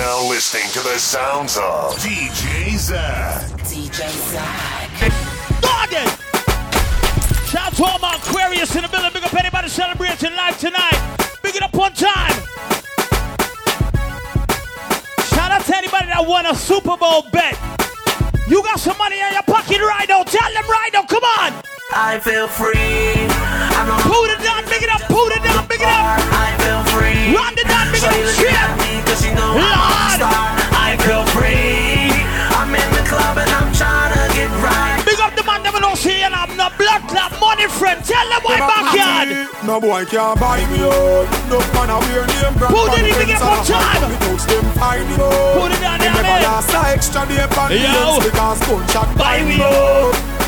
now listening to the sounds of DJ Zach. DJ Zach. Doggy! Shout out to all my Aquarius in the building. Big up anybody celebrating life tonight. Big it up one time. Shout out to anybody that won a Super Bowl bet. You got some money in your pocket right now. Tell them right now. Come on. I feel free. I'm a Pull it down. Big it up. Pull it down. Big it up. I feel free. Run it down. Big So it you up. looking Shit. at me 'cause you know I'm Lord. a star. I feel free. I'm in the club and I'm trying to get right. Big up the man that don't see and I'm not blood clot money friend. Tell them why backyard. No boy can't buy me out. No man a wear name brand. Who did he pick it up on time? Me touch them find me out. Put it down Me there, never man. last a extra day on the Yo. ends because gunshot Buy buy me me out.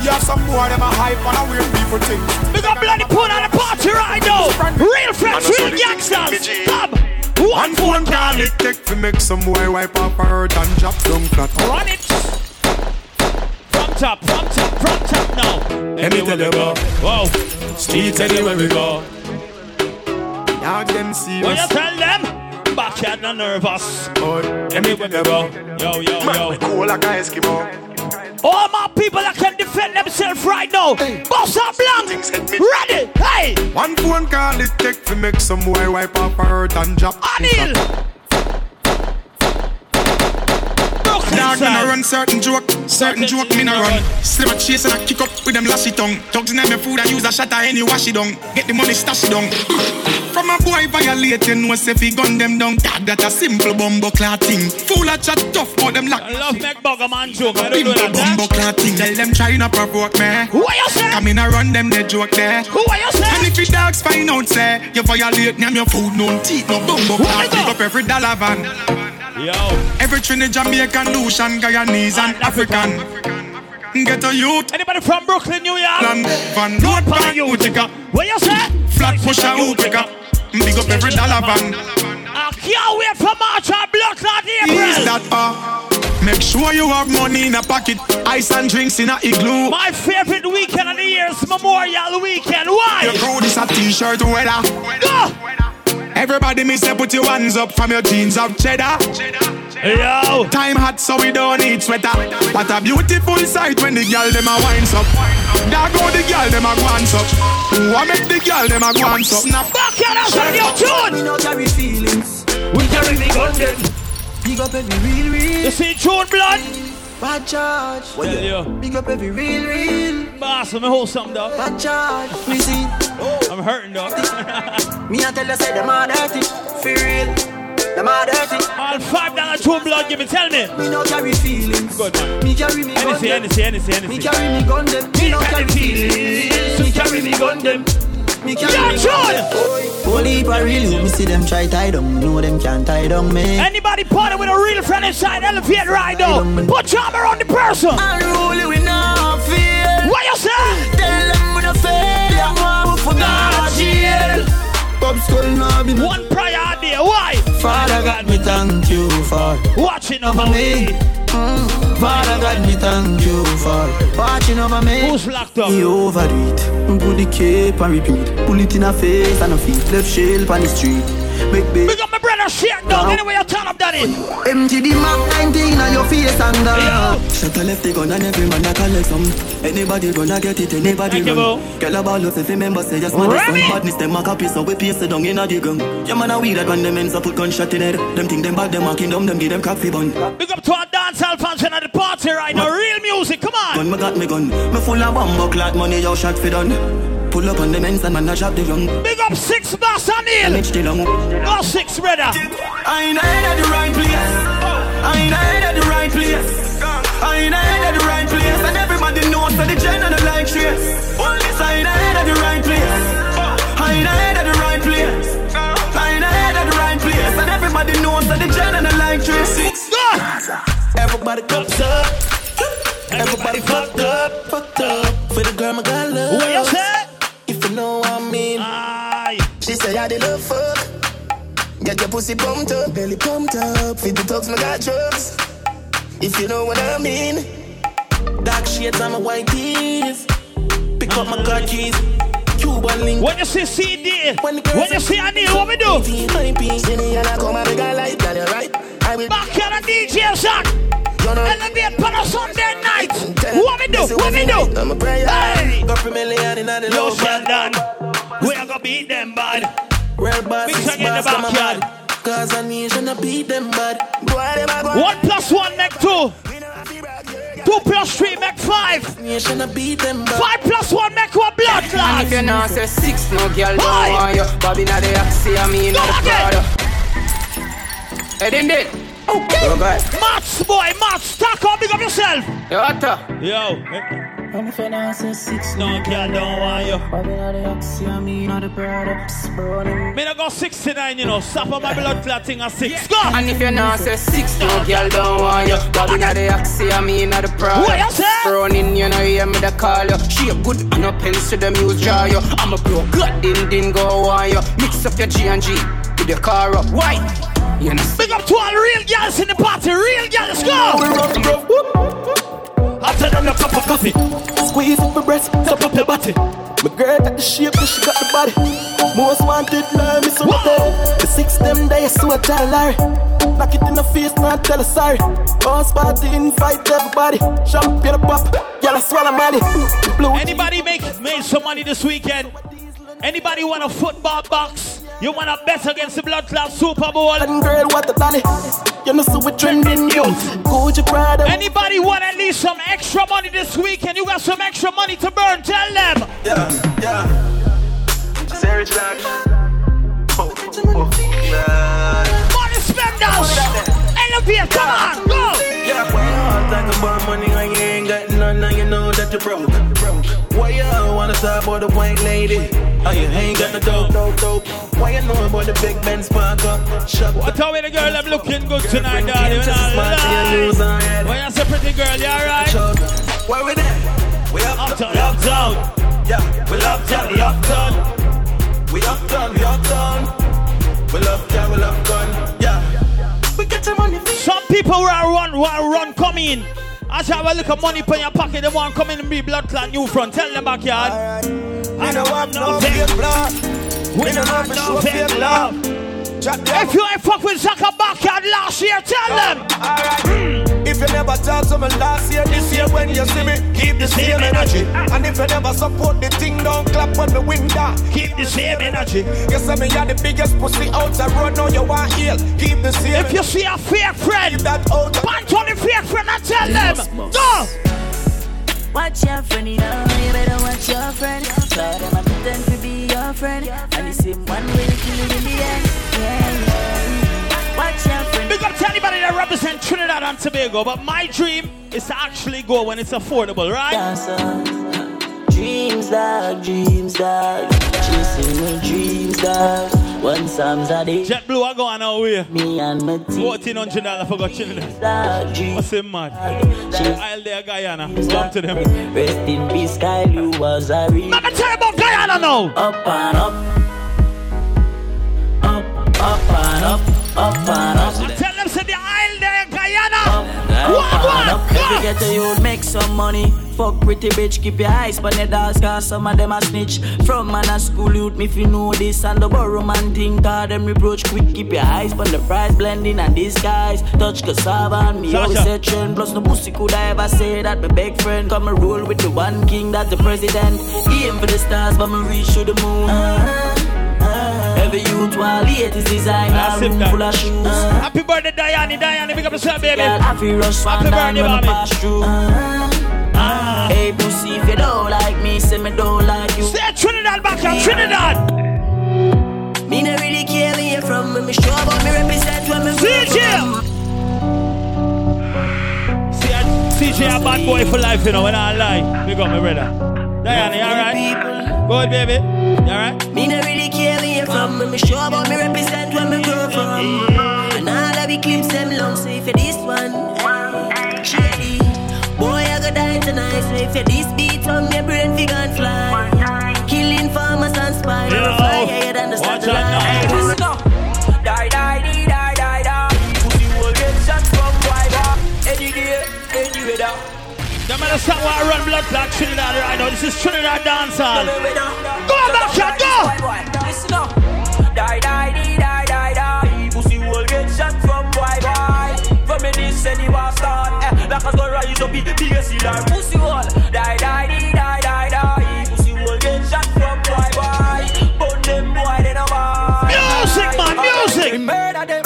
Yeah, you have some more them a hype and a weird people things. Big up bloody put on the party right now. Real friends, real gangsters. Stop. One phone call it take to make some boy wipe up her hurt and drop down flat. Run it. From top, from top, from top now. Let me tell you about Whoa. streets anywhere we go. Dog them see What you us. tell them? Backyard not nervous. boy. Let me tell you about Yo, yo, yo. Man, cool like a Eskimo. All my people that can defend themselves right now. Boss up blank. Ready. Hey. One phone call it take to make some boy wipe up her hurt and drop. Anil. Brooklyn Dog, me no run certain joke, certain joke me no run. Slip a chase and I kick up with them lassie tongue. Dogs in my food, I use a at any wash it down. Get the money stash it down. From a boy violating, no say fi gun them down. Dog, that a simple bumbo clat thing. Fool a chat tough, but them lock. I love make bugger man joke. I don't know that. bumbo clat thing. Tell them try not provoke me. Who are you say? Come in and run them the joke there. Who are you And if your dogs find out, say, you violate name your food, no teeth, no bumbo clat. Pick up every dollar van. Yo. Every Trinidad, Jamaican, Lucian, Guyanese, and African. Get a youth, Anybody from Brooklyn, New York? land, van, road, pan, Utica. What you say? Flat pusher, Utica. Big up every dollar van. I can't wait for March and Blood Clot Is April. that uh? Make sure you have money in a pocket, ice and drinks in a igloo. My favorite weekend of the year is Memorial Weekend. Why? Your crew this a t-shirt weather. Go! Everybody me say put your hands up from your jeans of cheddar. Yo! Time hot so we don't need sweater. What a beautiful sight when the girl them a winds up. There go the girl them a glance up. Who a make the girl them a glance up? Snap Back here, that's on your tune! Me no carry feelings. We carry the gun then. Big up every real, real. You see June blood? Bad charge. What Tell you. Big up every real, real. Boss, let me hold something though. Bad charge. Me see. Oh. I'm hurting though. Me a tell you say them are dirty. For real. Them are dirty. All five dollar June blood, give me, tell me. Me no carry feelings. Good man. Me carry me gun Hennessy, them. Hennessy, Hennessy, Me Hennessy. carry me gun them. Me no carry feelings. Me carry me gun them. Me carry Yeah, me June! gun them. Holy for real, me see them try tie down. Know them can't tie down me. Anybody party with a real friend inside, elevate right now. Put your arm around the person. Unruly we no fear. What you say? Tell them we fail. Them want we for God jail. Bob Skull no be One prior idea, why? Father God, me thank you for Watching over over me. me. Mm. Father God, me thank you for watching over me. Who's locked up? Me overdo it. Put the cape and repeat. Pull it in a face and a feet. Left shell on the street. Make big. Big up my brother, shit dog. Now. Anyway, you turn up that in. Empty the Mac 19 on your face and Yo. down. Shut a left the gun and every man a collect some. Anybody gonna get it, anybody Thank you, run. bro. Girl a ball if you remember say man Remy. some badness them a copy so we paste it down in a the gun. Yeah man a weed that when them ends up put gunshot in head. Them think them bad them a kingdom them give them coffee bun. Big up to our dancehall function at the party right now. Real music, come on. Gun me got me gun. Me full of bumbo clot money yo shot fi done. Pull up on them ends and man a drop the run. Big up six boss and Neil. The long. Go oh, six, brother. I ain't at the right place. I ain't at the right place. I ain't at the right place. And everybody knows that the gen and the like trace. Only I ain't at the right place. I ain't at the right place. I ain't at the right place. And everybody knows that the gen and the like trace. Go. Everybody cups up. Everybody fucked up. Fucked up. For the girl, my girl love. What you say? If you know what I mean. Aye. She say I did love fuck. Get your pussy pumped up, belly pumped up. Feed the dogs, my got drugs. If you know what I mean. Dark shades on my white tees. Pick up my car keys. Cuban link. When you see CD, when you see Anil, what we do? My piece, Jenny, and I come and make a light, got it right. Backyard and DJ Zach. Elevate on a Sunday night. What me do? What me do? I'm a prayer. Hey. Go for million in the Yo, low band. Sheldon. We are gonna beat them bad. Real boss, Big six song in the boss, I'm a backyard. bad. Cause a nation to beat them bad. Boy, them a go. One plus one make two. Two plus three make five. Nation to beat them bad. Five plus one make one blood And if you clot. not say six, no girl don't Why? want you. Bobby not the Axie, I mean Go not the again. Prada. Hey, din din. Okay. Go back. Mats boy, Mats, stack up, big up yourself. Yo, what? Yo. And if you not say six, No girl don't want you. Bobby not the Axie, I mean not the products. Burning. Me no go 69, you know. Stop on my blood clotting at six. Go. And if you not say six, no girl don't want you. Bobby not the Axie, I mean not the Prada. What you say? Running, you know, hear me the call you. She a good and a pencil, the muse draw you. I'm a bro, good, din din go on you. Mix up your G and G with your car up. Why? You know, Big up to all real girls in the party. Real girls, go. I'll tell them a cup of coffee. Squeeze up my breast, top up your body. My girl got the shape, but she got the body. Most wanted, love me so Whoa. The six them days, so I tell Larry. Knock it in the face, not tell her sorry. Boss party, invite everybody. Champion pop, y'all I swallow money. Blue Anybody make made some money this weekend? Anybody want a football box? You want to bet against the blood clot Super Bowl? and girl, what the daddy? You know, so we trending youth. Gucci Prada. Anybody want at least some extra money this weekend? You got some extra money to burn? Tell them. Yeah, yeah. Sarah Jack. Oh, oh, oh yeah. Money spenders. Elevate, come on, go. Yeah, well, talk about money and you ain't got none, now you know that you're broke. broke. Why you wanna talk about the white lady? Oh, you ain't got no dope, dope, dope. Why you know about the big Ben spark up? Shut What how the girl I'm looking good tonight, darling? Just When smart till I you lose lie. on you say pretty girl, you alright? Where we there? We up, Uptown, uptown. Yeah, we love Johnny uptown. We uptown, we uptown. We love Johnny, we love gun. Yeah. We get your money. Some people who are run, who are run come in. As you have a little money in your pocket, they want come in and be blood clot new front. Tell them backyard. I don't want no fake blood. We don't have no fake love. If you ain't fuck with Zaka backyard last year, tell them. Alright. If you never talk to me last year, this year when you see me, keep the same energy. And if you never support the thing, don't clap when me win that. Keep the same energy. You say me are the biggest pussy out the road, now you want heal. Keep the same. If you see a fake friend, that out. punch on the fake friend and tell them. Go. Watch your friend, you know, you better watch your friend. Try them and pretend to be your friend. And the same one will kill you in the end. Yeah, yeah. Watch your friend. Big up to anybody that represent Trinidad and Tobago, but my dream is to actually go when it's affordable, right? Dreams, dog, dreams, dog. Chasing my dreams, dog. One Psalms a day. JetBlue, I go on our way. Me and my team. Fourteen hundred dollars for got dreams. What's it mad? I'll there Guyana. Come to them. Rest in peace, Kyle, you was a real. Me tell you about Guyana now. Up and up. Up, up and up. Up and up. Up What up. If you get a youth, make some money. Fuck pretty bitch, keep your eyes on the dogs, cause some of them a snitch. From man a school youth, me if you know this, and the borrow man thing, cause them reproach quick. Keep your eyes on the price, blending and disguise. Touch cassava and me Sasha. always say trend. Plus no pussy could I ever say that my big friend. Come and roll with the one king, that's the president. Aim for the stars, but me reach to the moon. Every youth while latest design, a room full of shoes. Happy birthday, Diane. Diane, big up yourself, baby. Girl, feel rush Happy birthday, when mommy. pass through. Ah. Hey, pussy, if you don't like me, say me don't like you. Say Trinidad back here, Trinidad. Me no really care where you from, me sure about me represent where me CJ. See, CJ a bad boy for life, you know, when I lie. Big up, my brother. Diane, you alright? Go baby. You alright? Me no really care where from, me sure about me represent where me grow from. And all of the clips them long, so if you this one, shady. Boy, I go die tonight, so if you this beat on your brain, fi gon' fly. Killing farmers and Yo, fly higher than the satellite. out now. Hey, listen up. Die, die, die, die, die, die. Pussy will get shot from wiper. Any day, any weather. No matter stop I run blood clot Trinidad right now. This is Trinidad dancehall. Go back here, go! die, die, die, die, die, die. Pussy will get shot from boy, boy. From me this any the war start. Eh, like a gonna rise up be PSC like pussy will die, die, die, die, die, die. Pussy will get shot from boy, boy. But them boy they no buy. Music, man, music. Murder them.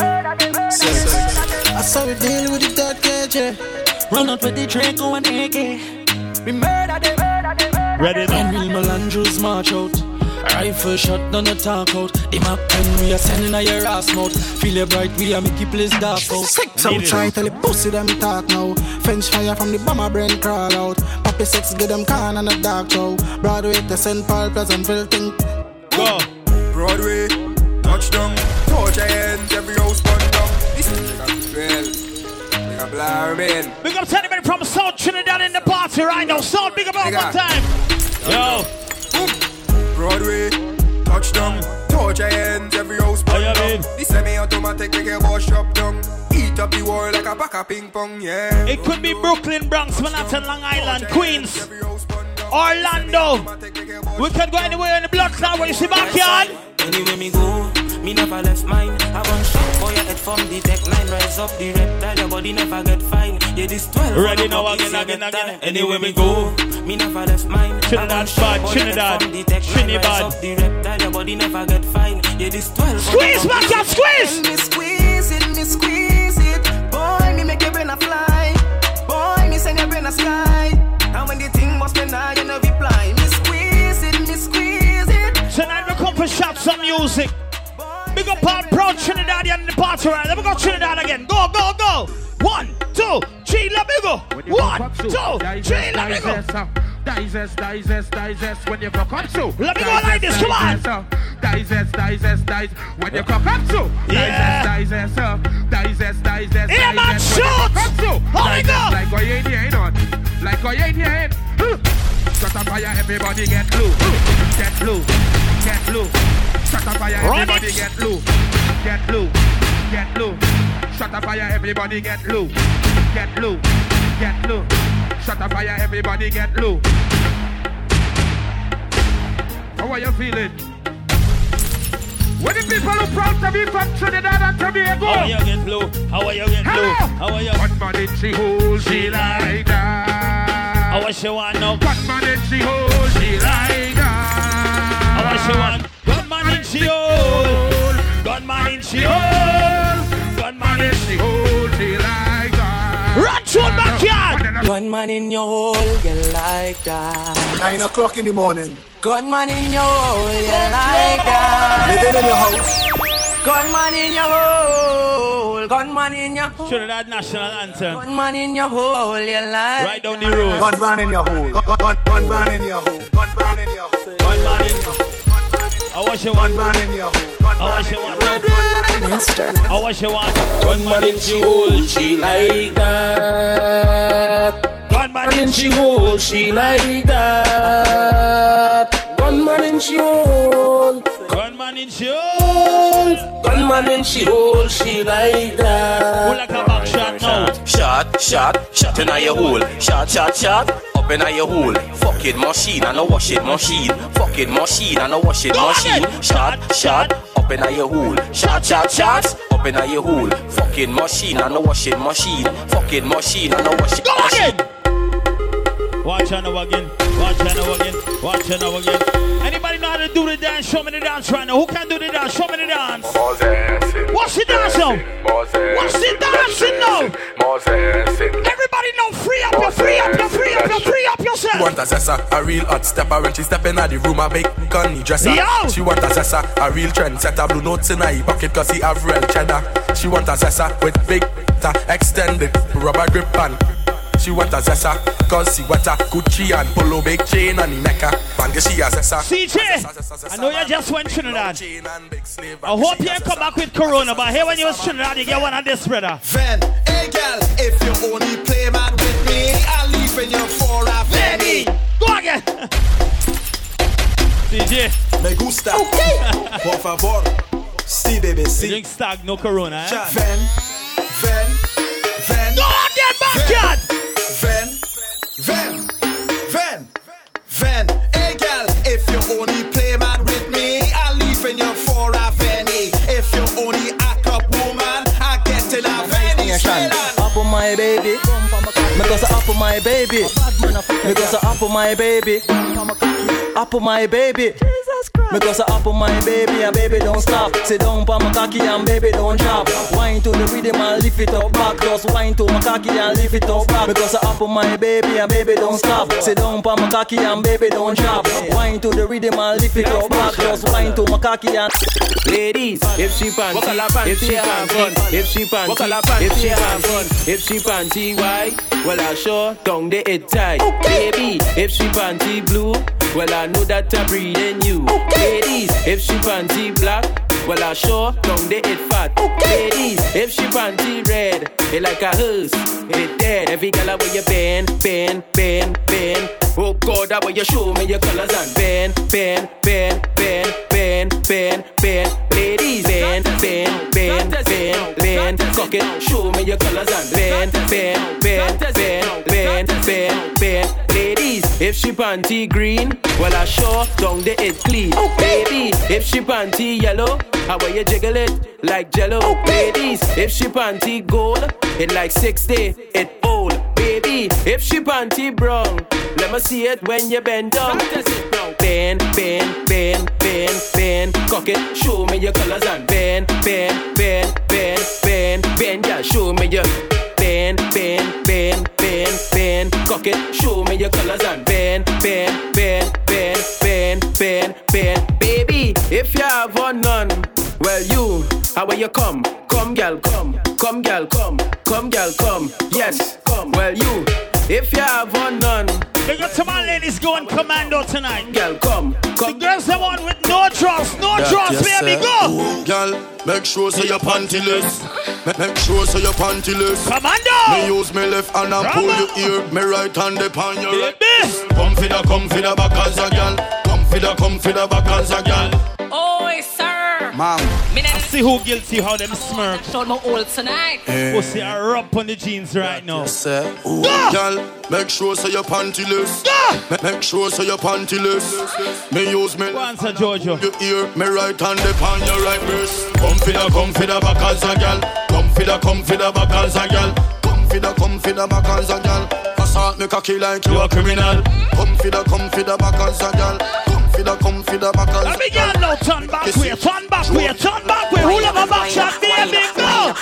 I saw you deal with the third edge, yeah. Run out with the go and AK. We murder them. we murder them. Ready, man. When Real Melandros march out. Rifle shot, none of talk out. The map pen we are sending a your ass mouth. Feel it bright, we are make you place dark out. Sex out, try tell the pussy them talk now. French fire from the bomber brain crawl out. Poppy sex get them can and a dark show. Broadway to St. Paul, Pleasantville, think. Go. Broadway, touch touchdown, torch hands, every house burn down. This is a well, like a blur man. Big up to anybody from South Trinidad in the party right now. South, big up one Big more time. Yo. Broadway, touchdown, torch hands, every house burn you down. This semi-automatic make a boss shop down. Eat up the wall like a pack of ping pong, yeah. It could be Brooklyn, Bronx, Manhattan, Long Island, Queens, Orlando. We can go anywhere in the blood clot where you see backyard. Anywhere me go, me never left mine. I want shot for your head from the tech line. Rise up the reptile, your body never get fine. Yeah, this 12. Ready now, again, again, again. time. Anywhere me go, me never left mine. Trinidad I want shot bad, for your head Trinidad, from the tech line. Trinidad. The reptile, your body never get fine. Yeah, this 12. on the Squeeze, clock, backyard, squeeze. Me squeeze it, me squeeze it. Boy, me make your brain a fly. Boy, me send your brain a sky. And when the thing must be now, you know reply. Me squeeze it, me squeeze it. Tonight we come for shots of music. Big up on proud Trinidadian in the party right. Let me go Trinidad again. Go, go, go. One, two, three, let me go. One, two, three, let me go. Digest, digest, digest when you cock up so. Let me go like this, come on. Digest, digest, digest when you cock up so. Digest, digest, digest, digest, Yeah, man, digest when you shoot. cock up so. How we go? Like what you ain't hearing on. Like what you ain't. Huh. Shut up fire, everybody get low. Get low, get low. Shut up fire, everybody get low. Get low, get low. Shut up fire, everybody get low. Get low, get low. Shut up fire, everybody get low. How are you feeling? When the people who proud to be from Trinidad and Tobago. How are you get low? How are you get low? How are you? One man in she hold, she like that. How she want now? One man in she hold, she like that. How she want? Gunman in she hole. Gunman in she hole. Gunman in she hold, she like that. Run to the backyard. Gunman in your hole, you like that. Nine o'clock in the morning. Gunman in your hole, you like that. Living in your house. Gunman in your hole, gunman in your hole. Trinidad national anthem. Gunman in your hole, you like Right down the road. Gun van in your hole. Gun, gun, gun in your hole. Gun van in your hole. Gun van in your hole. How was she Gun want? van in your hole. How she want? hole. How was she want? In she hole, she like that. Gunman in she hold, she like that. Gunman in she hole, Gunman in she hole. gunman in she hole, she like Who that. like a back shot now? Shot, shot, shot in your hole. Shot, shot, shot, up in your hole. Fucking machine and a washing machine. Fucking machine and a washing Go machine. Shot, shot, up in your hole. Shot, shot, shot, up in your hole. Fucking machine and a washing machine. Fucking machine and a washing Go machine. Again. Watch her now again. Watch her now again. Watch her now again. Anybody know how to do the dance? Show me the dance right now. Who can do the dance? Show me the dance. What's the dance now? What's the dancing now? Everybody know free up, you free up, you free up, you free up yourself. She yourself. want a zessa, a real hot stepper when she step in the room, a big conny dresser. Yo! She want a zessa, a real trend setter, blue notes in her pocket cause he have real cheddar. She want a zessa with big ta extended rubber grip and she want a zessa cause she want a Gucci and polo big chain on the necker. Man, she a zessa. CJ, I know you just went Trinidad. I hope you ain't come back with Corona, but here when you was Trinidad, you get one of this, brother. Ven, hey girl, if you only play man with me, I'll leave in you for a penny. Go again. CJ. Me gusta. Okay. Por favor. Si, baby, You si. drink stag, no Corona, eh? Ven, ven, ven. Go again, backyard. Ven, ven, Van, Van. Hey girl, if you only play man with me, I'll leave in your four a penny. If you only act up woman, I get in a penny. Up on my baby. Me cause up for my baby. Me cause up for my baby. Up for my baby. Me cause up for my baby and baby don't stop. Sit down pa my cocky and baby don't drop. Wine to the rhythm and lift it up back. Just wine to my cocky and lift it up back. Because up for my baby and baby don't stop. Sit down pa my cocky and baby don't drop. Wine to the rhythm and lift it up back. Just wine to my cocky and. Ladies, if she panty, if she have fun, if she panty, if she have fun, if she panty white, well I sure down the it tight. Baby, if she panty blue, well I know that I'm breathing you. Ladies, if she panty black, well I sure down the it fat. Ladies, if she panty red, it like a hooz, it dead. Every girl I where you been, been, been, been. Oh God, I where you show me your colors and been, been, been, been, been, been, been. Ladies, been, been, been, been, been. Cock it, show me your colors and been, been, been, been, been, been, been. If she panty green, well I sure down the it clean. Baby, if she panty yellow, how will you jiggle it like jello? Ladies, if she panty gold, it like 60, it old. Baby, if she panty brown, let me see it when you bend down. Bend, bend, bend, bend, bend. Cock it, show me your colors and bend, bend, bend, bend, bend, bend. Yeah, show me your bend, bend, bend, bend, bend. Cock it, show me your colors and bend, bend, bend, bend, bend, bend, bend. Baby, if you have one none, well you, how will you come? Come, gal, come, come, gal, come, come, gal, come. Yes, come. Well you, if you have one none. Big up to my ladies going commando tonight. Girl, come, come. The girls the one with no trust, no That trust, yes, baby, sir. go. Ooh, Girl, make sure so your pantyless. Make, make sure so your pantyless. Commando. Me use me left hand and pull Rambo. your ear. Me right hand upon your right. Come for the, come for the back as a girl. Come for the, come for the back as a girl. Oi, sir. Mom. I see who guilty, how them oh, smirk. Showed my old tonight. Pussy are rub on the jeans right now. Sir. Uh, ooh, ah! girl, make sure so your pantyless. Ah! Make, make sure so your panty pantyless. Me use me answer Giorgio. Your ear, me right hand upon your right breast. Come for the, come for the back as a girl. Come for the, come for the back as a girl. Come for the, come for the back as a girl. Assault me cocky like you a criminal. Come for the, come for the back as a girl. Come for the, come for the back as Let me get low, turn back way, turn back way, turn back way. Who love a back shot, baby, go.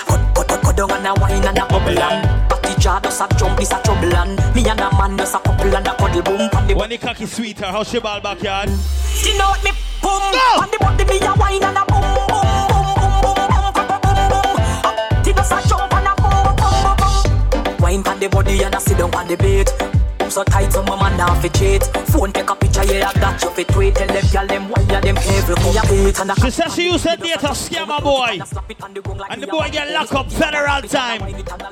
Go down and a wine and a bubble and Party jar does a jump, this a trouble and Me and a man does a couple and a cuddle boom on the When the cocky sweeter, how she ball backyard? You know me boom On the body me a wine and a boom boom boom boom boom boom boom boom boom Party does a jump and a boom boom boom boom. Wine on the body and a sit down on the beat so tight, some man now fi cheat. Phone take a picture, yeah, I got you fi tweet. Tell them, girl, them why them every me a beat and a She says she used to date a scammer boy. And the boy get locked up federal time.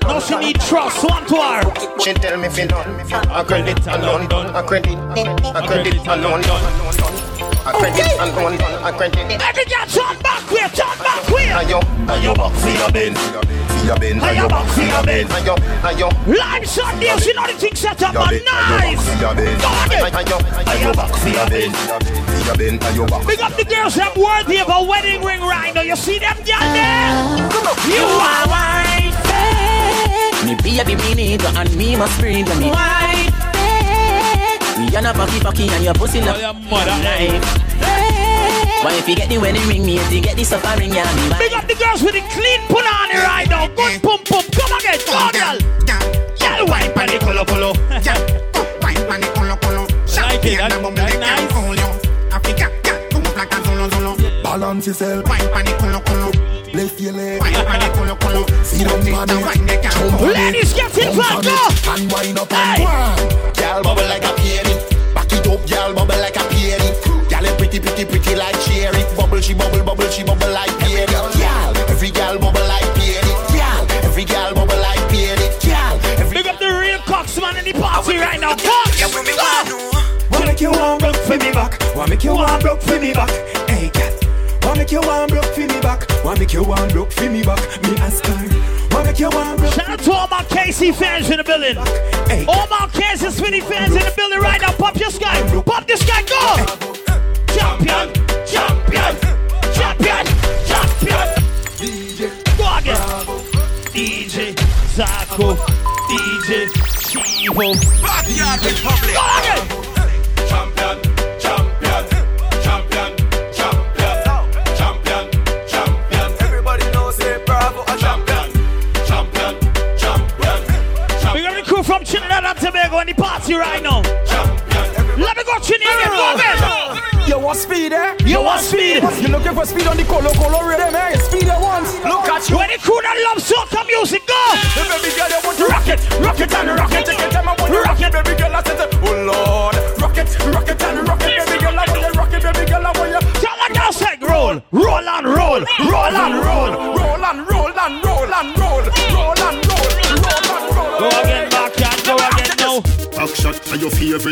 Now she need trust, one to her. She tell me fi done, a credit alone done, a credit, a credit alone done, a credit alone done, a credit. Every girl turn back way, turn back way. Ayo, ayo back for your bin, for your bin, ayo back for your bin, ayo, ayo. Live Sunday, you know the thing set up, man. Nice. Go again. Ayo back for your bin, for your bin, ayo back. Big up the girls that worthy of a wedding ring right now. You see them girl there? You are white. Me baby me need and me must breathe when me White. We are not fucky fucky and your pussy not oh, life Why if you get the wedding ring me if you get the suffering yeah me Big up the girls with the clean punani right now. Good pum pum. Come again, go girl. Girl, wine pan the colo colo. Wine pan the colo colo. Like it, that- that's nice. Africa, come like a zolo zolo. Balance yourself. Wine pan the colo colo. Lift your leg. Wine pan the colo colo. See them money. Wine the can. Jump on Ladies, get in Bounce front, on go. it. And wind up and one. Girl bubble like a peony. Back it up, girl bubble like a peony. Girl it pretty, pretty, pretty like cherry. Bubble, she bubble, bubble, she bubble like peony. Girl, every girl bubble like peony. Girl, every girl bubble like peony. Girl, every Big up the real cocksman in the party right now. Go. Wanna ah. make you one broke for me back? Wanna make you one broke for me back? Hey, cat. Wanna make you one broke for me back? Wanna make you one broke for me back? Me ask her. Wanna make you one broke Shout out to all my KC fans in the building. All my Kansas City fans in the building right now. Pop your sky. Pop the sky. Go. Champion. Champion. Champion. Champion. Go again. DJ Saku, DJ, Chivo. Backyard Republic. Go again. Champion, Trinidad and Tobago in the party right now. Let me go again, go again. You want speed, eh? You want speed? You looking for speed on the color, color rhythm, eh? Speed at once. Look at you. When the crew that love soca music, go. The baby girl, you want to rock it, rock it and rock it. Take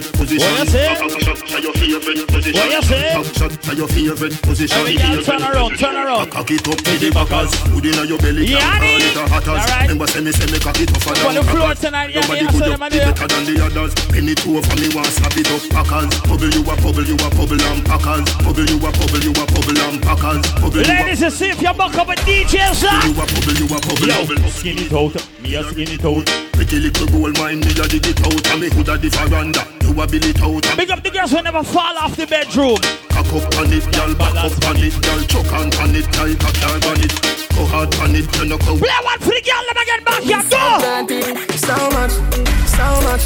favorite position. What you say? Back your favorite position. What you say? Back shot your favorite position. Every girl turn around, turn around. Cock it up with the backers. Put in your belly. Yeah, it a hatters. Alright. Remember say me say me cock it up for On the floor tonight, yeah, so good them up a there. better than the others. Penny two over me want slap it up packers. Bubble you a bubble you a bubble and packers. Bubble you a bubble you a bubble and packers. Bubble you Ladies, and see if you buck up a DJ, sir. you a bubble you a bubble. Yo, skin it out, me a skin it out. Pretty little gold mine me a dig it out. And me hood a the veranda. A. Big up the girls who never fall off the bedroom. Cock up on it, girl, back up on it, girl, choke on on it, like a car on it. Go hard on it, you know, go. Play one for the girl, let me get back here, go. So much, so much,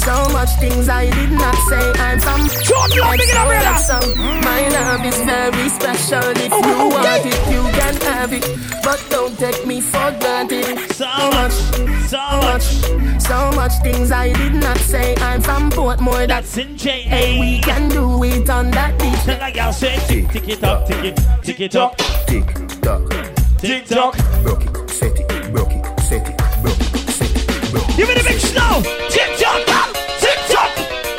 so much things I did not say. I'm from Short love, big it up, brother. so My love is very special. If Oh, you okay. want it, you can have it. But don't take me for granted. So much, so much, so much things I did not say. I'm from Portmore. That's in JA. Hey, we can do it on that beach. Tell a girl say, tick, tick it up, tick it, tick it up. Tick tock, Tick tock. broke it, set it, broke it, set it, broke it, set it, broke it. Give me the big snow. Tick tock, tick tock,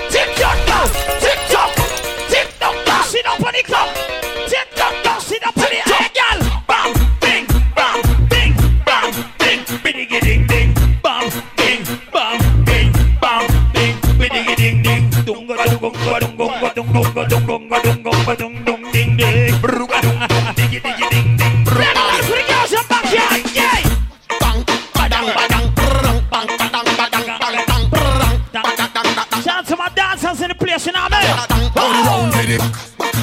tick tock, now. tick tock, tick tock. now. Sit up on the clock. Tick tock, now. sit up on the hey, girl. Bam, bing, bam, bing, bam, bing, biddy ding ding, bam, bing, bam, bing, bam, bing, biddy ding ding. Dunga dunga dunga dunga dunga dunga Round with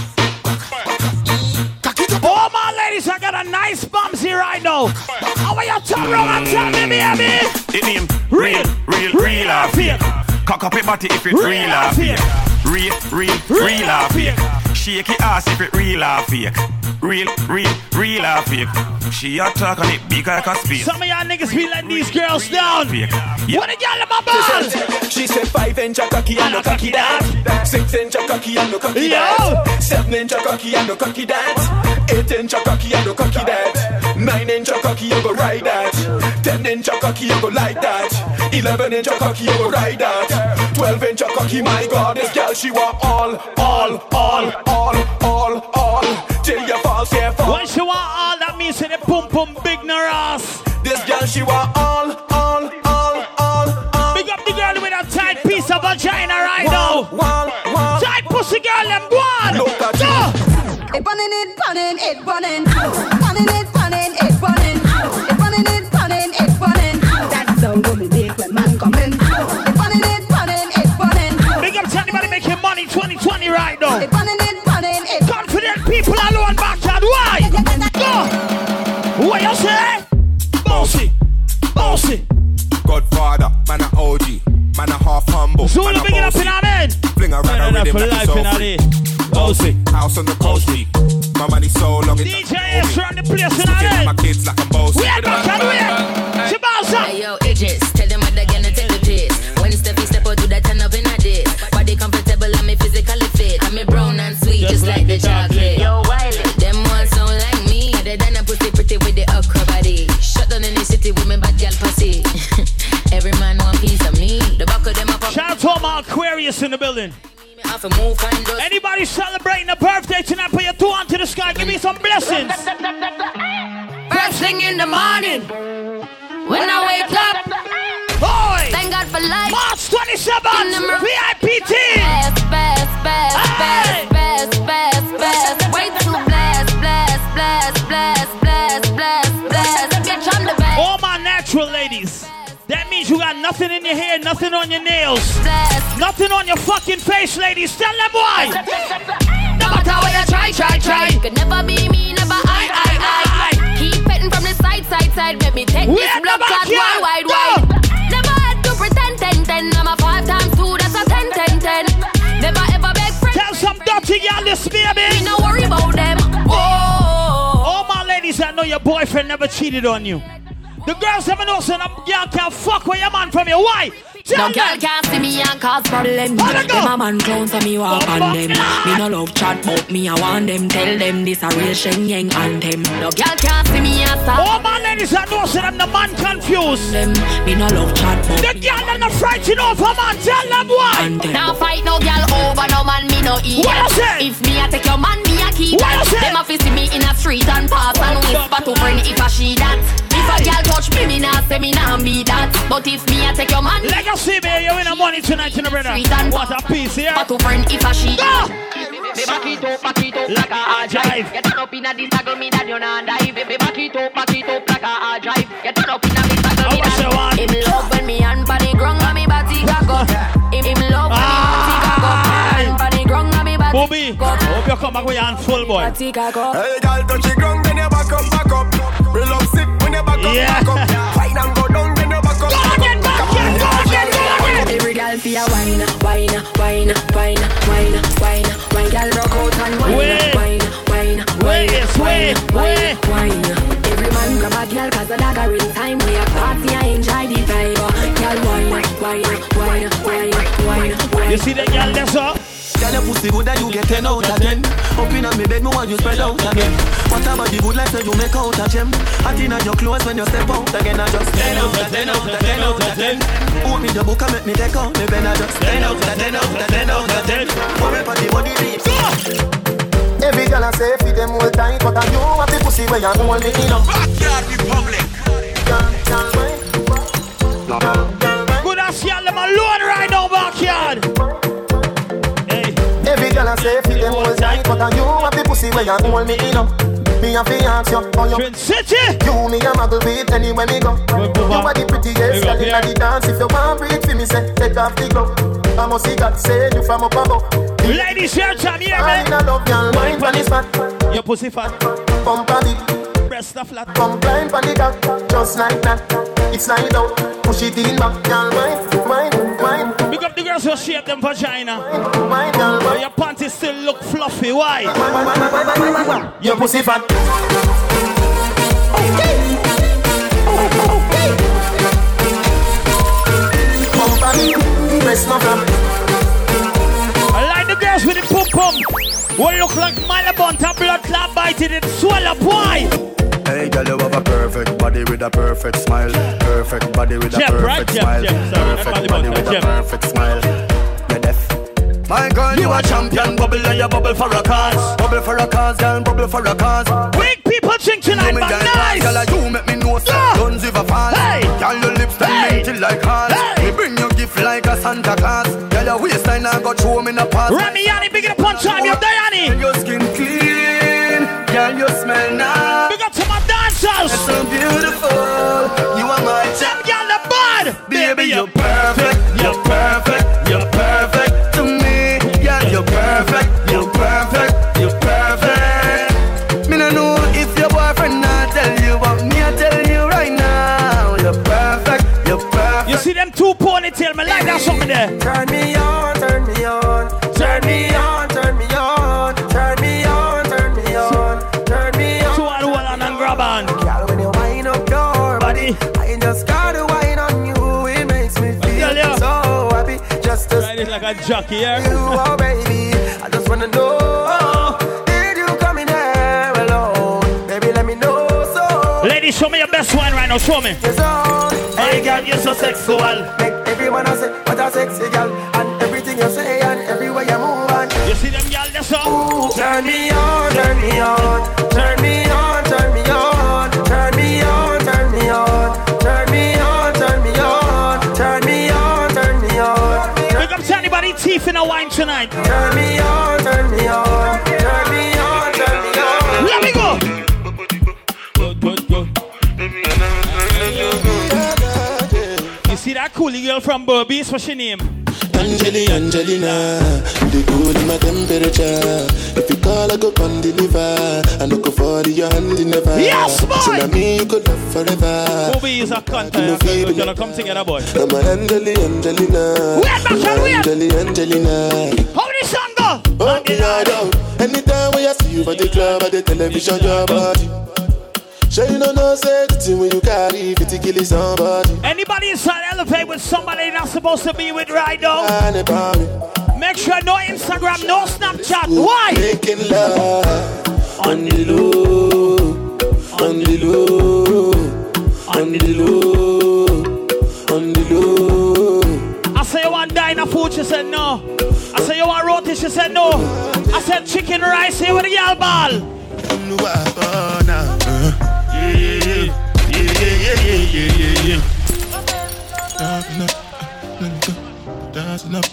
it. Oh my ladies, I got a nice bumps here right now. How are you turn around and tell me, baby? It name Real, real, real real or fake. Cock up your body if it Real real or fake. Real, real, real or fake. Shake your ass if it real or fake. Real, real, real or fake. She a talk on it big like a space. Some of y'all niggas be letting these girls down. Fake. What a girl in my ball? She said five inch a cocky and no cocky that. Six inch a cocky and no cocky that. Seven inch a cocky and no cocky that. Eight inch a cocky and no cocky that. Nine inch a cocky you go ride that. Ten inch a cocky you go like that. Eleven inch a cocky you go ride that. Twelve inch a cocky, my God, this girl she want all, all, all, all, all, all. Till you fall, yeah, fall. When she want all that means in the pum pum big no ass. This girl she want all, all, all, all, all. Big up the girl with a tight piece of vagina right now. wall, wall. Tight pussy girl, them go on. Look at Go. It burning, it burning, it burning. Burning, it burning, it right now. It burning, it Confident people alone backyard. Why? Go. What you say? Bossy. Bossy. Godfather, man a OG, man a half humble. Zulu, man a big it up in our men. Fling around Turn a rhythm like life so in our free. day. Bossy. House on the coast G. My money so long it's DJ S run the place in our Looking at day. my kids like I'm bossy. We are back and we are. Shabasa. Hey yo, Idris, tell just, like, the chocolate. Yo, Wiley, them ones sound like me. They done a pussy pretty with the okra body. Shut down in the city with me bad girl pussy. Every man want piece of me. The back of them up. Shout out to my Aquarius in the building. Off a move and dust. Anybody celebrating a birthday tonight, put your two on to the sky. Give me some blessings. First thing in the morning, when I wake up, Boy, thank God for life. March 27th, VIP team. Way too blast, blast, blast, blast, blast, blast, blast. Bitch, I'm the best. All my natural ladies. That means you got nothing in your hair, nothing on your nails, nothing on your fucking face, ladies. Tell them why. No matter what you try, try, try. You could never be me, never I, I, I. Keep petting from the side, side, side. Let me take We this at the blood clot wide, wide, wide. Dirty girl this, baby. Me no worry about them. Oh. All my ladies that know your boyfriend never cheated on you. The girls never know, son, a girl can't fuck with your man from you. Why? Tell No girl can't see me and cause problem. Them a man clown so me walk on them. Me no love chat but me I want them. Tell them this a real Shen Yang anthem. No girl can't ladies that know, son, I'm the man confused. Them me no love chat but The girl that not frightened over man. Tell them why. Now fight no girl over no man me no eat. What you say? If me I take your man me I keep. What you say? Them a fi see me in a street and pass and whisper to friend if I she that. If a girl touch me me nah say me nah be that. But if me I take your man. Legacy, baby, you win a money tonight, you know, brother. What a piece, yeah? But to friend if I she. Ah! Go! Baby, back it up, back it up like a hard drive. Get turn up in a this taggle me that you not die. Baby, back it up, back it up like a hard drive. Get turn up in a this taggle me that. Him love when me hand pan the ground and me body cock up. Him him love when me ah. body cock up. Hand pan the ground and me body Bobby, hope you come back with your hand full, boy. body cock up. Hey, girl, touch the ground, then you back up, back up. Real love sick when you back up, back up. Wine and go down, girl fi a wine, wine, wine, wine, wine, wine, wine. Girl rock out and wine, wine, wine, wine, wine, wine, wine. Every man grab a girl 'cause the dagger in time. We a party, I enjoy the vibe. Girl wine, wine, wine, wine, wine, wine. You see the girl that's up? Girl, your pussy good and you get 10 out of 10 Up in me bed, me want you spread out again. What about the good life that you make out of gem. Hot in your clothes when you step out again I just 10 out of 10 out of 10 out of 10 Open me the book and make me take out me pen I just 10 out of 10 out of 10 out of 10 Worry about the body deep. Every girl I say fit them all tight, but I you have the pussy where you hold me in. Up. Backyard Republic. Good ass girl, them alone right now, backyard. Girl I say fit them all tight, but I you have the pussy where you hold me in up. Me have to ask you, how you Twin City. You me a muggle with anywhere me go. You are the prettiest girl inna the dance. If you want breathe for me, say take off the glove. I must see God say you from up above. Ladies, your time, here, eh? I man. love girl, mind when it's fat. Your pussy fat. Bump on it, Breast a flat. come blind on the cock, just like that. It's slide out, push it in back, girl, mind, mind. Big up the girls who shape them vagina. But your panties still look fluffy. Why? Your pussy fat. Bump on it, press no flap. I like the girls with the pum pum. What look like Malabon, a blood clot bited it, swell up. Why? Hey, girl, you have a perfect body with a perfect smile. Perfect body with a Jeff, perfect Jeff, smile. Jeff, sorry, perfect body with a perfect smile. You're deaf. My girl, you a champion. Bubble and you bubble for a cause. Bubble for a cause, girl. Bubble for a cause. Big people drink tonight, You but nice. Girl, you make me know so guns if a fall. Hey. Girl, your lips them Hey. minty like heart. Hey. Me bring you gift like a Santa Claus. Girl, your waistline I got me in the past. Remy Yanni, big up on time, you're Diani. Your skin clean, girl, you smell nice. Ponytail, me like that something there. Turn me on, turn me on, turn me on, turn me on, turn me on, turn me on, turn me on. Two and one and grab on. Girl, when you wind up your body, I just gotta wine on you. It makes me feel so happy. Just to Ride it like a jockey, yeah. you, oh baby. I just wanna know, Lady, show me your best one right now. Show me. Oh Hey, girl, you're so sexual. Make everyone say, what a sexy girl. And everything you say and everywhere you move. And you see them, girl, that's all. Ooh, turn me on, turn me on. Turn me on, turn me on. Turn me on, turn me on. Turn me on, turn me on. Turn me on, turn me on. Look up to anybody teeth in a wine tonight. Turn me on, turn me on. Coolie girl from Berbice, what's her name? Angeli, Angelina, the cool in my temperature. If you call, I go come deliver. I go for your hand in never. Yes, boy. So now me you could love forever. Is a cunt. We're uh, gonna come together, boy. I'm a Angeli, Angelina. Wait, Marshall, wait. Angeli, Angelina. How this song go? Oh, me I don't. Anytime when I see you at the club or the television, your body. Sure you know no say the thing when you carry if it kill somebody. Anybody inside elevate with somebody not supposed to be with right now? Ah, Make sure no Instagram, no Snapchat. Why? Making love on the low, on the low, on the low, on the low. I say you want diner food, she said no. I say you want roti, she said no. I said chicken rice here with the girl ball.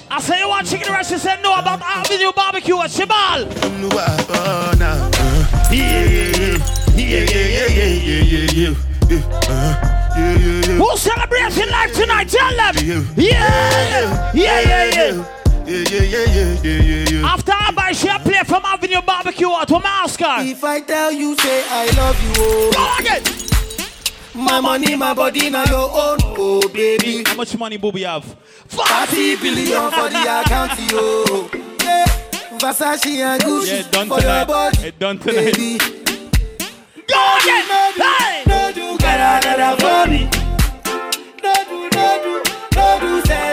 I say you want chicken rice, she said no about Avenue Barbecue at Shibal. Who's celebrating life tonight? Tell them. Yeah, yeah, yeah, yeah. After I buy share play from Avenue Barbecue at Oscar. If I tell you, say I love you, oh. Go again. My money, my body, now your own, oh baby. How much money Booby have? 40 billion for the account, yo. Yeah. Versace and Gucci Yeah, done for your tonight. body. It done tonight. Baby. Go again. Hey. No do gara gara for me. No do, no do, no do say that,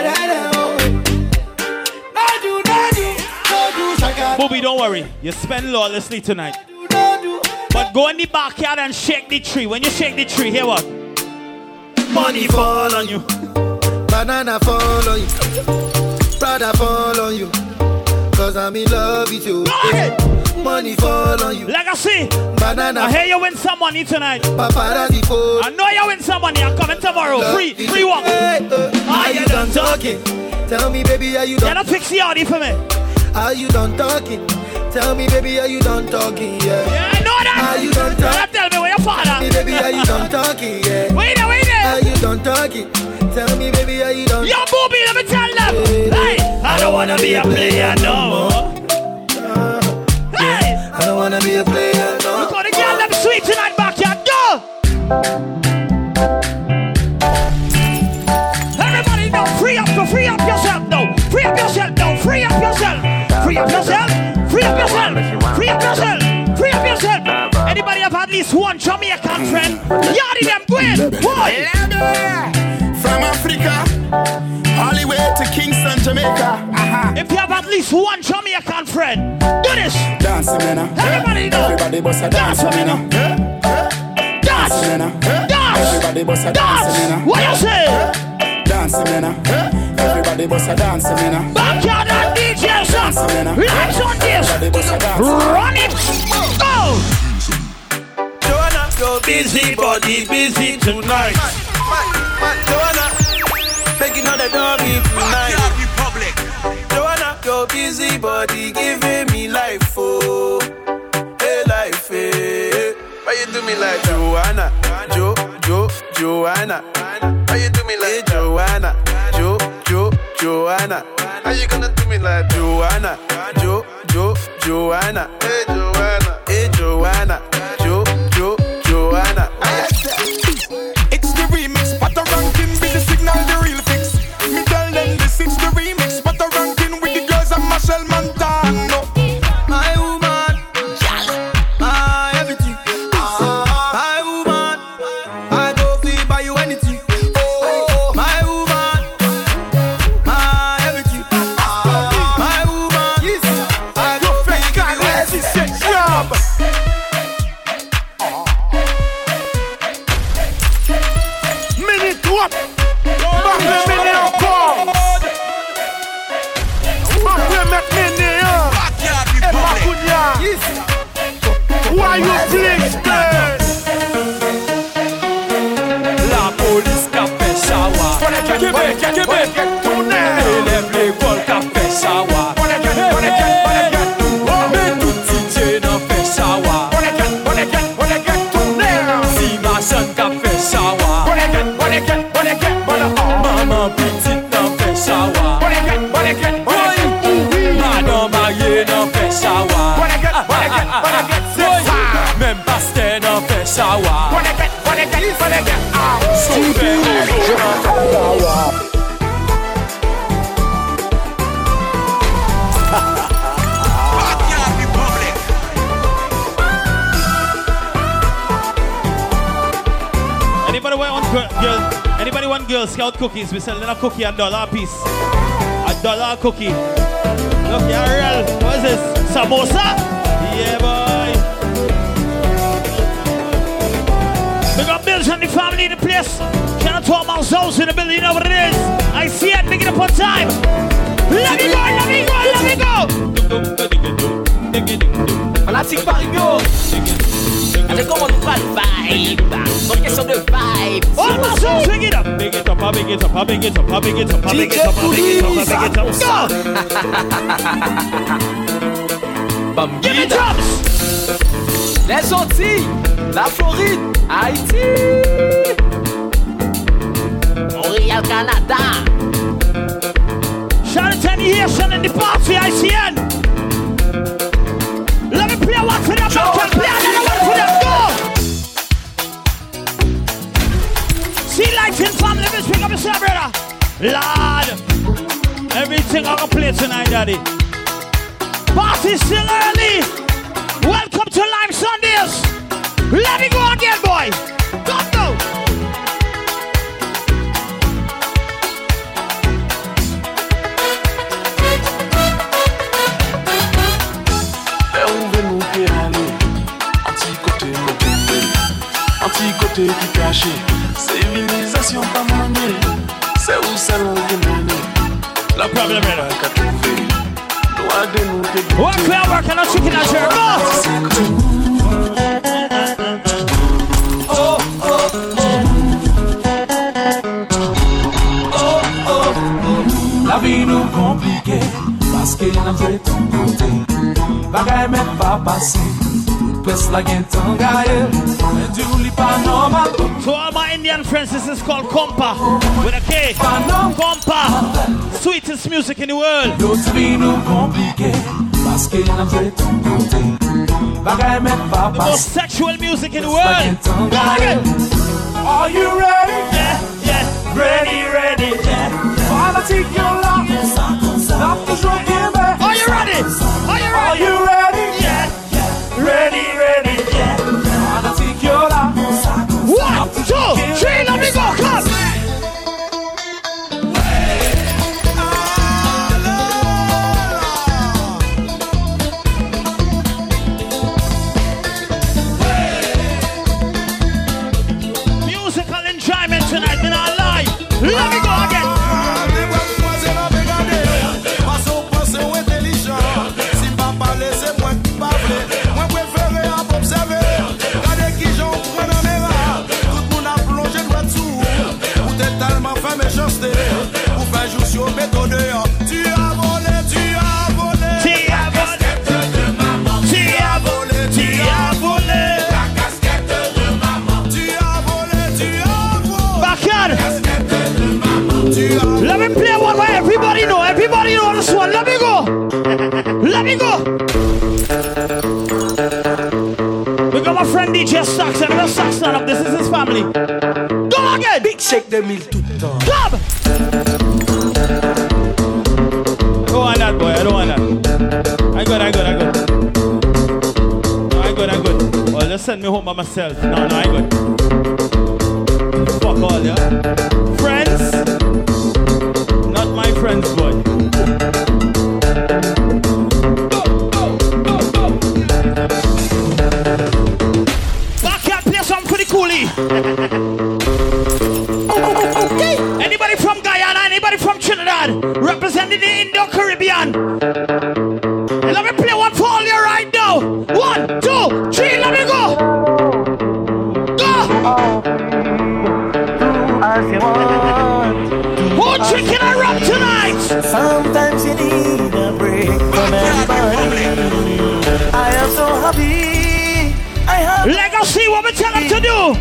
Booby, don't worry. You spend lawlessly tonight. But go in the backyard and shake the tree. When you shake the tree, hear what? Money fall on you. Banana fall on you. Prada fall on you. Cause I'm in love with you. Money fall on you. Legacy. Banana. I hear you win some money tonight. Paparazzi fall. I know you win some money. I'm coming tomorrow. Free, free walk. Hey, uh, are you done talking? Tell me, baby, are you done? You don't fix the Audi for me. Are you done talking? Tell me, baby, are you done talking? Yeah. Yeah, I know that. Are you done talking? tell me where your father. Tell me, baby, are you done talking? Yeah. Wait there, wait Are you done talking? Tell me, baby, are you done? Yo, Booby, let me tell them. Hey, I don't wanna be a player no more. Hey, I don't wanna be a player. No. look how the girl them sweet tonight backyard. Go. Everybody now, free up, go free up yourself now. Free up yourself now. Free up yourself. Free up yourself. Free up yourself. Free up yourself. Free up yourself. Anybody have at least one Jamaican friend? Yardy them, go in. Boy. From Africa, all the way to Kingston, Jamaica. Uh-huh. If you have at least one Jamaican friend, do this. Dance, man. Everybody know. Everybody bust a dance, Dance, man. Dance. Dance. Everybody bust a dance, Dance. man. What you say? Dance, man. Everybody bust a dance, man. Backyard man. Lights on this. Run it. Go. Joanna, your busy body busy tonight. Joanna, making all the doggy tonight. Joanna, your busy body giving me life, oh, hey life, hey. Why you do me like Joanna, Jo, Jo, Joanna? Why you do me like Joanna, Jo, Jo, Joanna? How you gonna do me like Joanna, Jo, Jo, Joanna? Hey Joanna, hey Joanna, Jo, Jo, Joanna. Élève l'école girl, girl? Anybody want Girl Scout cookies? We selling a little cookie a dollar a piece. A dollar a cookie. Look here, real. What is this? Samosa? Yeah, boy. We got bills and the family in the place. Shout out to all my souls in the building. You know what it is. I see it. Make it up on time. Let me go, let me go, let me go. Fanatique Paris C'est comment nous pas le vibe Donc question de vibe Big it up, big it up, big it up, big it up, big it up, big it up, big it up. Give me drops Les Antilles La Floride Haïti Montréal, Canada Shout out to any Haitian in the party, ICN. Let me play one for them. Can play In family, let's pick up yourself, brother. Lord, everything on the plate tonight, daddy. Party still early. Welcome to Live Sundays. Let me go again, boy. An ti kote ki kache Sivilizasyon pa mande Se ou salon ke mene La problem pa ka trouve Nou ade nou te gote Work where I work and not chicken and shirt. Go! La vi nou komplike Paske nan jwe ton kote Bagay men pa pase Pes la gen tan gaye Men di ou li pa normal To all my Indian friends, this is called Kompa with a K. Kompa, sweetest music in the world. Yo ti vi nou komplike Paske nan jwe ton kote Bagay men pa The most sexual music in the world. Are you ready? Yeah, yeah. Ready, ready, yeah Fanatique yo la La toujou kebe Are you ready? Are you ready? Ready, ready, yeah Saxon. Let's up. This is his family. Go again. Big Shake 2000 tout le temps Club. I don't want that, boy. I don't want that. I good, I good, I. No, I good, I good. Well, just send me home by myself. No, no, I good. Fuck all, yeah. Friends, not my friends, boy. Coolie. Anybody from Guyana? Anybody from Trinidad? Representing the Indo-Caribbean.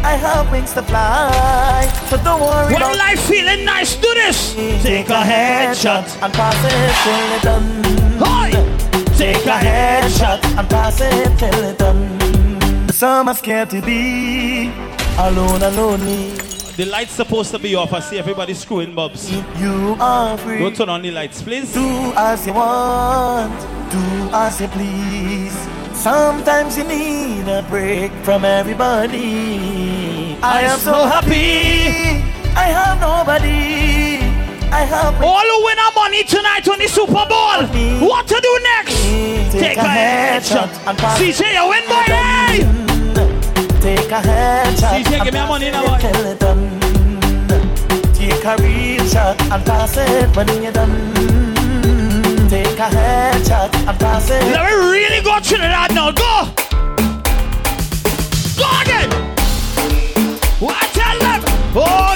I have wings to fly, so don't worry When about life feeling nice, do this. Take a headshot and pass it till it done. Hi. Take a headshot and pass it till it done. Some are scared to be alone and lonely. The light's supposed to be off. I see everybody screwing bobs. You are free. Don't turn on the lights, please. Do as you want, do as you please. Sometimes you need a break from everybody. I am so happy. I have nobody. I have all who win our money tonight on the Super Bowl. What to do next? Take, Take a headshot and pass CJ, you win, boy. Hey! Take a headshot. CJ, give me money now. Take a real shot and pass it when you're done. Take a headshot and pass it. Let me really go Trinidad now. Go Oh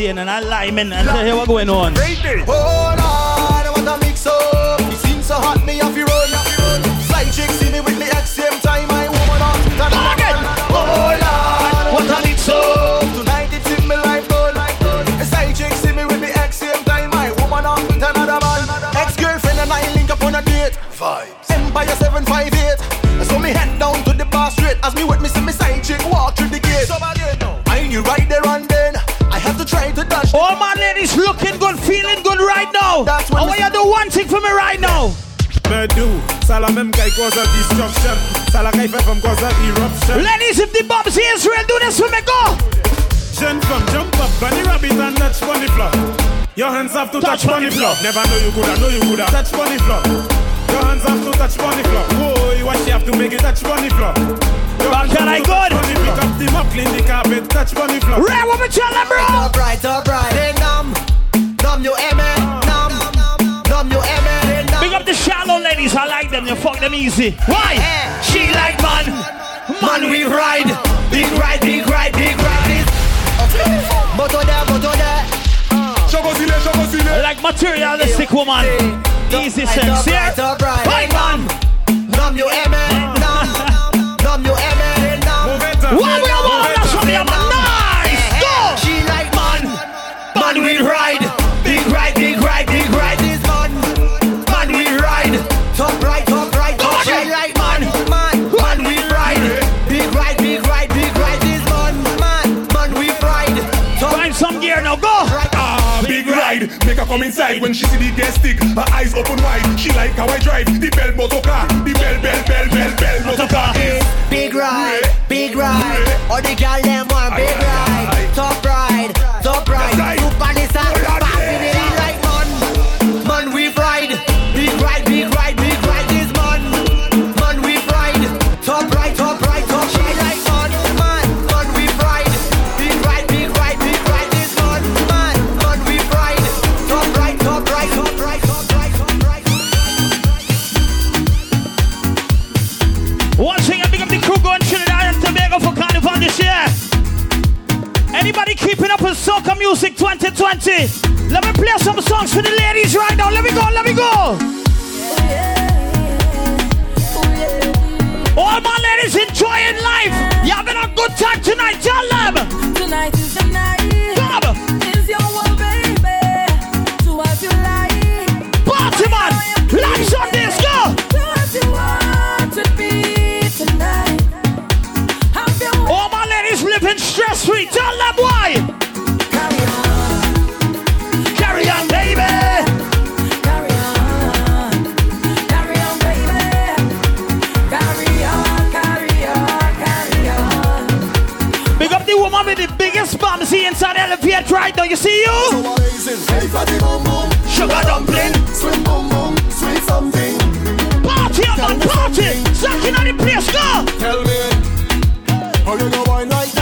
partying and liming and you what's going on. One thing for me right now. Me do, ça la même caille cause of destruction. Ça la caille fait from cause of eruption. Ladies, if the Bob's Israel do this for me, go. Jeune femme, jump up, bunny rabbit and touch bunny floor. Your hands have to touch, bunny floor. Never know you coulda, know you coulda. Touch bunny floor. Your hands have to touch bunny floor. Whoa, what you have to make it touch bunny floor. Your Back hands can I good? touch Bunny floor. Pick up the mop, clean the carpet, touch bunny floor. Ray, what me tell them, bro? Alright, alright, hey numb, you fuck them easy. Why? She like man, man we ride. Big ride, big ride, big ride. Moto there, moto there. Chocosile, chocosile. Like materialistic woman. Easy sex, yeah? Right, man. Numb you go. Ah, big ride. Make her come inside when she see the gas stick. Her eyes open wide. She like how I drive the bell motor car. The bell, bell, bell, bell, bell motor car. Big ride, big ride. All the girl them want big ride. How you go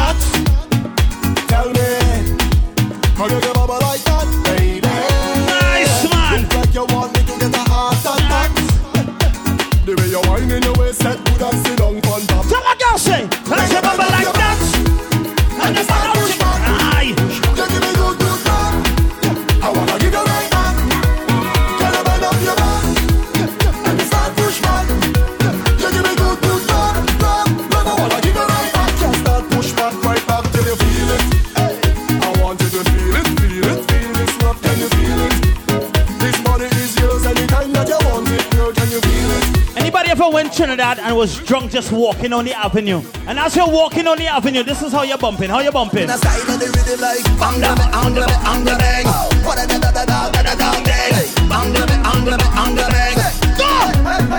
Trinidad and was drunk just walking on the avenue? And as you're walking on the avenue, this is how you're bumping. How you're bumping? The side of the rhythm like bang the bang the bang the bang. What a da da da da da da da bang. Bang the bang the bang the bang. Go!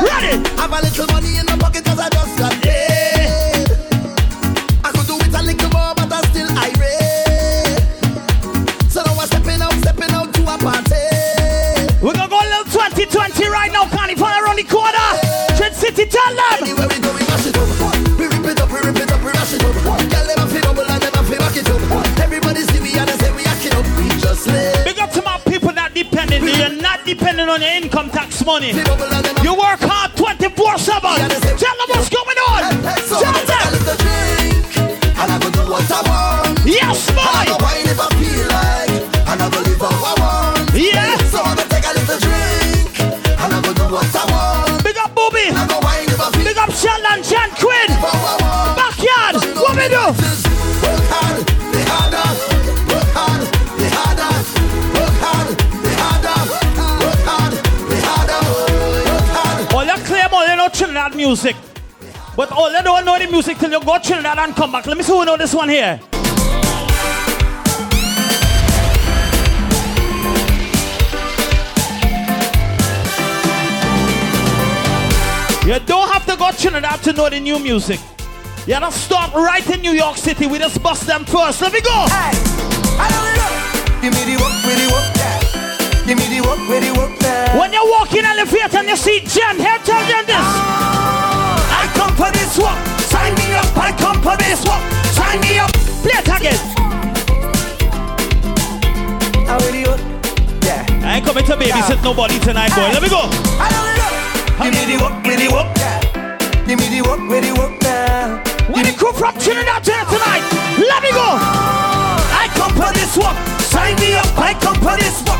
Ready? Have a little money in depending on your income tax money. You work hard 24 7. Tell them what's going on. Tell I take a them. little drink Trinidad music. But all you don't know the music till you go Trinidad and come back. Let me see who know this one here. You don't have to go Trinidad to know the new music. You gotta stop right in New York City. We just bust them first. Let me go. Give me the work, the work, yeah. Give me the work, the work. When you walk in elevator and you see Jen, here tell them this. I come for this walk. Sign me up. I come for this walk. Sign me up. Play it again. How the work, yeah. I ain't coming to babysit nobody tonight, boy. Let me go. Give me the work, with the work, yeah. Give me the work, with the work, yeah. When the crew from Trinidad to here tonight, let me go. I come for this walk. Sign me up. I come for this work.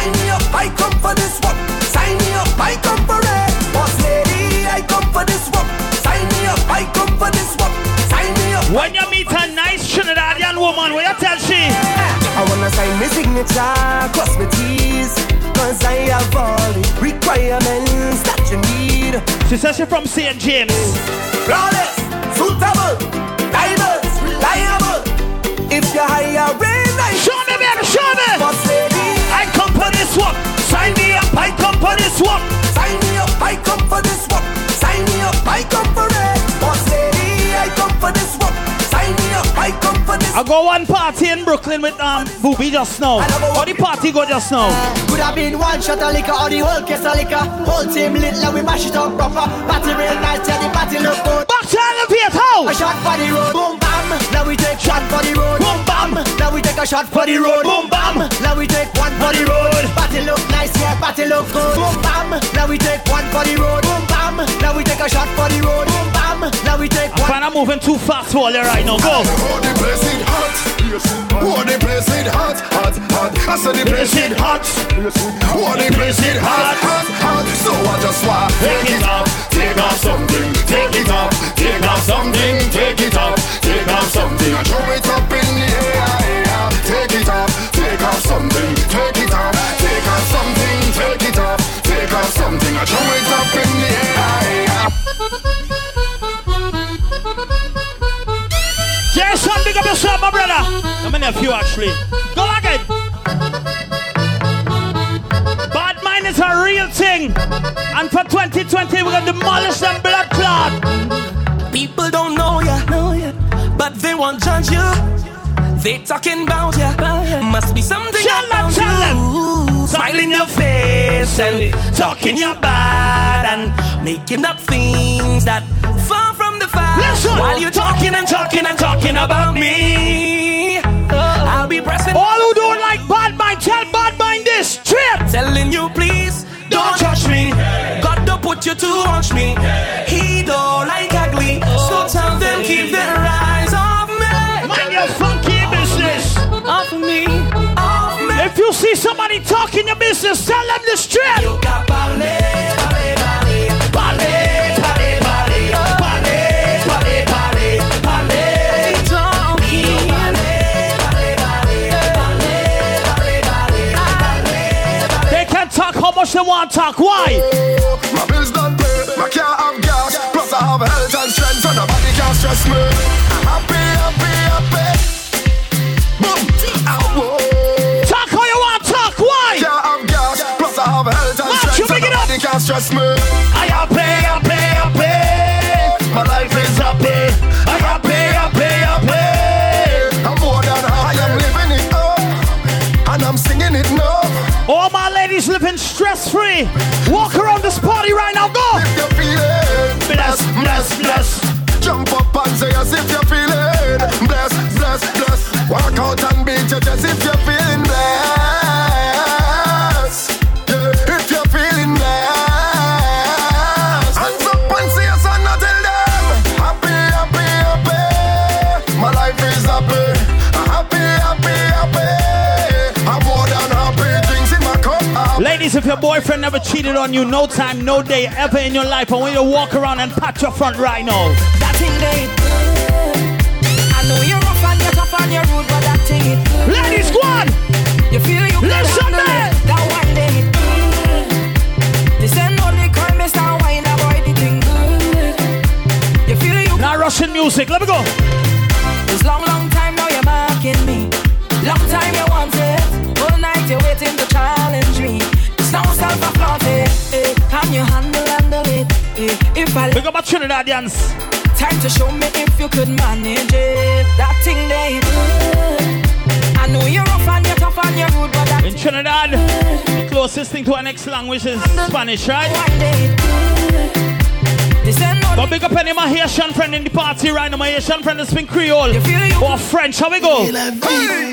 Sign me up. I come for this work. Sign me up. I come for it. Boss lady, I come for this work. Sign me up. I come for this work. Sign me up. When you meet a nice Trinidadian woman, what you tell she? I wanna sign my signature, cross my T's. Cause I have all the requirements that you need. She says she's from St. James. Flawless, suitable, diverse, reliable. If you hire rain, I Show me, baby, show me. I come for this work. sign me up. I come for this work. Sign me up. I come for it. Boss lady, I come for this work. Sign me up. I come for this. I go one party in Brooklyn with um Booby just now. How the party go just now? Could have been one shot of liquor or the whole case of liquor. Whole team lit, like we mash it up proper. Party real nice, yeah, the party look good. Back to elevate, how? A shot for the road, boom bam. Now we take shot for the road, boom bam. Now we take a shot for the road, boom bam. Now we take one for the road. Party look nice, yeah, party look good, boom bam. Now we take one for the road, boom bam. Now we take a shot for the road, boom bam. Now we we take I find I'm moving too fast for you right now. Go. Oh, the place it hot. Oh, the place it hot, hot, hot. I said the place it hot. Oh, the place it hot, hot, hot. So I just want take it off, take off something, take it off, take off something, take it off, take off something. I throw it up in the air, take it off, take off something, take it off, take off something, take it off, take something. I throw it up in the air. Jason, big up yourself, my brother. I'm in a few actually. Go again. Bad mind is a real thing. And for 2020, we're gonna demolish them blood clot. People don't know ya, know ya, but they won't judge you. They talking about ya. Must be something Tell them, about tell you. Smile in your face and talking your bad and making up things that far from the fact. Listen. While you're talking and talking and talking about me, I'll be pressing. All They can talk how much they want talk. Why? My bills don't pay, my car have gas Plus I have health and strength so nobody can stress me I'm happy, it up. nobody can stress me I happy, happy, happy. My life is happy I am happy, happy, happy I'm more than happy I am living it up And I'm singing it now All my ladies living stress free. Walk around this party right now. Go. If you're feeling Bless, bless, bless. Jump up and say as if you're feeling blessed, blessed, blessed. Walk out and beat your chest if you're feeling. If your boyfriend never cheated on you, no time, no day ever in your life, I want you to walk around and pat your front right now. That thing they I know you're rough and you're tough and you're rude, but that thing it Ladies, go on. You feel you can Listen, handle man. it. That one day This ain't no liquor, Mr. Wine, boy, the thing good. You feel you Now Russian music, let me go. It's long, long time now you're marking me. Long time you want it. All night you're waiting to challenge me. It's now self-afflaunted. Eh, can you handle, handle it? Eh, if I Big up my Trinidadians. Time to show me if you could manage it. That thing they good. I know you're rough and you're tough and you're rude, but that In Trinidad, the closest thing to our next language is Spanish, right? one day good. This ain't no But big up any my Haitian friend in the party right now. My Haitian friend is speak Creole or French. How we go? Go. Hey,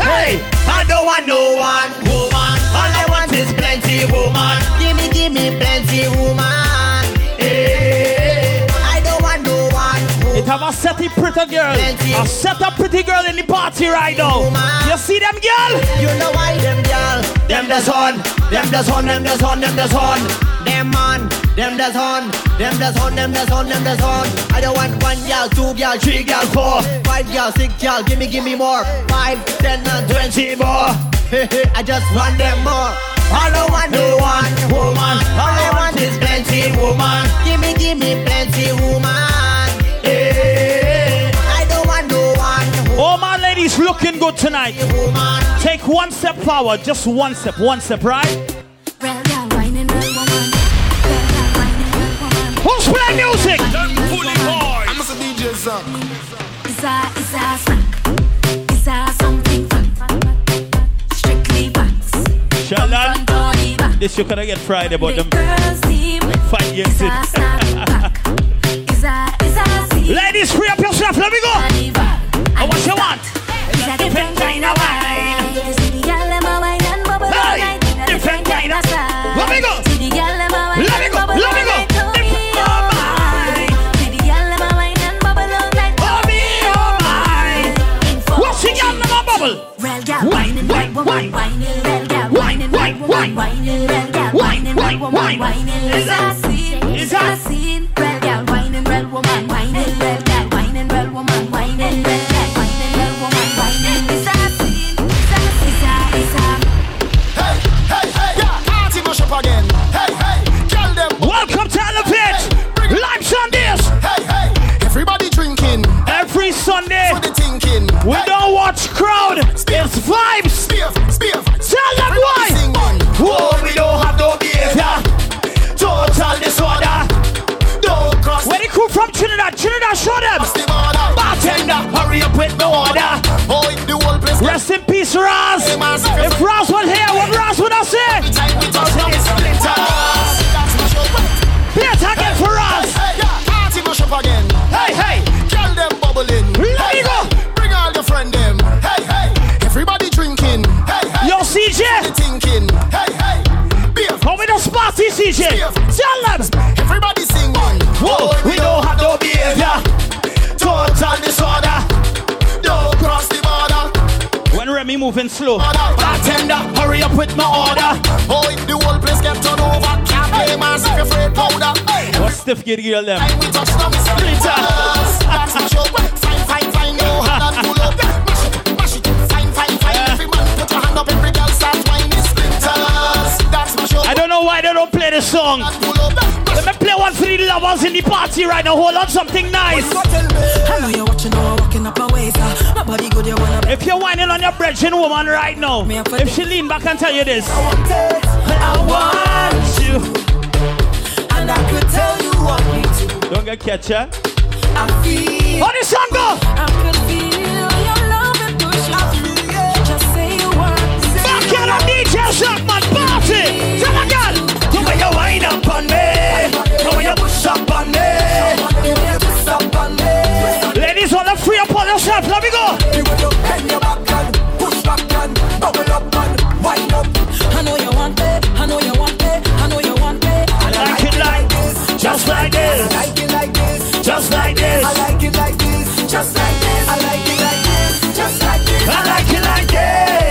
Hey, I don't want no one woman. All I want is plenty woman. Give me, give me plenty woman. Hey, I don't want no one woman. it have a setty pretty girl, Plenty. a set up pretty girl in the party right now. You see them girl? You know why them girl? Them does on, them does on, them does on, them does on. Them man, them does on, them does on, them does on, them does on. I don't want one girl, two girl, three girl, four, five girl, six girl. Give me, give me more. Five, ten, and twenty more. I just want them more. I don't want no one woman. All I want is plenty woman. Give me, give me plenty woman. Yeah. I don't want no one woman. All my ladies looking good tonight. Take one step forward, just one step, one step, right? Who's playing music? I'm a DJ song. It's a, it's a snack. It's something fun. Strictly facts. Shalan, this you gonna get Friday, but them five years in. It's a, it's a scene. Ladies, free up yourself. Let me go. And what you want? It's a different kind of gal, gal, is scene, is scene. Gal, woman, gal, woman, gal, woman, is scene, is a, is a. Hey, hey, hey, yeah, party mash up again. Hey, hey, girl them. Welcome to Elevate. Live Sundays. Hey, hey, everybody drinking. Every Sunday. For the thinking. We don't watch crowd. It's vibes. Trinidad, show them. Bartender, hurry up with the order. Boy, the whole place. Rest in peace, Raz. If Raz was here, what Raz would I say? Time we touch the splitters. That's my show. Play it again for yeah, party mash up again. Hey, hey, girl them bubbling. Let me go. Bring all your friend them. Hey, hey, everybody drinking. Hey, hey. Yo, CJ. Thinking. Hey, hey, beer. How we don't party, CJ? Tell moving slow. Bartender, hurry up with my order. Boy, the whole place get turned over. Can't play mas if you're afraid powder. What stiff get girl them? We touch them splitters. That's my show. Fine, fine, fine. No hand and pull up. Mash it, mash it. Fine, fine, fine. Every man put your hand up. Every girl start whining splitters. That's my show. I don't know why they don't play this song. Let me play one for the lovers in the party right now. Hold on, something nice. I know you're watching or body good, you wanna If you're whining on your brethren woman right now, if she lean back and tell you this, I want it, I want you, and I could tell you what me to. don't get catch ya. I feel. How song go? I could feel your love and push you. Just say you want. Back here on DJ Man party. Up yourself. Let me go. I know you want it. I know you want it. I know you want it. I like it like this, just like this. I like it like this. Just like this. I like it like this. Just like this. I like it like this. Just like this. I like it like this.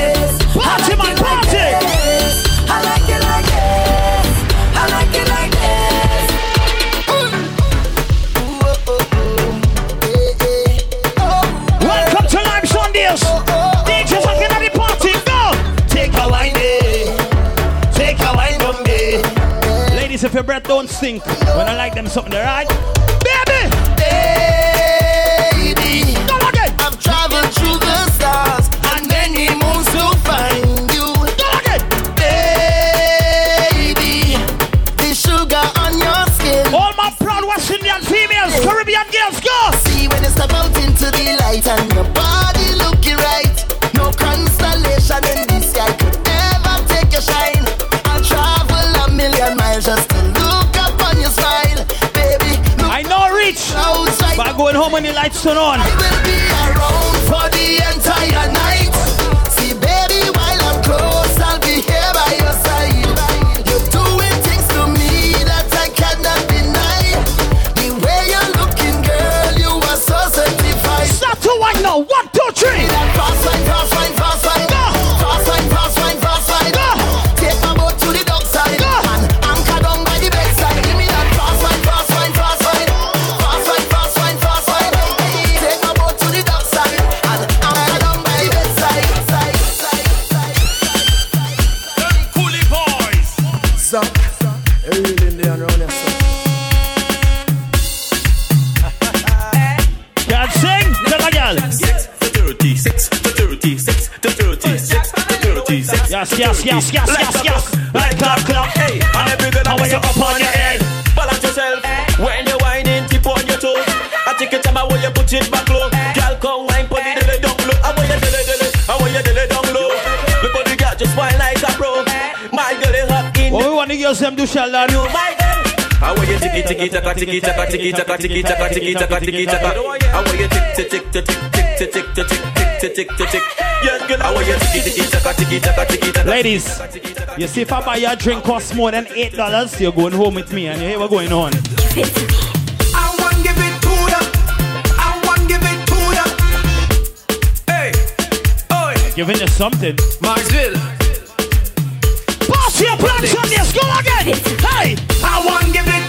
Your breath don't stink, when I like them something, alright? Going home when the lights turn on. I will be around for the entire night. See, baby, while I'm close, I'll be here by your side. You're doing things to me that I cannot deny. The way you're looking, girl, you are so certified. Start to wine now. One, two, three. Yes, yes, yes, yes, yes, yes. Like clock, clock. Hey, and every girl I up on your head? Balance yourself. When you whining, tip on your toe. I take your time, I want you put it back low. Girl, come wine, put it dilly down low. I want you dilly dilly, I want you dilly down low. Look how the girl just wine like a pro. My girl is hot in. What we want the girls them do, Sheldon? You my girl. I want you tiki tiki taka tiki taka tiki taka tiki taka tiki taka tiki taka. I want you tick tick tick tick tick tick tick tick tick tick tick tick. Yes, Ladies, you see if I buy your drink costs more than eight dollars, you're going home with me, and you hear what's going on. I want give it to ya. I want give it to ya. Hey, oi, Giving you something. Marksville. Pass your plans on this, go again. Hey, I want give it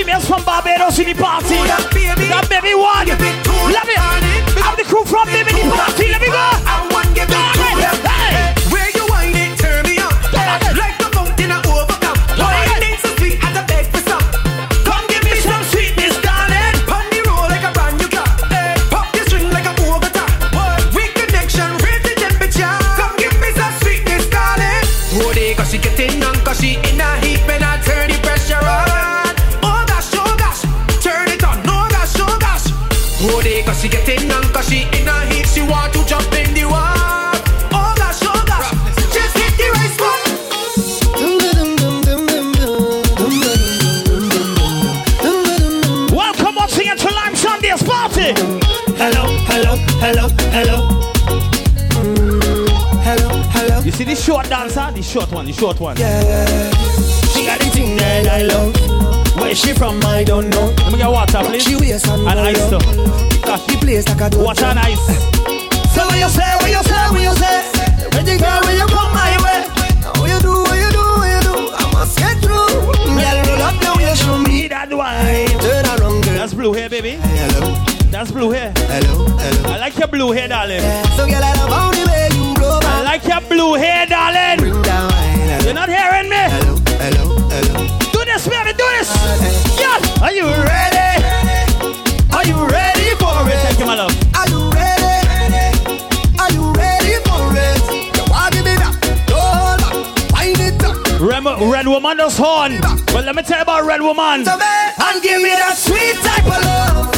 females from Barbados in the party. That baby one. Love it. Big up the crew from Baby the party. Let me go. I want give it to short one, the short one. Yeah. She got the thing that I love. Where she from, I don't know. Let me get water, please. She wears some And ice too. Cause she plays like a. Water and ice. So what you say, what you say, what you say? When you girl, when you come my way. What you do, what you do, what you do? I must get through. Girl, roll up now, you show me that wine. Turn around, girl. That's blue hair, baby. Hello, That's blue hair. hello, hello. I like your blue hair, darling. So girl, I love how the like your blue hair, darling. Bring down wine. You're not hearing me? Hello, hello, hello. Do this, baby, do this. Yeah. Are you ready? Are you ready for it? Thank you, my love. Are you ready? Are you ready for it? You want me that? Hold on, wind it up. Red, red woman does horn. Well, let me tell you about red woman. And give me that sweet type of love.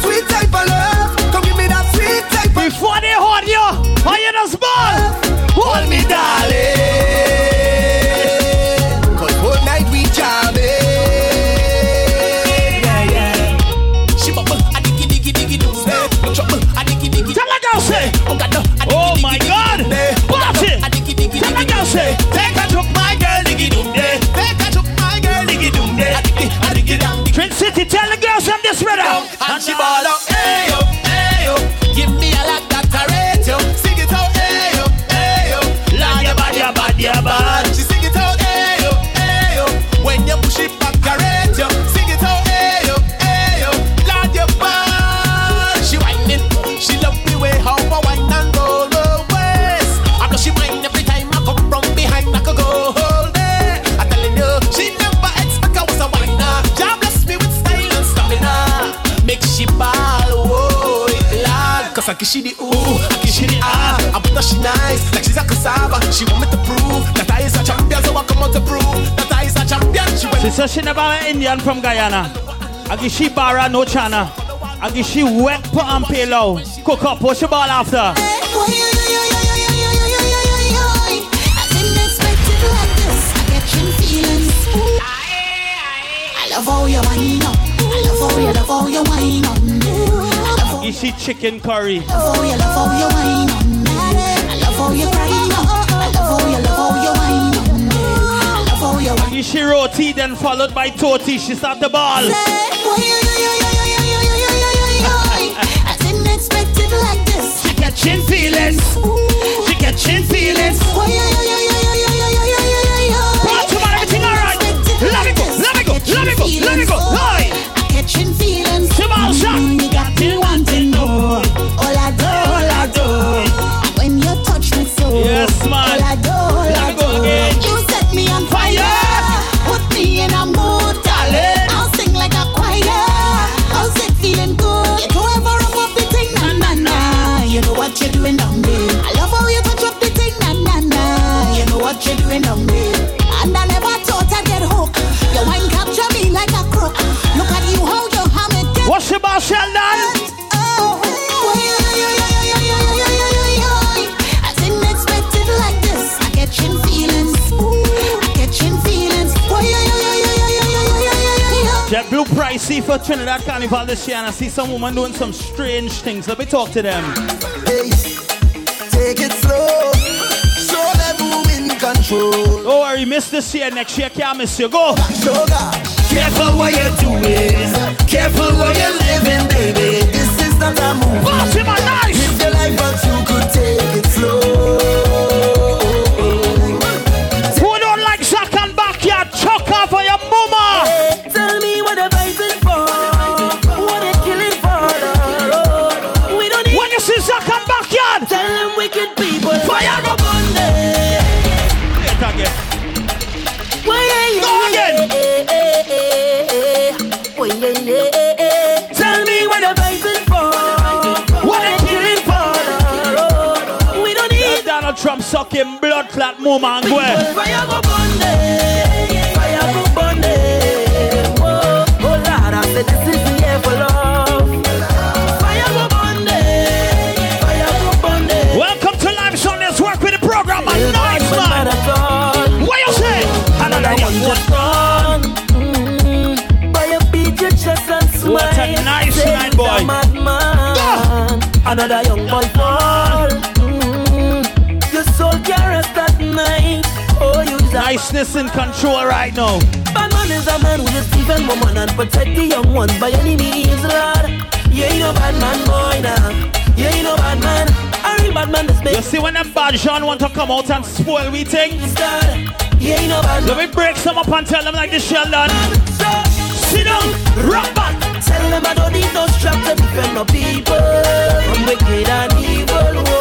Sweet type of love. Come give me that sweet type of Before they horn you, how ball? Hold me, darling. Cause whole night we jamming. Yeah, yeah. She bubble, a diggy diggy diggy do. No trouble, a diggy diggy. Tell a girl say. Oh God, no. Oh my God. it. A diggy diggy Tell a girl say. Take a took my girl diggy do. Take a took my girl diggy do. A diggy, a diggy. Twin City, tell the girls She want me to prove that I is a champion, so I come out to prove that I is a champion. She She said she never met Indian from Guyana. I give she bara no chana. I give she wet put and pillow. Cook up, push your ball after. I love how you wind up. I love how you love how you wind up. I love she chicken curry? love how you love how you wind up. I love how you grind up. You wind Is she roti then followed by toti? She start the ball. I didn't expect it like this. She get chin feelings. She get chin feelings. Part to man, everything alright. Let me go, let me go, let me go, let me go. Hey. Catching feelings. Jamal shot. Mm, You got me wanting more. All I do, all I do. When you touch me so. Yes, man. All I do, all Let I me go do. Set me on fire. Put me in a mood, darling. I'll sing like a choir. How's it feeling good? You don't ever wrong up the thing, na na na. You know what you're doing down there. I love how you touch up the thing, na na na. been on me. And I never thought I'd get hooked. Your wine capture me like a crook. Look at you, how you have it. What's your boss, Sheldon? Pricey for Trinidad Carnival this year, and I see some woman doing some strange things. Let me talk to them. Hey, take it slow. Show them who in control. Oh, Don't worry, miss this year. Next year, can't miss you. Go. Careful what you're doing. Careful what you're living, baby. This is not a movie. Party, man, nice. Live your life, but you could take it slow. Mama and go. Welcome to Live Sundays. Work with the program. Man. Another Boy, you beat your chest and smile. What a nice night, boy. Ah, another young boy Niceness in control right now. Bad man is a man who is even woman and protect the young ones by any means, Lord. You ain't no bad man, boy, now. You ain't no bad man. Real bad man is big. You see when them bad John want to come out and spoil we things? You ain't no bad Let me break some up and tell them like this, Sheldon. So, sit down, rock back. Tell them I don't need no strap to defend my people from wicked and evil.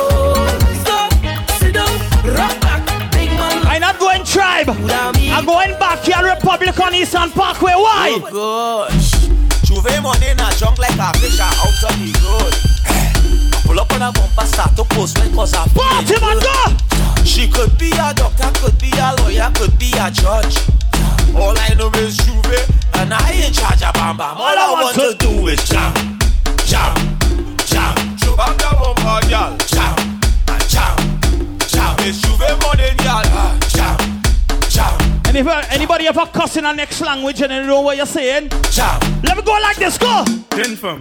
I'm going back going backyard Republican Eastern Parkway. Why? Oh gosh. Juve money in a junk like a fish out of the road. Pull up on a bumper, start to post when cause I Party man, go! She could be a doctor, could be a lawyer, could be a judge. All I know is Juve, and I ain't charge of bam bam. All I want to do is jam, jam, jam. Juve up the bumper, y'all. Jam, and jam, jam. It's Juve money, y'all. Ah. And if uh, anybody ever cuss in a next language and they know what you're saying, jam. Let me go like this, go! Jeune femme,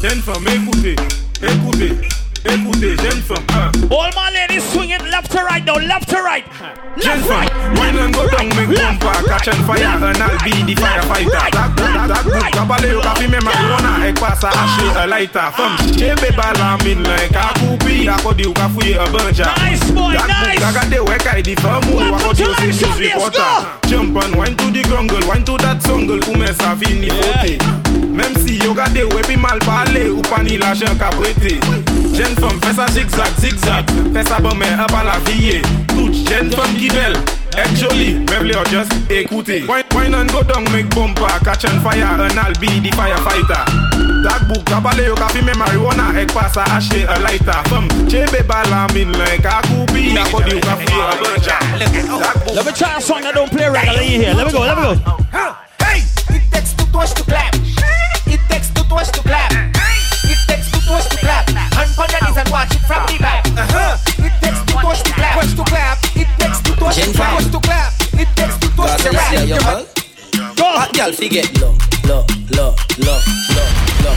jeune femme, écoutez, écoutez, écoutez, jeune femme. All my ladies swing it left to right now, left to right. Jeune Left, femme, right. wine and go down, make bumper, catch and fire, and I'll be the firefighter. That, that, that, that, kabale yo kapi me marijuana, ek pasa ashe a lighter. Femme, chebe bala min like a coupi, akodi yo ka fouye a banja. Nice boy, That nice. book kagade wek ay di femme, ou akodi yo si news reporter. Jump and wine to the grungle, wine to that jungle, ou men sa fini fote. Même si yo gade we pi mal pale, ou pa ni l'argent ka prete. Jeune femme, fais ça zigzag, zigzag, fais ça bon mais un pas la vie. Toute jeune femme qui belle, est jolie, même les just écouter. Wine, wine and go down, make bumper, catch and fire, and I'll be the firefighter. That book, kabale yo ka fi me marijuana, ek pa sa ashe a lighter. Femme, chebe bala min like a coupi, akodi yo ka fouye a banja. Let me try a song that don't play regularly here. Let me go, let me go. Hey! It takes two toes to clap. It takes two toes to clap. It takes two toes to clap. And on your knees and watch it from the back. Uh-huh. It takes two toes to clap. Toes to clap. It takes two toes to clap. Toes to clap. It takes two toes to clap. your girl. Hot girl fi get low, low, low, low, low, low.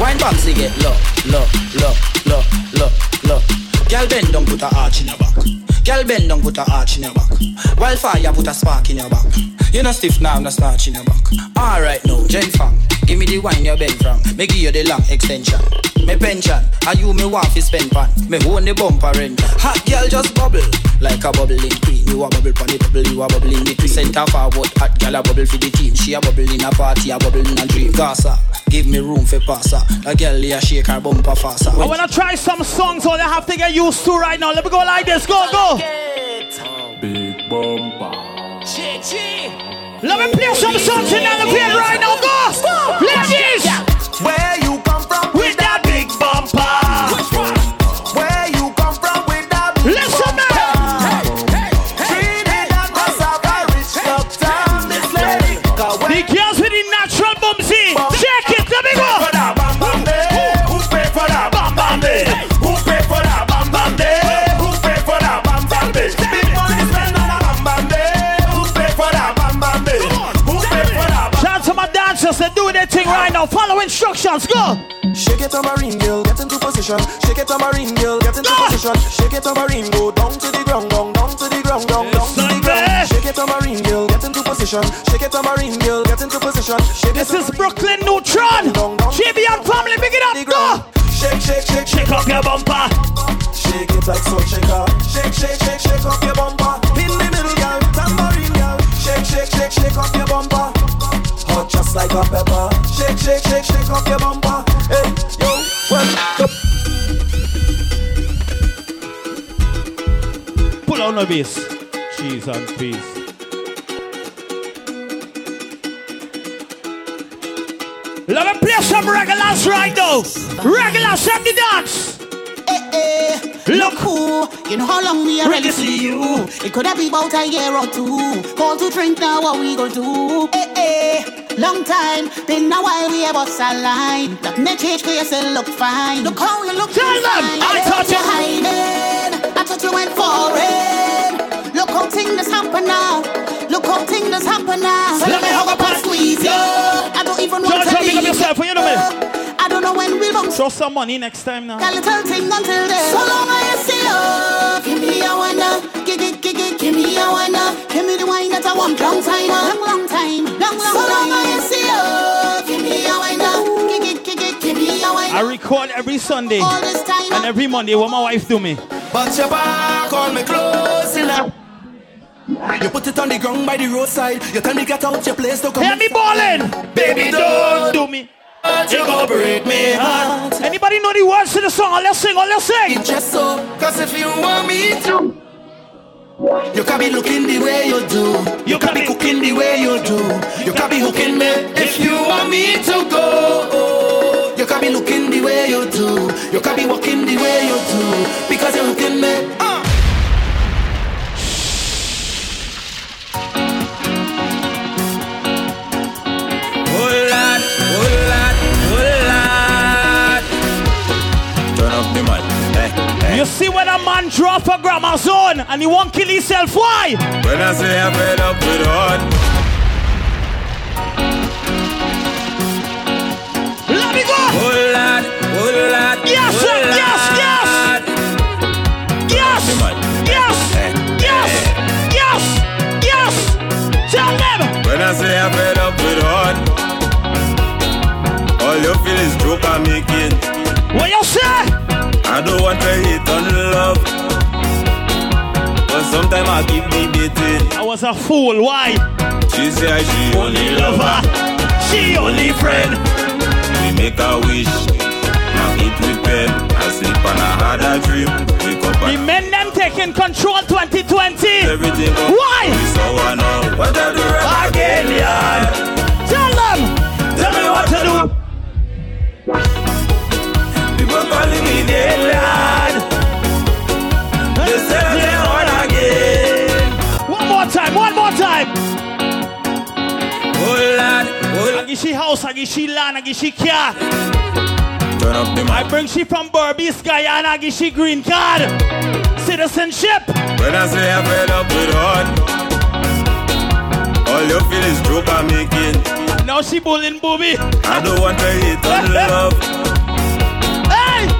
Wine back fi get low, low, low, low, low, low. Girl bend down, put a arch in your back. Girl bend down, put a arch in your back. Wildfire, put a spark in your back. You no stiff now, no starch in your back. Alright now, Jen Fang, give me the wine you bend from. Me give you the long extension. Me pension, and you me want fi spend pan. Me own the bumper rent. Hot girl just bubble like a bubbling queen. You a bubble pon the bubble, you a bubble in between. Center forward, hot girl a bubble for the team. She a bubble in a party, a bubble in a dream. Gaza, give me room for passer. A girl here shake her bumper faster. I wanna try some songs all I have to get used to right now. Let me go like this. Go, go. Big bumper. Let me play some songs in the field right now. Go. Ladies. Now. Follow instructions. Go. Shake it, tambourine girl, get into position. Shake it, tambourine girl, get into position. Shake it, tambourine, go down to the ground, down, down to the ground, down, down to the ground. Shake it, tambourine girl, get into position. Shake it, tambourine girl, get into position. Shake This is Brooklyn Neutron. JB and family, big it up. Go. Shake, shake, shake, shake up your bumper. Shake it like salt shaker. Shake, shake, shake, shake up your bumper. In the middle, girl, tambourine girl. Shake, shake, shake, shake up your bumper. Hot like a pepper. Shake, shake, shake, shake up your bumper. Hey, yo, well. Pull on the bass. Cheese and peace. Let me play some regulars right now. Regulars, set the dance. Look who, you know how long we are ready to see you. It could have been about a year or two. Call to drink now, what we gonna do? Eh eh, long time, been a while we have us a line. Change, cause you still look fine. Look how you look Tell them. I thought you hiding. I thought you went foreign. Look how things happen now. Look how things happen now. So let me hug up and squeeze you. I don't even want Don't to leave yourself, you know me. I don't know when we'll bump Throw some money next time now. a little thing until then. So long I see you. Give me a wonder. Give it, give it, give me a wonder. Give me the wine that I want. Long time, long, long time. Long, long, so long I see you. Give me a wonder. Give it, give it, give me a I wonder. record every Sunday All this time. and every Monday what my wife do me. But your back on me close enough. You put it on the ground by the roadside. You tell me get out your place to come. Hear me ballin'. Baby, don't do me. You go break me heart. Anybody know the words to the song? Let's sing, let's sing. It's just so, cause if you want me to. You can be looking the way you do. You can be cooking the way you do. You can be hooking me if you want me to go. You can be looking the way you do. You can be walking the way you do. Because you're hooking me. You see when a man drop a grammar zone and he won't kill himself, why? When I say I'm fed up with hard, Let me go. whole lot, whole lot. Yes, whole sir, yes, yes. Yes, yes, yes, yes, yes. Tell them. When I say I'm fed up with hard, all you feel is joke I'm making. What sometimes I keep debating. I was a fool, why? She say she only lover, She only friend. we make a wish. Now eat with pen, I sleep and I had a dream. Wake up The men them taking control 2020. everything. Why? So I know what I do again, yeah. Tell them. Tell me what to do. People calling me dead give she house, I give she land, I give she car. Turn up the I bring she from Berbice, Guyana, I give she green card. Citizenship. When I say I'm fed up with hard, all you feel is joke I'm making. Now she bullying booby. I don't want to hate on love,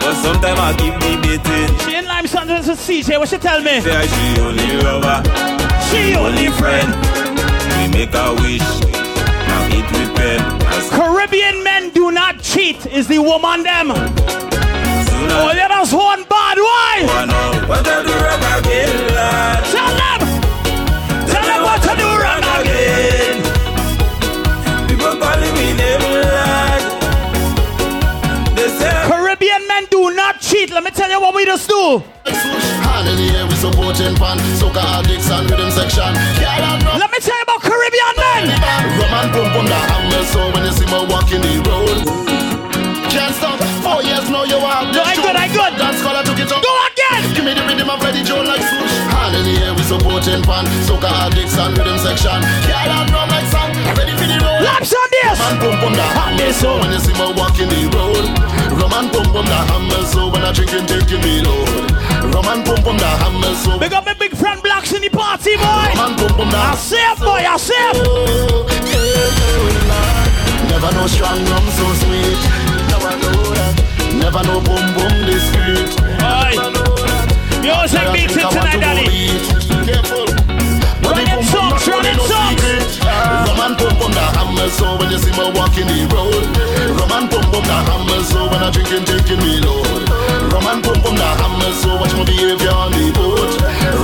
but sometimes I keep debating. She in Lime Sanders with CJ, what she tell me? Say she only lover, She only friend. we make a wish. Caribbean men do not cheat, is the woman them. Oh, let one bad, why? I know cheat, let me tell you what we just do. Hand in the air, we supporting pan. Soca addicts and rhythm section. Girl and rum. Let me tell you about Caribbean men! Rum and pum pum the hammer. So when you see me walking the road, can't stop. Four years now you No, I good, I good. Dance color took it up. Go again! Give me the rhythm of Freddie Joe like swoosh. Hand in the air, we supporting pan. Addicts and rhythm section. Girl and rum like. Ready for the road. Laps on this! Rum and pum pum the hammer. So when you see me walking the road, Roman, and pum pum the hammer, so when I drink and take you me load. Rum and pum pum the hammer, so. Big up my big friend Blacks in the party, boy. Roman, and pum pum the hammer. I say, boy, I say. Never know strong rum so sweet. Never know boom boom discreet. Alright. You always like me tonight, daddy. Turn it up. Roman and pump on the hammer, so when you see me walking the road. Roman and pump on the hammer, so when I drinking, taking me low. Roman and pump on the hammer, so watch my behavior on the boat.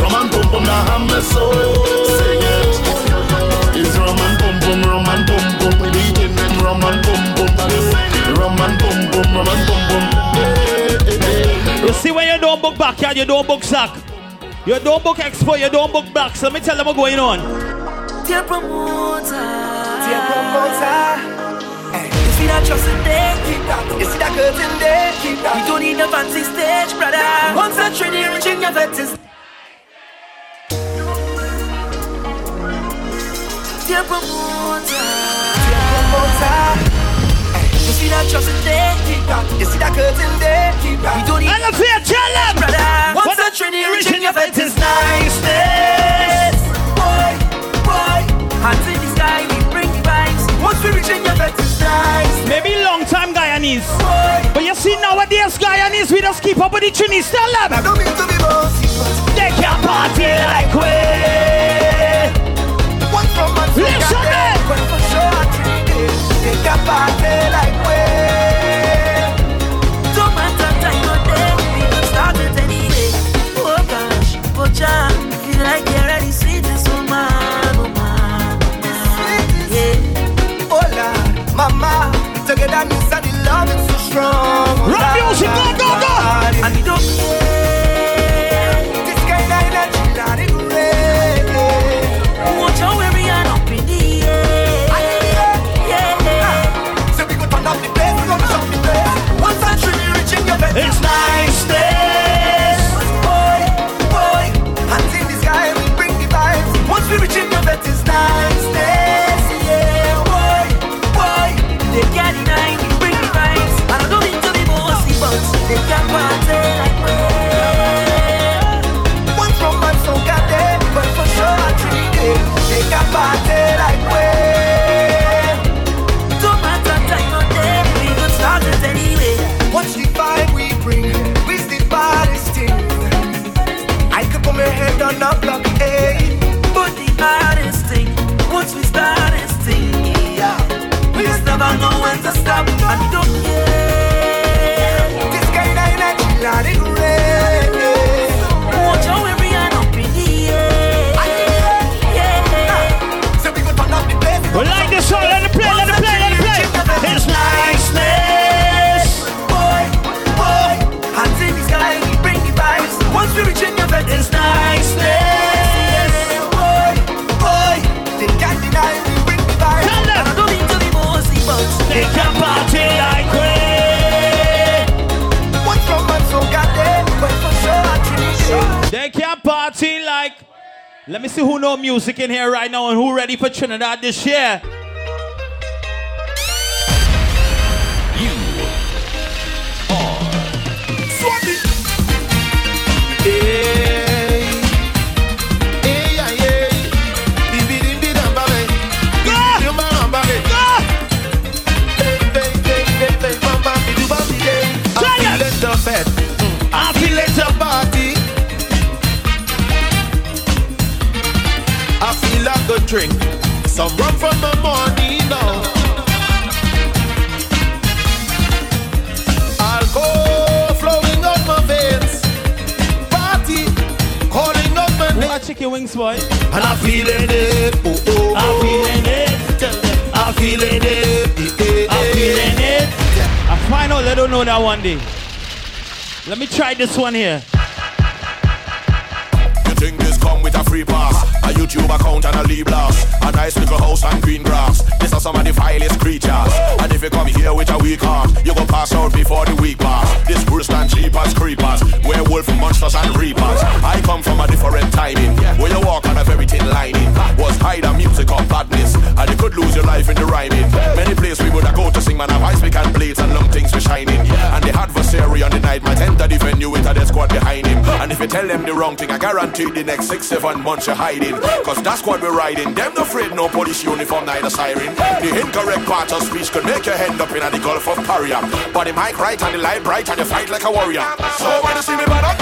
Roman and pump on the hammer, so sing it. It's Roman pump, pump, Roman pump, pump. We eating them rum Roman pump, pump. Rum and pump, pump, Roman and pump, pump. You see when you don't book backyard, you don't book sack. You don't book Expo, you don't book Black. So me tell them what's going on. Dear promoter. Dear promoter. You see that there? Keep. You see that curtain there? Keep don't need a fancy stage, brother. Once train reaching your. Dear promoter. Dear promoter see that there, keep that. You see that curtain there, keep that. Don't need. I love tell them, brother. Once the Trinity rich in your faith is. Boy, boy, hands in the sky, we bring the vibes. Once we reach in your faith nice. Maybe long time Guyanese, boy, but you see nowadays Guyanese, we just keep up with the Trinity. Tell them. I don't mean to be bossy, they can't party like we. One from Listen, man take a party like we Trinidad this year. like this one here. Wrong thing, I guarantee the next six, seven months you're hiding. Cause that's what we're riding. Them no afraid, no police uniform, neither siren. The incorrect part of speech could make your hand up in the Gulf of Paria. But the mic right and the light bright and you fight like a warrior. So when you see me bad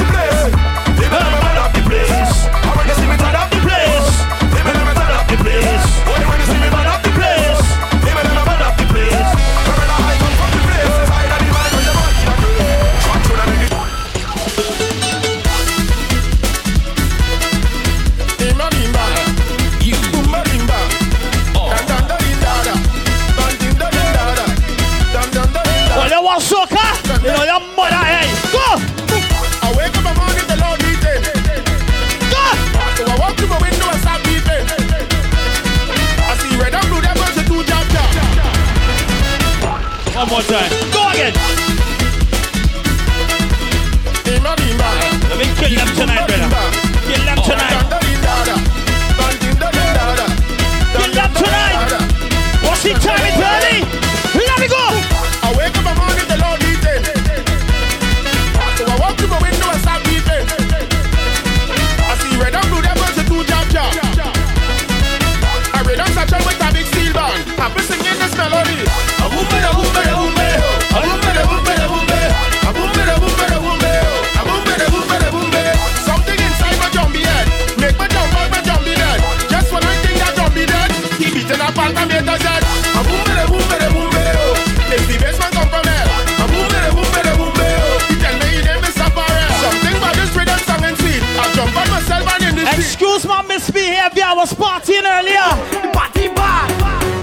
I was partying earlier. Party bad,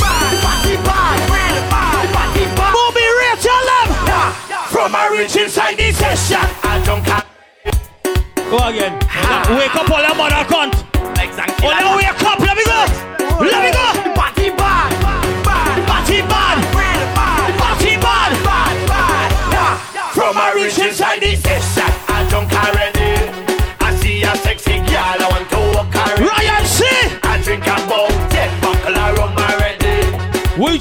party bad, bad, party bad. Booby, real tell them. From a rich inside this session, I don't care. Go again. Ah. Wake up all your mother cunt. Exactly. Oh, now wake up. Let me go. Let me go. Party bad, bad, Party bad. Party bad. From a rich inside this session,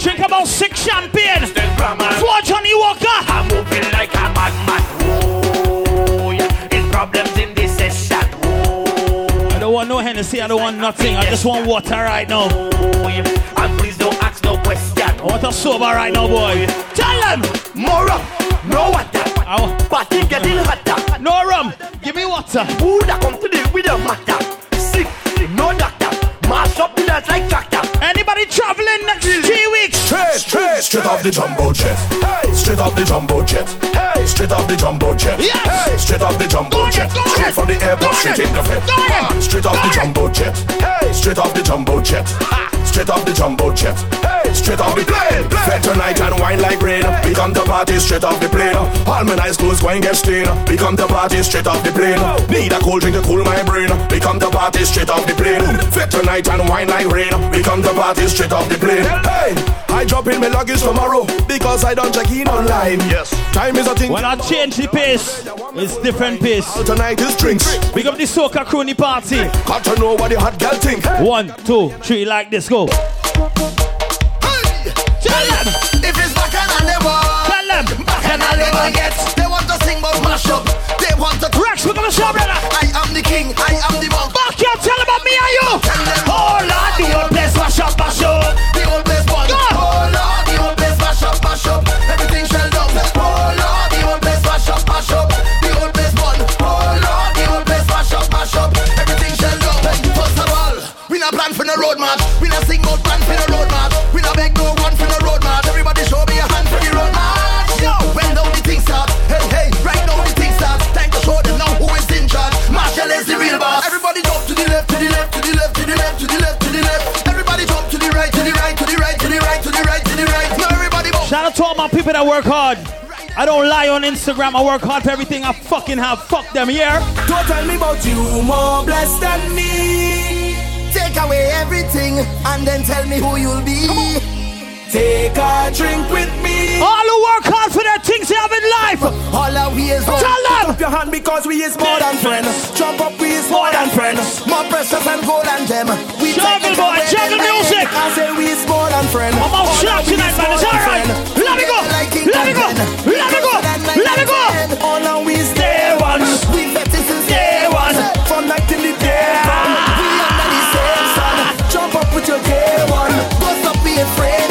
drink about six champagne. For Johnnie Walker. I'm moving like a madman. Oh, yeah. It's problems in this session. I don't want no Hennessy. I don't want nothing. I just want water right now. Oh, yeah. And please don't ask no question. A sober right now, boy. Tell them. More rum, no water. Oh. Party getting hotter. No rum. Give me water. Who that come to deal with the matter? Sick, no doctor. Mash up the dance like tractor. Anybody traveling next weeks? Straight, off the jumbo jet. Hey, straight off the jumbo jet. Hey, straight off the jumbo jet. Hey, straight off the jumbo jet. Straight from the airport, straight in the fit. Straight off the jumbo jet. Hey, straight off the jumbo jet. Straight off the jumbo jet. Hey, straight off the plane. Fed tonight and wine like rain. We come to party straight off the plane. All my nice clothes going get stained. We come to party straight off the plane. Need a cold drink to cool my brain. We come to party straight off the plane. Fed tonight and wine like rain. We come to party straight off the plane. Hey, I drop in my luggage tomorrow because I don't check in online. Yes, time is a thing. When I change the pace, it's different pace. Tonight is drinks. Big up the soca crony party. Got to know what the hot girl think. One, two, three, like this. Go. Them. If it's back and they want, Tell them. back and I never get. They want to sing but mash up. They want to. Rex, we're gonna show, brother. I am the king. I am the monk. Fuck you. Tell them about me and you. Tell them. Out to all my people that work hard. I don't lie on Instagram. I work hard for everything I fucking have. Fuck them, yeah? Don't tell me about you, more blessed than me. Take away everything and then tell me who you'll be. Take a drink with me. All who work hard for their things they have in life. All our we is Put up your hand because we is more than friends. Jump up, we is more than friends. More precious and gold than them. We jungle boy, jungle music. I say we is more than friends. I'm out sharp tonight, man. It's all right. Let me go. Let me go. Let me go. Let me go. All our we is day one. We vet this is day one. From night till the day one. We under the same. Jump up with your day one. Bust up, be afraid.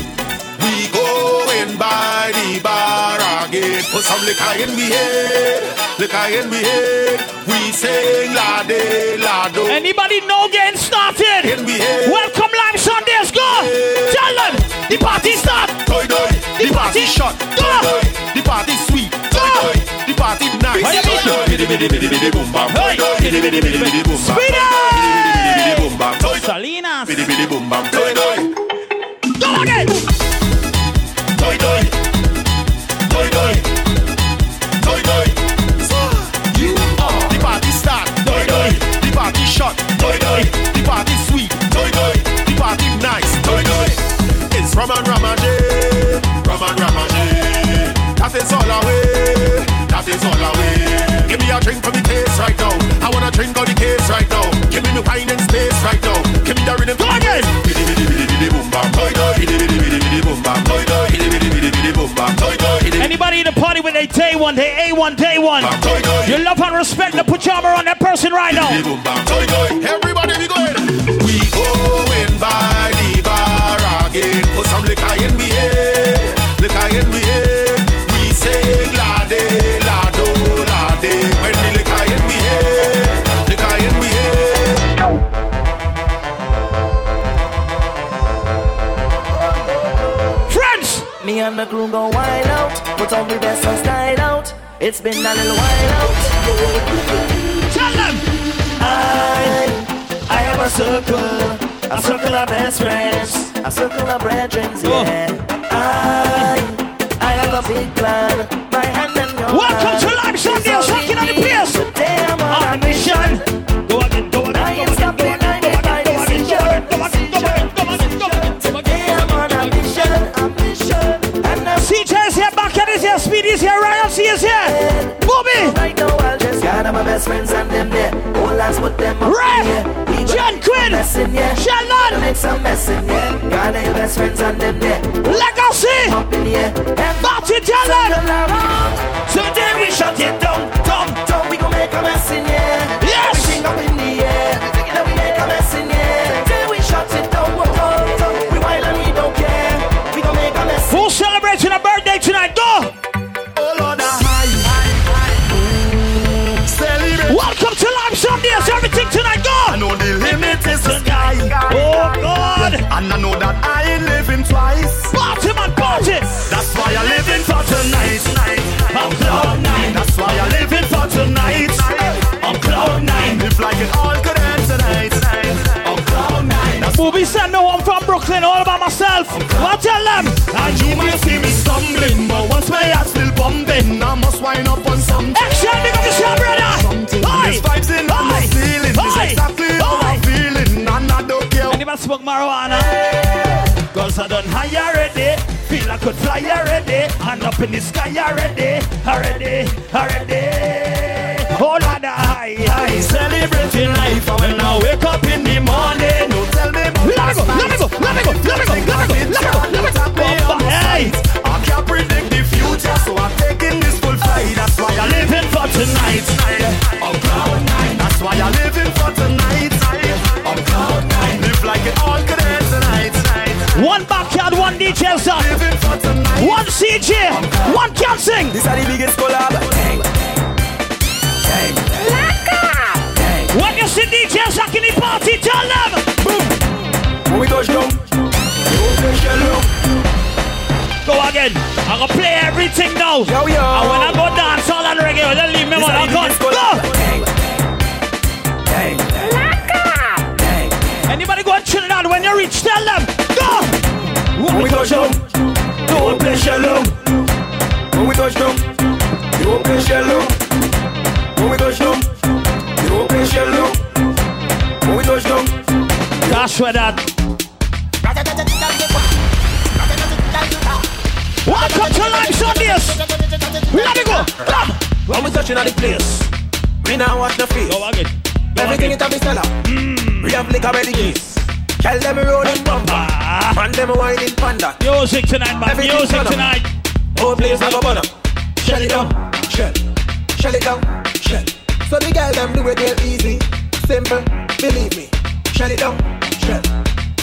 Going by the bar again. Put some liquor in we head, liquor in we head. We sing la de la do. Anybody know getting started? In we head. Welcome Lime Sundays, go! Tell them the party start. Toy toy, the party shot. Toy toy, the party sweet. Toy toy, the party nice. What you mean? Toy toy, bidi bidi bidi bidi boom bam. Toy toy, bidi bidi bidi bidi boom bam. Toy toy, Salinas. bidi bidi boom bam. Toy toy, Go again. Shot. Toy toy, the party sweet. Toy toy, the party nice. Toy toy. It's ramage, rum and ramage. That is all away, that is all away. Give me a drink for me taste right now. I wanna drink on the case right now. Give me the wine and space right now. Give me the rhythm. Come again. Bidi bidi bidi bidi boom bam. Anybody in the party with a day one, day A1, day one. You love and respect the pajama on that person right now. Everybody we going. We going by the bar again. Put some liquor in head. Liquor in we on the best and style out. It's been a little while out. Tell them! I, I have a circle, a circle of best friends, a circle of brethren, yeah. I, I have a big plan, my hand in your Welcome to hand. Live Sunday, It's all rocking on the we gather friends and them there. All that's what them up here. We John Quinn, messin', yeah. Shannon. Make some messin', yeah. Gather your best friends and them there. Legacy! Up in here. And Party talent! So then we shut it down. We gon' make a mess in the the sky. Oh God! And I know that I ain't living twice. Party man, party! That's why I live in for tonight. I'm cloud nine. That's why I live in for tonight. I'm cloud nine. If like it all could end tonight. I'm cloud nine. That's Booby said no, I'm from Brooklyn, all by myself. What tell them? and you might see me stumbling, but once my heart still bumping, I must wind up on something. Smoke marijuana? Cause I done high already. Feel I could fly already. Hand up in the sky already. Already, already. Oh, Lord, high, high. Celebrating life, and when I wake up in the morning, don't tell me about Let me go, let me go, let me go, let me go, let me go, let me go, let me go. Bumper, hey. I can't predict the future, so I'm taking this full flight. That's why I live in for tonight. I'm nine. That's why I live in for One backyard, one DJ song. Living for tonight. One CJ, one can sing. This are the biggest collab. When you see DJs rocking the party, tell them. When we touch down, you open shell up. Go again. I'm gonna play everything now. Yo, yo. And when I go dance all on reggae, don't leave me This alone. are I'm the going. Go. collab. Anybody go to Trinidad when you reach, tell them. Go. When we touch down, you open shell up. When we touch down, you open shell up. When we touch down, you open shell up. When we touch down, That's where that. Welcome to Live Sundays. Let me go. Come. when we touching on the place, we now watch the face. Go again. Everything again. it a be stellar. Mm. We have liquor ready case. Tell them rolling bumper. And them whining panda. Music tonight, man. Everything Music fun tonight. Oh, please have a banner. Shell it down. Shell. Shell it down. Shell. So the girl them do it real easy. Simple. Believe me. Shell it down. Shell.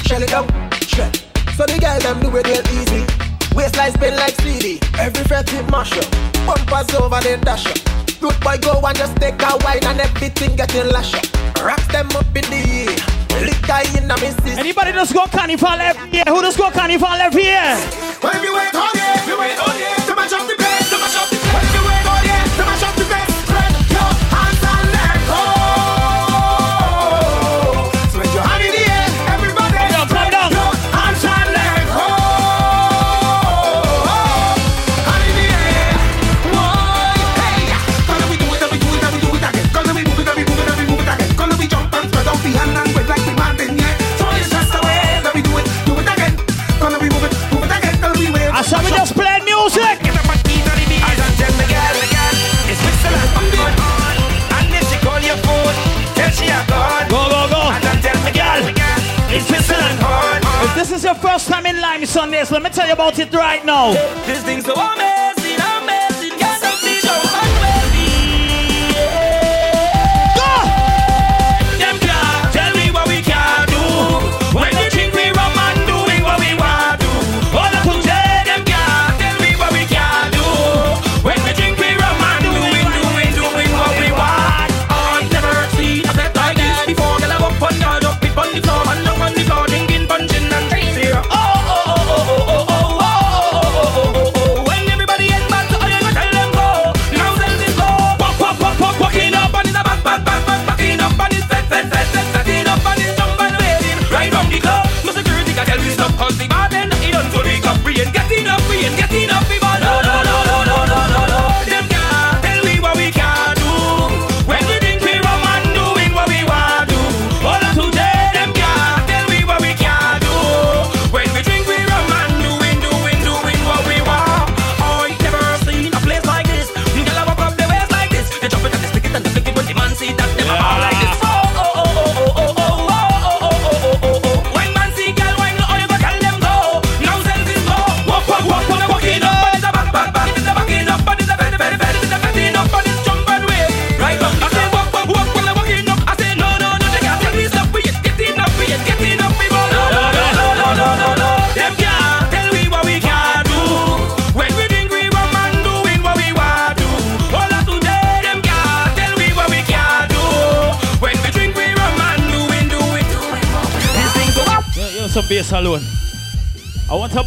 Shell it down. Shell. So the girl them do it real easy. Waistline spin like CD. Every fret hit mash up. Bumpers over then dash up. Road boy go and just take a wine and everything getting lash up. Rocks them up in the air. Liquor in my system. Anybody just go carnival every year? Who just go carnival every year? Well, we wait all year, you wait all year to match up the this is your first time in Lime Sundays, let me tell you about it right now. This thing's so amazing.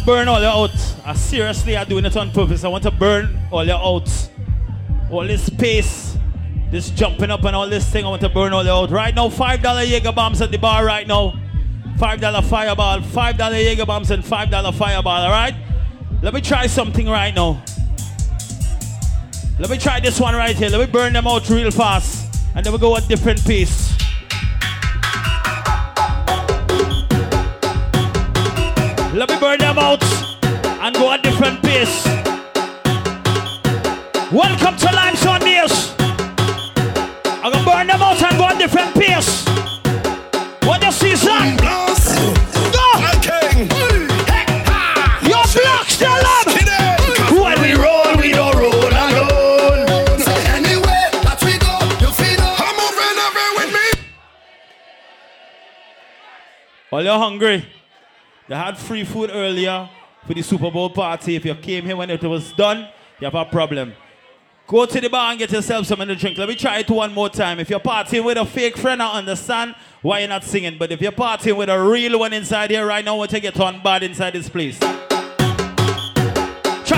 burn all your out. Uh, I seriously are doing it on purpose. I want to burn all your out. All this space, this jumping up and all this thing. I want to burn all your out. Right now, $5 Jaeger bombs at the bar right now. $5 fireball, $5 Jaeger bombs, and $5 fireball, alright? Let me try something right now. Let me try this one right here. Let me burn them out real fast. And then we go a different piece. them out and go a different pace. You had free food earlier for the Super Bowl party. If you came here when it was done, you have a problem. Go to the bar and get yourself something to drink. Let me try it one more time. If you're partying with a fake friend, I understand why you're not singing. But if you're partying with a real one inside here right now, I want you to get on bad inside this place. Try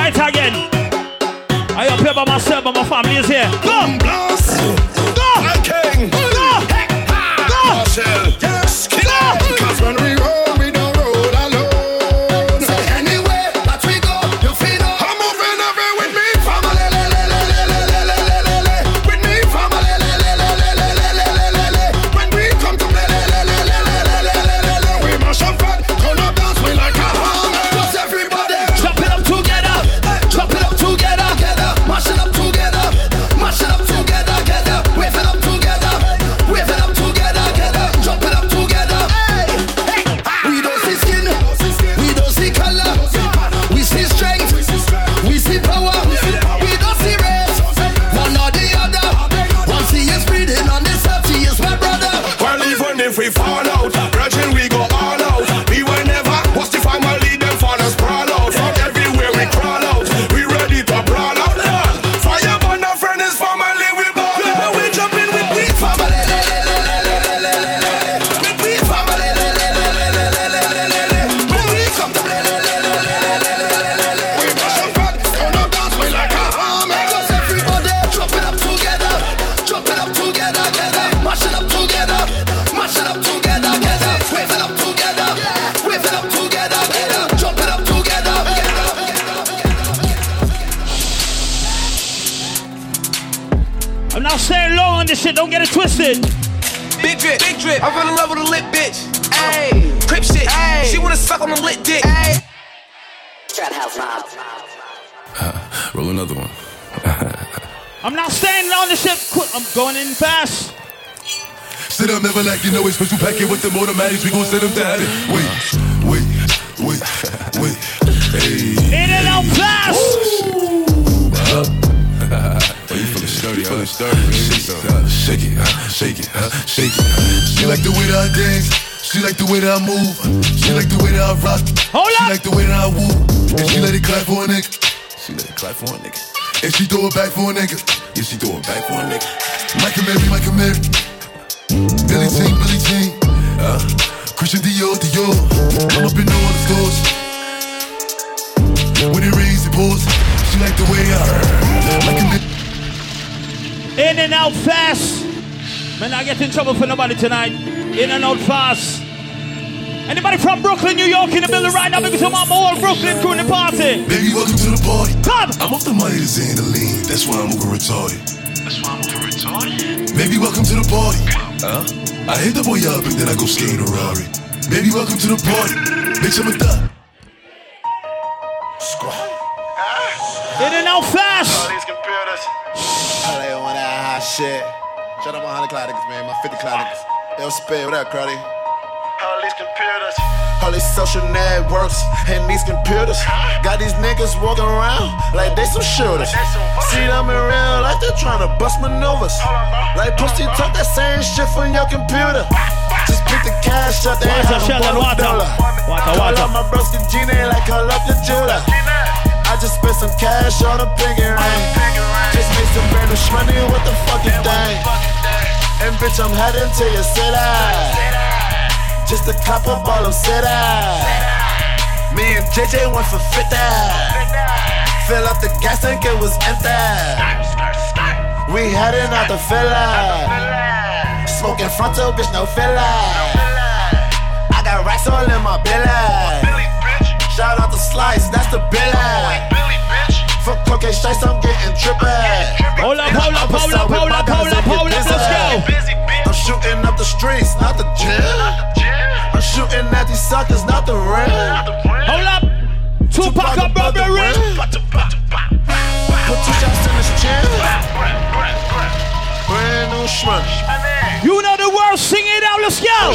it again. I up here by myself, but my family is here. Go! Blast. Go! Go! Go! Go! Yes, killer. Go! Because when we I'm going in fast. Sit up, never like you know it's special packet with the automatics. We gon' set them down. Wait, wait, wait, wait. Hey. In and out fast. oh, you feeling sturdy, you feeling sturdy. Shake it, uh, shake it, uh, shake it, uh, She like the way that I dance. She like the way that I move. She like the way that I rock. Hold she like the way that I woo. And she let it clap for a nigga. She let it clap for a nigga. And she throw it back for a nigga. Yeah, she throw it back for a nigga. Michael Mary, Michael Mary. Billy Jean, Billy Jean. Uh, Christian Dior, Dior. I'm up in all the stores. When it rains, it pours. She like the way I like a. In and out fast. Man, I get in trouble for nobody tonight. In and out fast. Anybody from Brooklyn, New York in the building right now? Because I'm on all Brooklyn crew in the party. Baby, welcome to the party. Come. I'm off the money to Xandaline. That's why I'm over retarded. That's why I'm over retarded. Baby, welcome to the party. Huh? I hit the boy up and then I go skate a Rari. Baby, welcome to the party. Bitch, I'm a thug. Squad. In and out fast. these computers. How they on that hot shit? Shout out my 100 cloud niggas, man. My 50 cloud niggas. Yo, spit, what up, Crowdy? All these computers. All these social networks and these computers. Got these niggas walking around like they some shooters. See them in real life, they're trying to bust maneuvers. Like pussy talk that same shit from your computer. Just pick the cash up, they ain't Water, have Sheldon, a water. dollar. Water, Call up my broski Gina like call up your jeweler. I just spent some cash on a pinky ring. Just made some brand new money with the fucking thing. And bitch, I'm heading to your city. Just a couple ball of city. Me and JJ went for 50. Fill up the gas tank, it was empty. We heading out the filler. Smoking frontal, bitch, no filler. I got racks all in my belly. Shout out the slice, that's the billy. For cocaine strikes, I'm getting trippy. Hold up, hold up, hold up, hold up, hold up, hold up, let's go. I'm shooting up the streets, not the gym. I'm shooting at these suckers, not the rim. Hold up. Tupac above the rim. Put two shots in his chin. Brand new shrimp. You know the world, sing it out, let's go.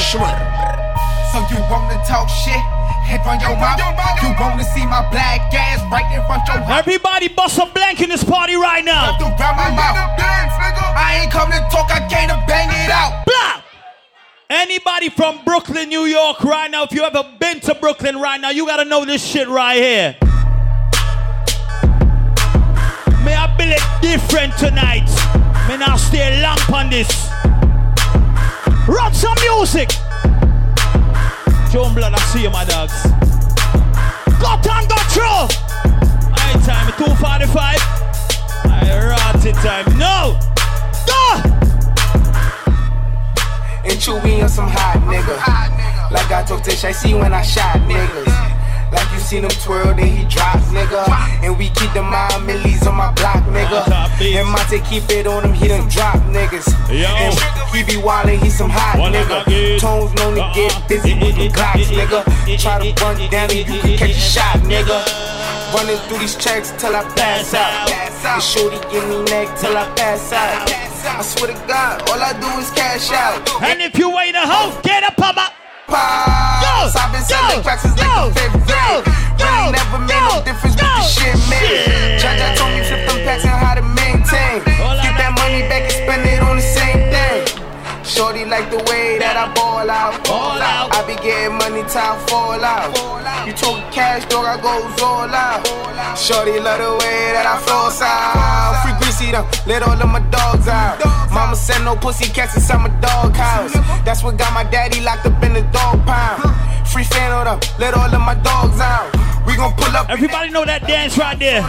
So you wanna talk shit? Head on your mouth. You wanna see my black ass right in front your house? Everybody bust a blank in this party right now. Around my mouth. I ain't come to talk, I came to bang it out. Blah! Anybody from Brooklyn, New York right now, if you ever been to Brooklyn right now, you gotta know this shit right here. May I it different tonight. May I stay long on this. Run some music. John Blood, I see you, my dogs. Got on, got through. I time 245. I rot it time. No! Go! And Chewy on some hot nigga. Like I told Tish, I see when I shot niggas. Like you seen him twirl, then he drop, nigga. And we keep the mind millies on my block, nigga. And Monte keep it on him, he done drop niggas. And he be wildin', he some hot nigga. Tones known to get busy with the Glocks, nigga. Try to run down and you can catch a shot, nigga. Running through these checks till I pass out. And shorty give me neck till I pass out. I swear to God, all I do is cash out. And if you ain't a hoe, get up, papa. Pops. I've been selling cracks since like the fifth grade. Really never made no difference with the shit made. Jaja told me flip them packs and how to maintain. Get that money back and spend it on the same thing. Shorty like the way that I ball out. Ball out. I be getting money time fall out. You talk cash, dog, I goes all out. Shorty love the way that I flow out. Free greasy them, let all of my dogs out. Mama said no pussy cats inside my dog house. That's what got my daddy locked up in the dog pound. Free fan of them, let all of my dogs out. We gon' pull up. Everybody know that dance right there.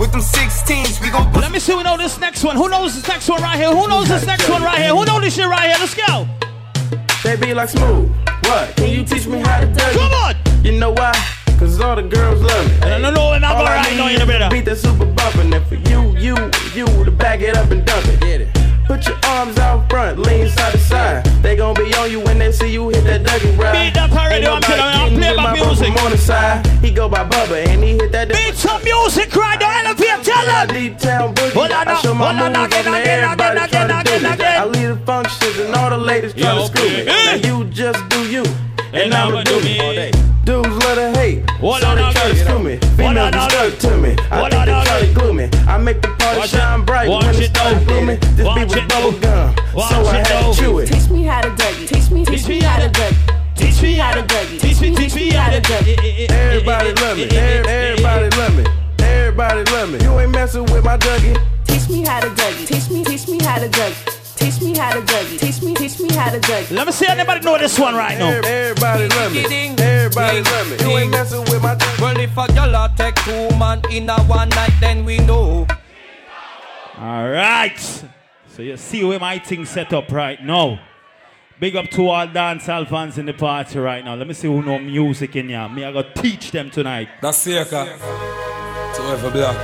With them 16s, we gon' Let me see who know this next one. Who knows this next one right here? Who knows this next one right here? Who know this shit right here? Let's go. They be like smooth. What? Can you teach me how to do it? Come on. You know why? Cause all the girls love me. No, no, no, and I'm All I alright, need no, is you better. Beat the super bump and then for you, you, you to back it up and dump it. Get it. Put your arms out front, lean side to side. They gon' be on you when they see you hit that Dougie ride. Beat that already, I'm telling I'm playing my music. on the side. He go by Bubba and he hit that. Beat some music right now, elevate, tell them. Deep town boogie. Hold on, I show my hold on, moves again, again, again, again, me. again. I lead the functions and all the ladies try to screw me. Now you just do you, and, I'ma do me. me. Dudes love to hate, Hold so on, they again. try to screw me. Hold Females on, be again. stuck to me. I Hold think on, they try to glue me. I make the party Watch shine it. bright Watch when it it starts now. This Watch beat was it now. bubble gum, Watch so I had to chew it. Teach me how to Dougie. Teach me, teach me how to Dougie. Teach me how to Dougie. Teach me, teach me how to Dougie. Everybody love me. Everybody love me. Everybody love me. You ain't messing with my Dougie. Teach me how to Dougie. Teach me, teach me how to Dougie. Teach me how to Dougie. Teach me, teach me how to Dougie. Let me see anybody know this one right now. Everybody love me. Everybody love me. You ain't messing with my Dougie. Well, if a girl take two man in a one night, then we know. All right. So you see where my thing set up right now. Big up to all dancehall fans in the party right now. Let me see who know music in here. Me, I gotta teach them tonight. That's Seika. To every block,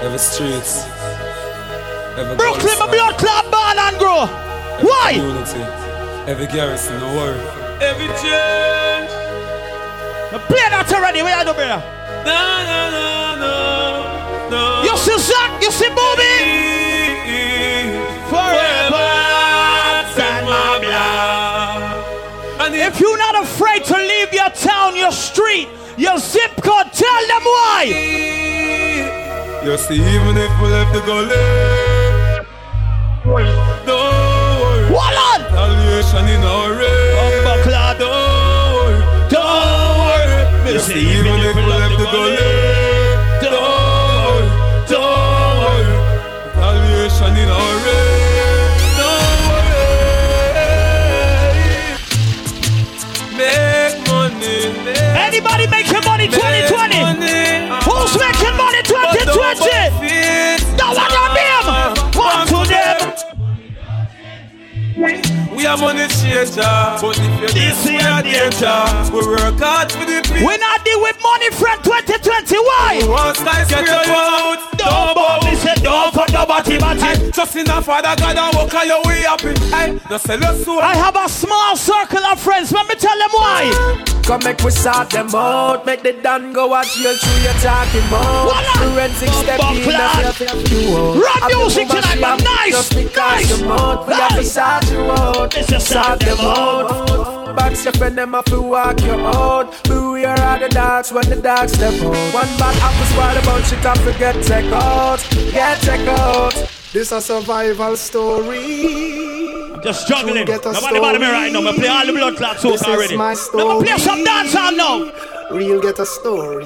every streets, every Brooklyn, my blood club, born and grow. every Why? community, every garrison, the world. Every change. I play that already. Where you do, brother? No, no, no, no, no. You see Zach? You see Booby? Forever stand my blood. And if you're not afraid to leave your town, your street, your zip code, tell them why. You see, even if we left the gully, worry. Hold on. Retaliation in. Don't worry. Don't worry. You see, even if we left the gully, don't worry. Don't worry. Retaliation in our race. Don't. Make money. Anybody make Anybody money 2020? We are money changer, but if you this we are danger. We work hard for the people. We not deal with money from 2020. Why? One skyscraper out. Don't bother me, say don't fuck nobody, Hey, Just in the Father God and walk on your way up. Hey, no sell your soul. I have a small circle of friends. Let me tell them why. Come make we sort them out. Make the Dan go watch you through your talking about. Forensic step in clad. Oh. Run music tonight, man. Nice, nice. We have to sort you out. Sort them out. Box your friend, them have to walk you out. Beware of the dogs when the dogs step out. One bad apple swallow about you can forget check out. Get check out. This a survival story. I'm just struggling. Nobody bother me right now. I play all the blood clots This is already. my Let me play some story. dance now. Real get a story.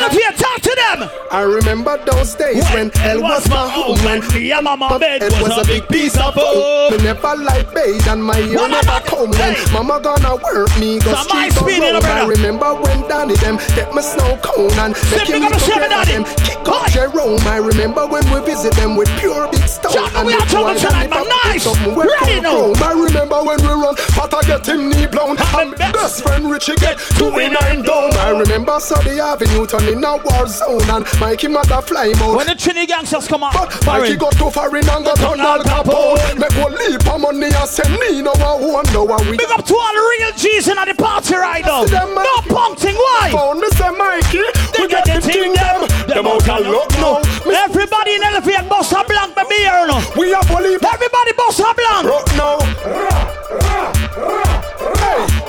Elevate, talk to them. I remember those days when hell was my home. When and mama bed it was a big piece of home. Me never like bathe and my ear never come. When mama gonna work me, go Some street ice go cream in the roam. I remember when Danny them get me snow cone and Say, making big me up yourself, together Daddy. them kick up Jerome. I remember when we visit them with pure big stone. John, and we are trouble boy tonight. Pop Nice. Ready now. I remember when we run, Potter get him knee blown. And best friend Richie get two in nine down. I remember Sunday Avenue turning a war zone and Mikey mother fly mode. When the Trini gangsters come out, Mikey Barry. got too far in and got on all Capone. Make one leap of money and send me no one wonder why we Big up to all the real G's in the party right now. No punkting, why? found me say Mikey. We get the thing them. them. Out of luck now. Everybody in Elephant bust a blank, baby, here now. We have only Everybody bust a blank. rock now.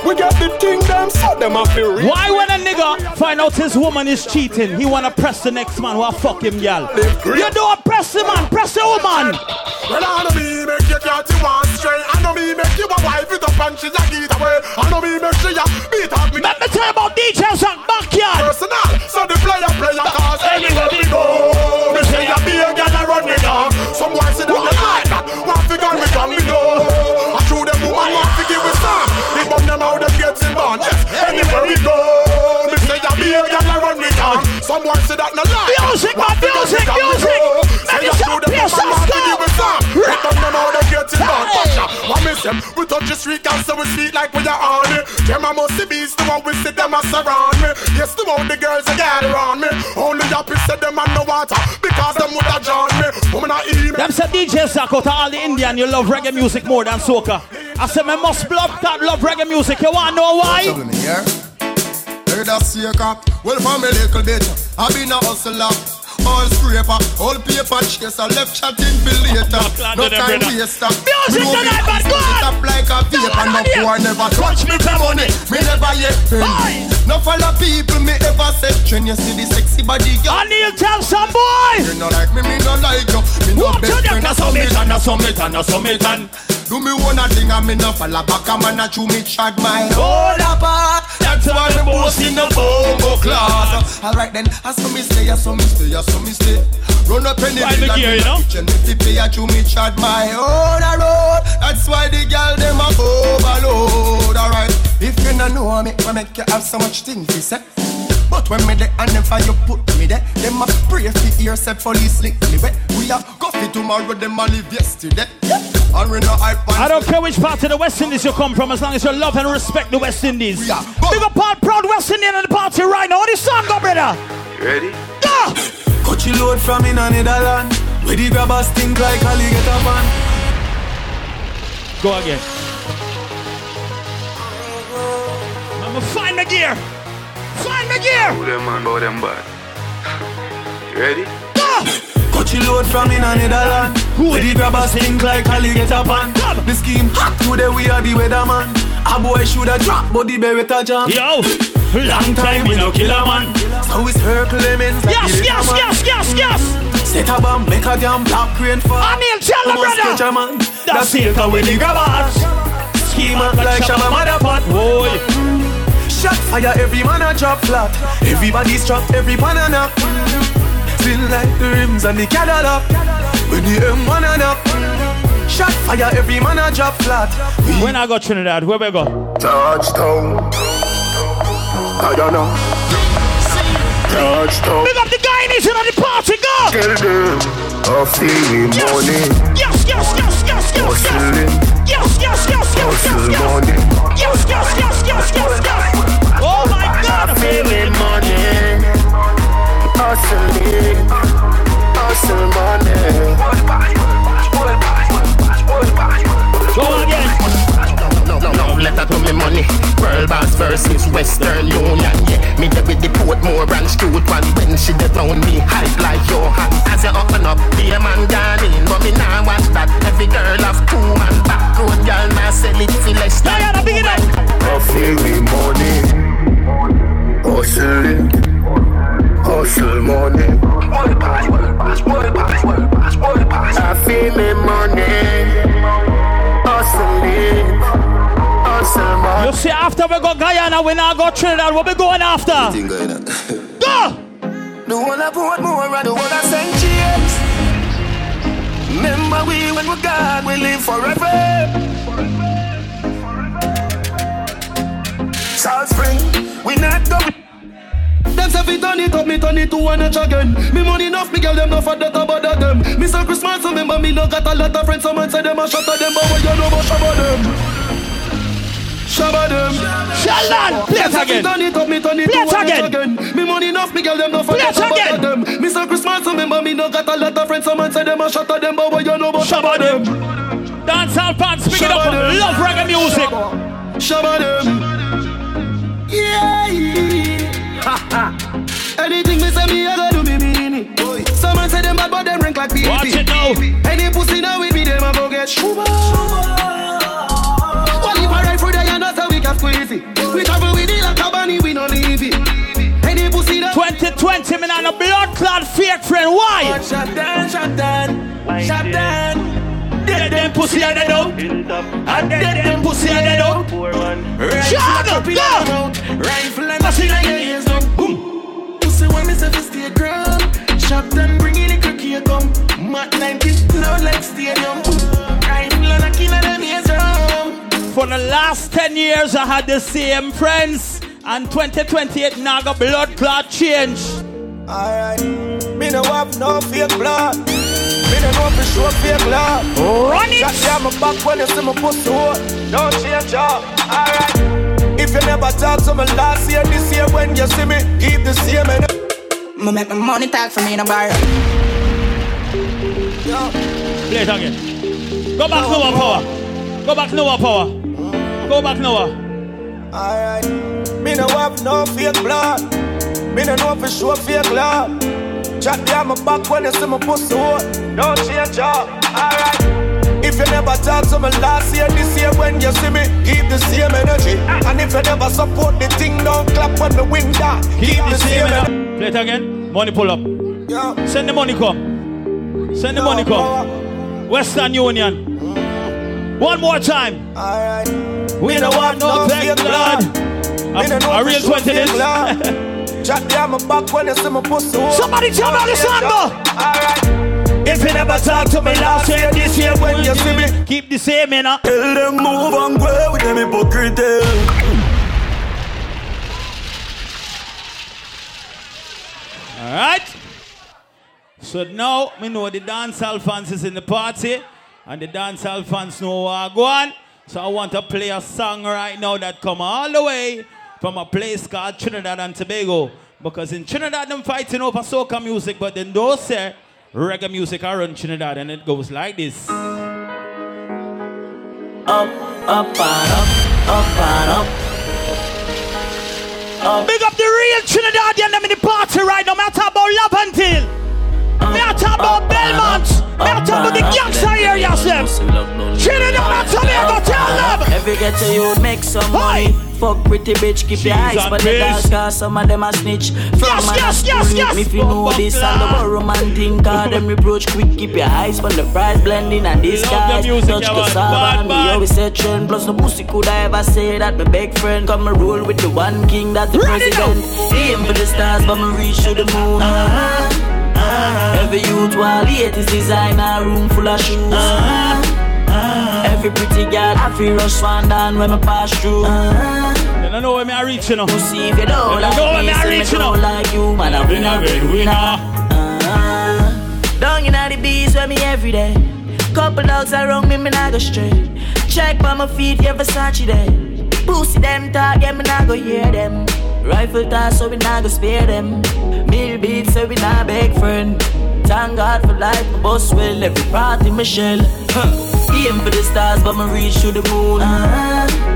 We got the thing them so them a feel real. Why when a nigga find out his woman is cheating, he wanna press the next man who fuck him, gal? You don't press the man, press the woman. Well, I know me make you you want straight. I know me make you a wife it up and she a get away. I know me make she a beat up me. Let me tell you about DJs on backyard. Personal, so the player player cause anywhere that no lie. Music, Want man, to gun me music, music. Say me a say show them Pierce woman want to Oscar. give me. They bum them out them getting born. Watch out. What me say? We touch the street and so we speak like we are on it. Them a must be beast, the one we see them a surround me. Yes, the one the girls that gather around me. Only happy said them and no water because them would have drowned me. Woman a eat me. Them said DJ Sako to all the Indian, you love reggae music more than soca. I said, me must blood that love reggae music. You wanna know why? Heard a seeker, well from a little bit, I been a hustler. All scraper, all paper chaser, left chatting for later. No time waster. Music tonight, but go on. Up like a vapor, no poor never touch me for money. Me never yet pay. No follow people, me ever said. When you see the sexy body, girl. I need to tell some boy. You no like me, me no like you. Me no best friend, a summit it. and a summit and a summit and. Do me one a thing and me no follow back a man a chew me chat my whole apart. That's why me boss in the bongo class. Alright then, I saw me stay, I saw me stay, I saw me stay. Run up any Why me bill gear, and you know? kitchen, me fi pay a chew me chat my own a road. That's why the girl them a overload. Alright, if you no know me, I make you have so much things to say. But when me there and never you put me there, them a pray for yourself police lick me wet. We a coffee tomorrow, them a live yesterday. And we no hype I don't care which part of the West Indies you come from, as long as you love and respect the West Indies. Big up all proud West Indian in the party right now. What this song go, brother? Ready? Go! Cut your load from in a Netherland. Where the grabbers stink like alligator pan. Go again. I'ma find my gear. Find my gear. Who them man, them bad. Ready? Your load from in a Netherland. Where the grabbers stink like alligator pan. The scheme hot today, we are the weatherman. A boy shoulda drop, but the beretta jam. Yo, long time we no kill a man. So it's her Clemens. like Yes, the yes, yes, yes, yes. Set a bomb, make a damn black rain fall. I mean, tell the brother. sketch a man. That's it, cause we the grabbers. Schema like Shabba Motherpot. Boy. Shot fire, every man a drop flat. Everybody's trapped, every banana. Spin like the rims and the Cadillac. When the M1 and up. Shot fire, every man a drop flat. When I go Trinidad, where we go? Touchdown. I don't know. Touchdown. Big up the guy in his in the party, go! Tell them I feel money. Yes, yes, yes, yes, yes, yes. Hustling. Yes, yes, yes, yes, yes, Hustle yes. money. Yes, yes, yes, yes, yes, yes. Oh my God. I feel it money. Hustling. Hustle money. Go again. No, no, no, letter to me money. World boss versus Western Union. Yeah, me there with the Portmore and Stuart one. When she dey round me, hype like Johan. As you open up, be a man gone in. But me now watch that. Every girl have two man. Back road girl, now sell it for less than Diana, big it up. I feel me money. Hustling. Hustle money. I feel me money. Hustling. Hustle money. You see, after we go Guyana, we now go Trinidad. What we going after? Going Go! The one I put more and the one I send James. Remember we when we God, we live forever. South Spring, we not go. Say fi turn it up, me turn it to one notch again. Me money enough, me girl them no for that about them. Me say Christmas, remember me no got a lot of friends. Someone say them a shot at them, but what you know about shabba them? Shabba them. Sheldon, play it again. Turn it up, me turn it Play to one again. again. Me money enough, me girl them no for that about them. Me say Christmas, remember me no got a lot of friends. Someone say them a shot at them, but what you know about Shabba them? Dancehall fans, pick it up. Them. Love reggae music. Shabba them. Yeah. Anything me say me, I go do me mean it. Someone say them bad, but them rank like PP. Watch it now. Any pussy now with me, them a go get shuba. Well, if I ride through there, you know so we can squeeze it. We travel with it like a bunny, we no leave it. Any pussy that 2020, man, and a blood clot fake friend. Why? shot down, shot down, shot down. Dead them pussy and dead out. And dead them pussy and dead out. Shut up, go! Rifle and machine in your ears. Boom. Pussy me say fi stay ground. Shot done, bring in the cookie you come. Mat 90, loud like stadium. Rifle and a killer them ears. For the last 10 years, I had the same friends. And 2028, now got blood clot change. Alright. Me no have no fake blood. Me no know for sure fake blood. Run it! Shot down my back when you see my pussy hole. Don't change up. Alright. If you never talk to me last year, this year when you see me, keep the same. And Me make my money talk for me in a bar. Yo. Play it again. Go back Noah oh, Power. Go back Noah Power. Go back Noah. Alright. Me no have no fake blood. Me no know for sure fake love. Chat down my back when you see my pussy hole. Don't change up. Alright. If you never talk to me last year, this year when you see me, keep the same energy. And if you never support the thing, don't clap when the wind die. Keep, the same energy. Play it again. Money pull up. Yeah. Send the money come. Send the money come. Western Union. Mm. One more time. Alright. We don't want no fake blood. No A real 20 fake this. Chat down my back when you see my pussy. Somebody tell me the change. Alright. If you never talk to me last year, this year when you see me, keep the same, man. Tell them move and go with them hypocrite. Alright. So now we know the dancehall fans is in the party. And the dancehall fans know what I go on. So I want to play a song right now that come all the way from a place called Trinidad and Tobago. Because in Trinidad them fighting over soca music, but then those say reggae music are in Trinidad and it goes like this. Up, up and up, up and up. Big up the real Trinidadian them in the party right now. Me I talk about Love Until. Me I talk about Belmont. Me I talk about the gangster area them. Trinidad and Tobago, tell them. Every get to you make some money. Fuck pretty bitch, keep your eyes on the piss. cause some of them a snitch. From Yes, man yes, yes, yes. Me if you know this and the borrow man thing cause them reproach quick. Keep your eyes on the price blending and this guy. the Touch the man. saba Bad, and me always say trend. Plus no pussy could I ever say that my big friend come and roll with the one king that's the Ready president. Aim for the stars but me reach to the moon. Uh-huh. Every youth while hate is designer room full of shoes. Uh-huh. Every pretty girl I feel rush one down when I pass through. Uh-huh. They don't know where me I reach, you know. You see if you don't like know where me, I reach, you know. like you, man. I win a red winner. Uh, down in the bees with me every day. Couple dogs around me, me nah go straight. Check by my feet, yeah, Versace there. Pussy them talk, yeah, me nah go hear them. Rifle toss, so we nah go spare them. Mill beats, so we nah beg friend. Thank God for life, my boss well, every party my shell. Huh. Aim for the stars, but me reach to the moon.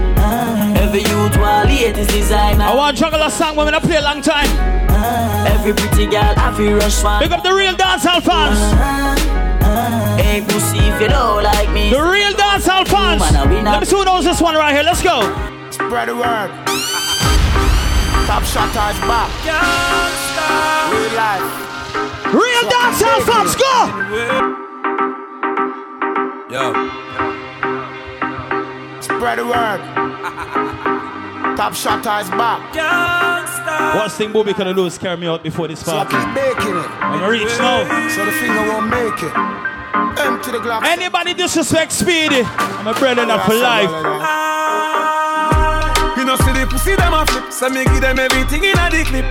Every youth while hate is designer. I want to juggle a song when I play a long time. Ah, every pretty girl I feel rush one. Big up the real dancehall fans. Ah, hey pussy if you don't like me. The real dancehall fans. Man, Let me see who knows this one right here. Let's go. Spread the word. Top shot is back. Real life. Real dancehall fans, go. Yo. Spread the word. Top shot is back. Gangsta. One thing Bobby could do is carry me out before this So I keep making it. I'm gonna reach now. So the finger won't make it. Empty the glass. Anybody disrespect Speedy, I'm a brother enough for life. You know see the pussy them a flip So me give them everything in a the clip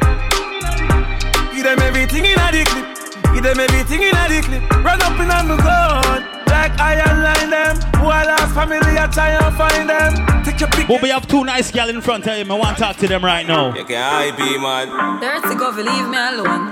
Give them everything in a the clip Give them everything in a the clip Run up in on the gun Like iron line them Who I lost family I try and find them Take your pick Bobby have two nice gal in front of him. I want to talk to them right now. You can hype him, man. Dirty go, leave me alone.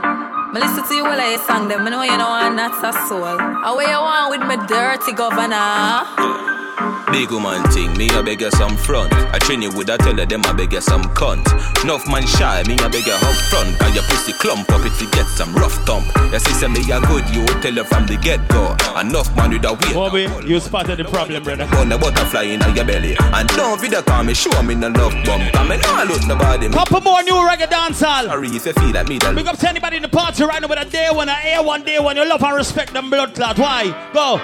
Me listen to you while I sang them. I know you know I'm not a soul. How you want with me dirty governor? Big woman thing, me a beg you some front. I train you with a tell you them I beg you some cunt. Enough man shy, me a beg you up front. Cause your pussy clump up if you get some rough thump. Your sister me a good, you tell her from the get go. Enough man with a weight. Bobby, you spotted the problem, brother. On the butterfly in your belly. And don't video call me, show me no love bump. Cause me nah look nobody. Me Couple more new reggae dancehall. sorry if you feel like me that Big up to anybody in the party right now with a day one, a air one day one. You love and respect them blood clot. Why? Go.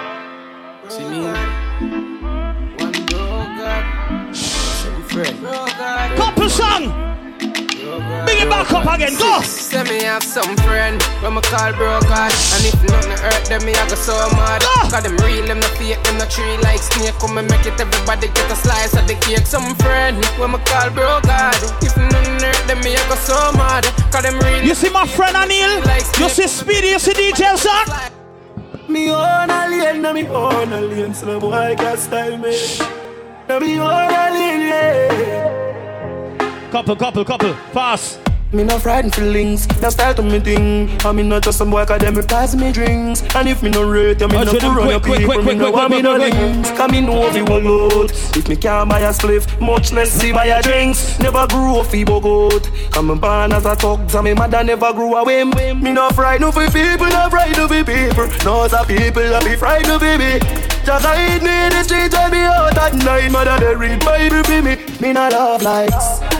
See me. Couple song. Big it back up again. Go. Say me have some friend when me call broke heart And if nothing hurt them, me I go so mad Cause them real, them no fake, them no tree like snake Come and make it, everybody get a slice of the cake Some friend when me call broke heart If nothing hurt them, me I go so mad Cause them real You see my friend Anil? You see Speedy? You see DJ Zach? Me own a lane, na me own a lane So no boy can style me Couple, couple, couple. Fast. Me no frightened feelings, now style to me thing. I mean not just some boy 'cause them me pass me drinks. And if me no rate, you me Watch no to run quick, your quick, people. quick, Me no want me no links. Cause me know if you will load. If me can't buy a spliff, much less see buy a drinks. Never grew up feeble goat. Come and born as a thug, so me mother never grew a whim. Me no frightened No for people, no frightened for people. No, some people I be frightened for me. Just hide me in the street and be out at night. Mother they read Bible for me. Me not love likes.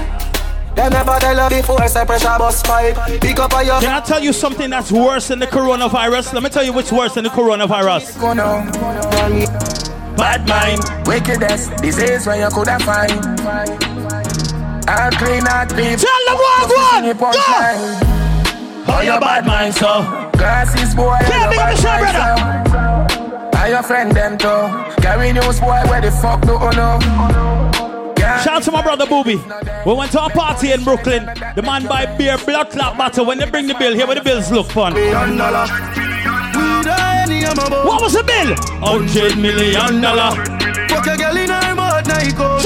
Them never tell her before say pressure bus pipe. Pick up on your Can I tell you something that's worse than the coronavirus? Let me tell you what's worse than the coronavirus. Bad mind, wickedness, disease where you could have find. I'll clean out people. Tell them what, what? Go! How your bad mind so? Glasses boy, Tell me your what bad you say, mind so. How your friend them too? Carry news boy, where the fuck do you know? Shout out to my brother Booby. We went to a party in Brooklyn. The man buy beer, blood clot bottle. When they bring the bill, here where the bills look fun. What was the bill? Hundred million dollar. Fuck your girl in her mouth, now you go.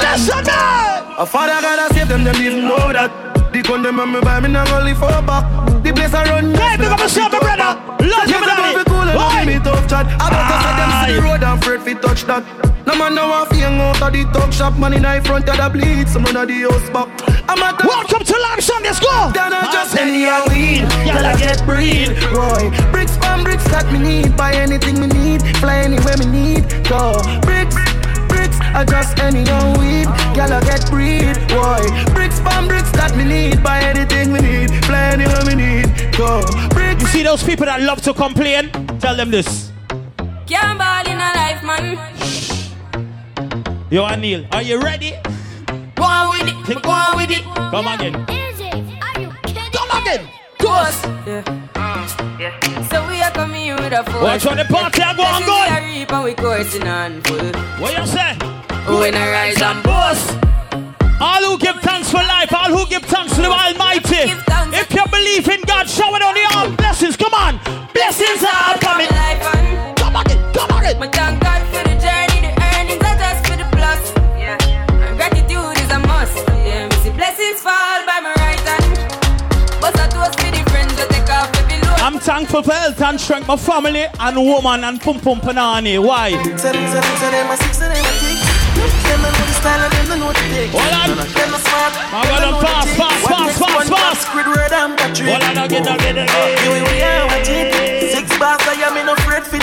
Listen now. A father gotta save them, them didn't know that. The gun them on me buy me now only for back. The place I run. Hey, big up yourself, my brother. Love you, my daddy. Why? give me tough chat. I better set them see the road and afraid fi touch that. No man no want fi hang out of the talk shop. Man in the front of the bleed, some run of the house back. I'm at the Welcome to Live let's go. Then I just any a weed, girl I get breed. Roy, bricks from bricks that me need, buy anything me need, fly anywhere me need. Go, bricks, bricks, I just any old weed, girl I get breed. Roy, bricks from bricks that me need, buy anything me need, fly anywhere me need. Go, see those people that love to complain? Tell them this. Can't ball in a life, man. Shh. Yo, Anil, are you ready? Go on with it. Go on with it. Come again. Come again. Toast. Yeah. So we are coming here with a force. Watch on the party, I go on, go on. We reap and we coursing on full. What you say? When I rise and boast. All who give thanks for life, all who give thanks to the Almighty. If you believe in God, show it on the arm. Blessings, come on. Blessings are coming. Come on, come on. My thank God for the journey, the earnings are just for the plus. Yeah. And gratitude is a must. Yeah. Me see blessings fall by my right hand. But I toast for the friends that take off every load. I'm thankful for health and strength, my family and woman and pum pum panani. Why? Hold on. My God, I'm fast, fast, fast, fast, fast. Hold on, again, again, again. Six bars, I am in no afraid for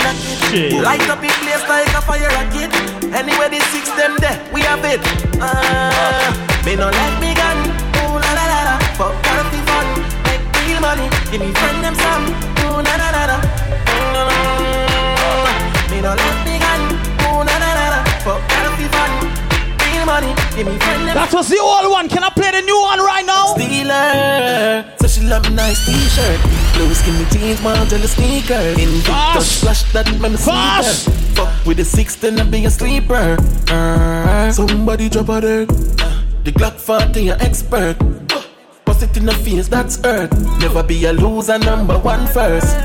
Shit. Light up in place like a fire rocket. Anywhere the six them there, we have it. Ah, me no let me gun. Ooh la la la la. Fuck gotta be fun. Make real money. Give me friend them some. Ooh la la la la. Mm, Me no let money. Give me friend. That was the old one. Can I play the new one right now? Stealer. So she love a nice t-shirt. Blue skinny jeans, man, tell the sneaker. In touch flash that man Fast. Fuck with the six, then I be a sleeper. Uh, somebody drop a dirt. The Glock 40, an expert. Bust it in the face, that's earth. Never be a loser, number one first.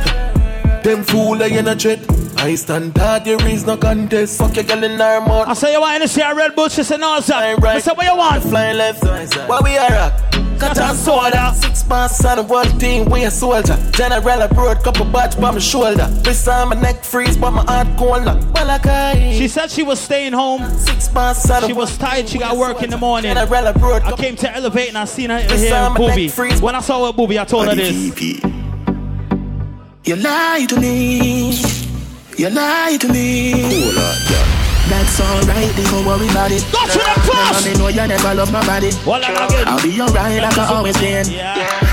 Them fool, I in a jet. I stand out, there is no contest. Fuck your girl in her mouth. I say you want to see a Red Bull, she said no, sir. I said what you want? Flying left, what we are at? Cut and soda. Six months on one team, we a soldier. General abroad, couple batch by my shoulder. Wrist on my neck freeze, but my heart cold now. Malachi. She said she was staying home. Six months on She was tired. She got work in the morning. General abroad. I came to elevate and I seen her Wrist here in my Booby. When I saw her Booby, I told her this. You lie to me. You lie to me. That's alright, they don't worry about it. Go to the cross. Remember me know you never love my body. Well, I'm again. I'll be alright like I always been.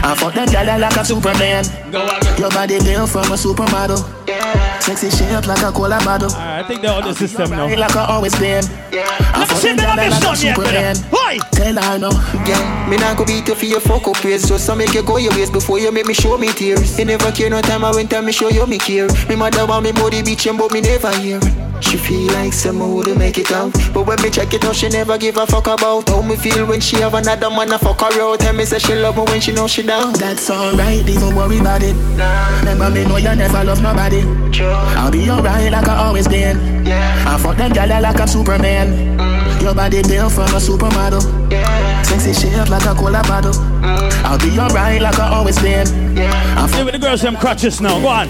I fuck that gal like a Superman. Your body built from a supermodel. Sexy shape like a cola bottle. I think they're on the system now. Like I always been. I fuck that me gal like a Superman. Why? Uh, Tell her no. Yeah, me not go beat you for your fuck up ways Just to make you go your ways before you make me show me tears You never care no time I went time me show you me care Me mother want me body bitch but me never hear She feel like someone would make it out But when me check it out she never give a fuck about How me feel when she have another man a fuck her out Tell me say she love me when she know she down That's alright, don't worry about it. Nah. Remember me know you never love nobody. I'll be alright like I always been. Yeah. I fuck them gal like I'm Superman. Your body built from a supermodel. Sexy shape like a cola bottle. I'll be alright like I always been. Yeah. I'm with the girls some crutches now. Go on.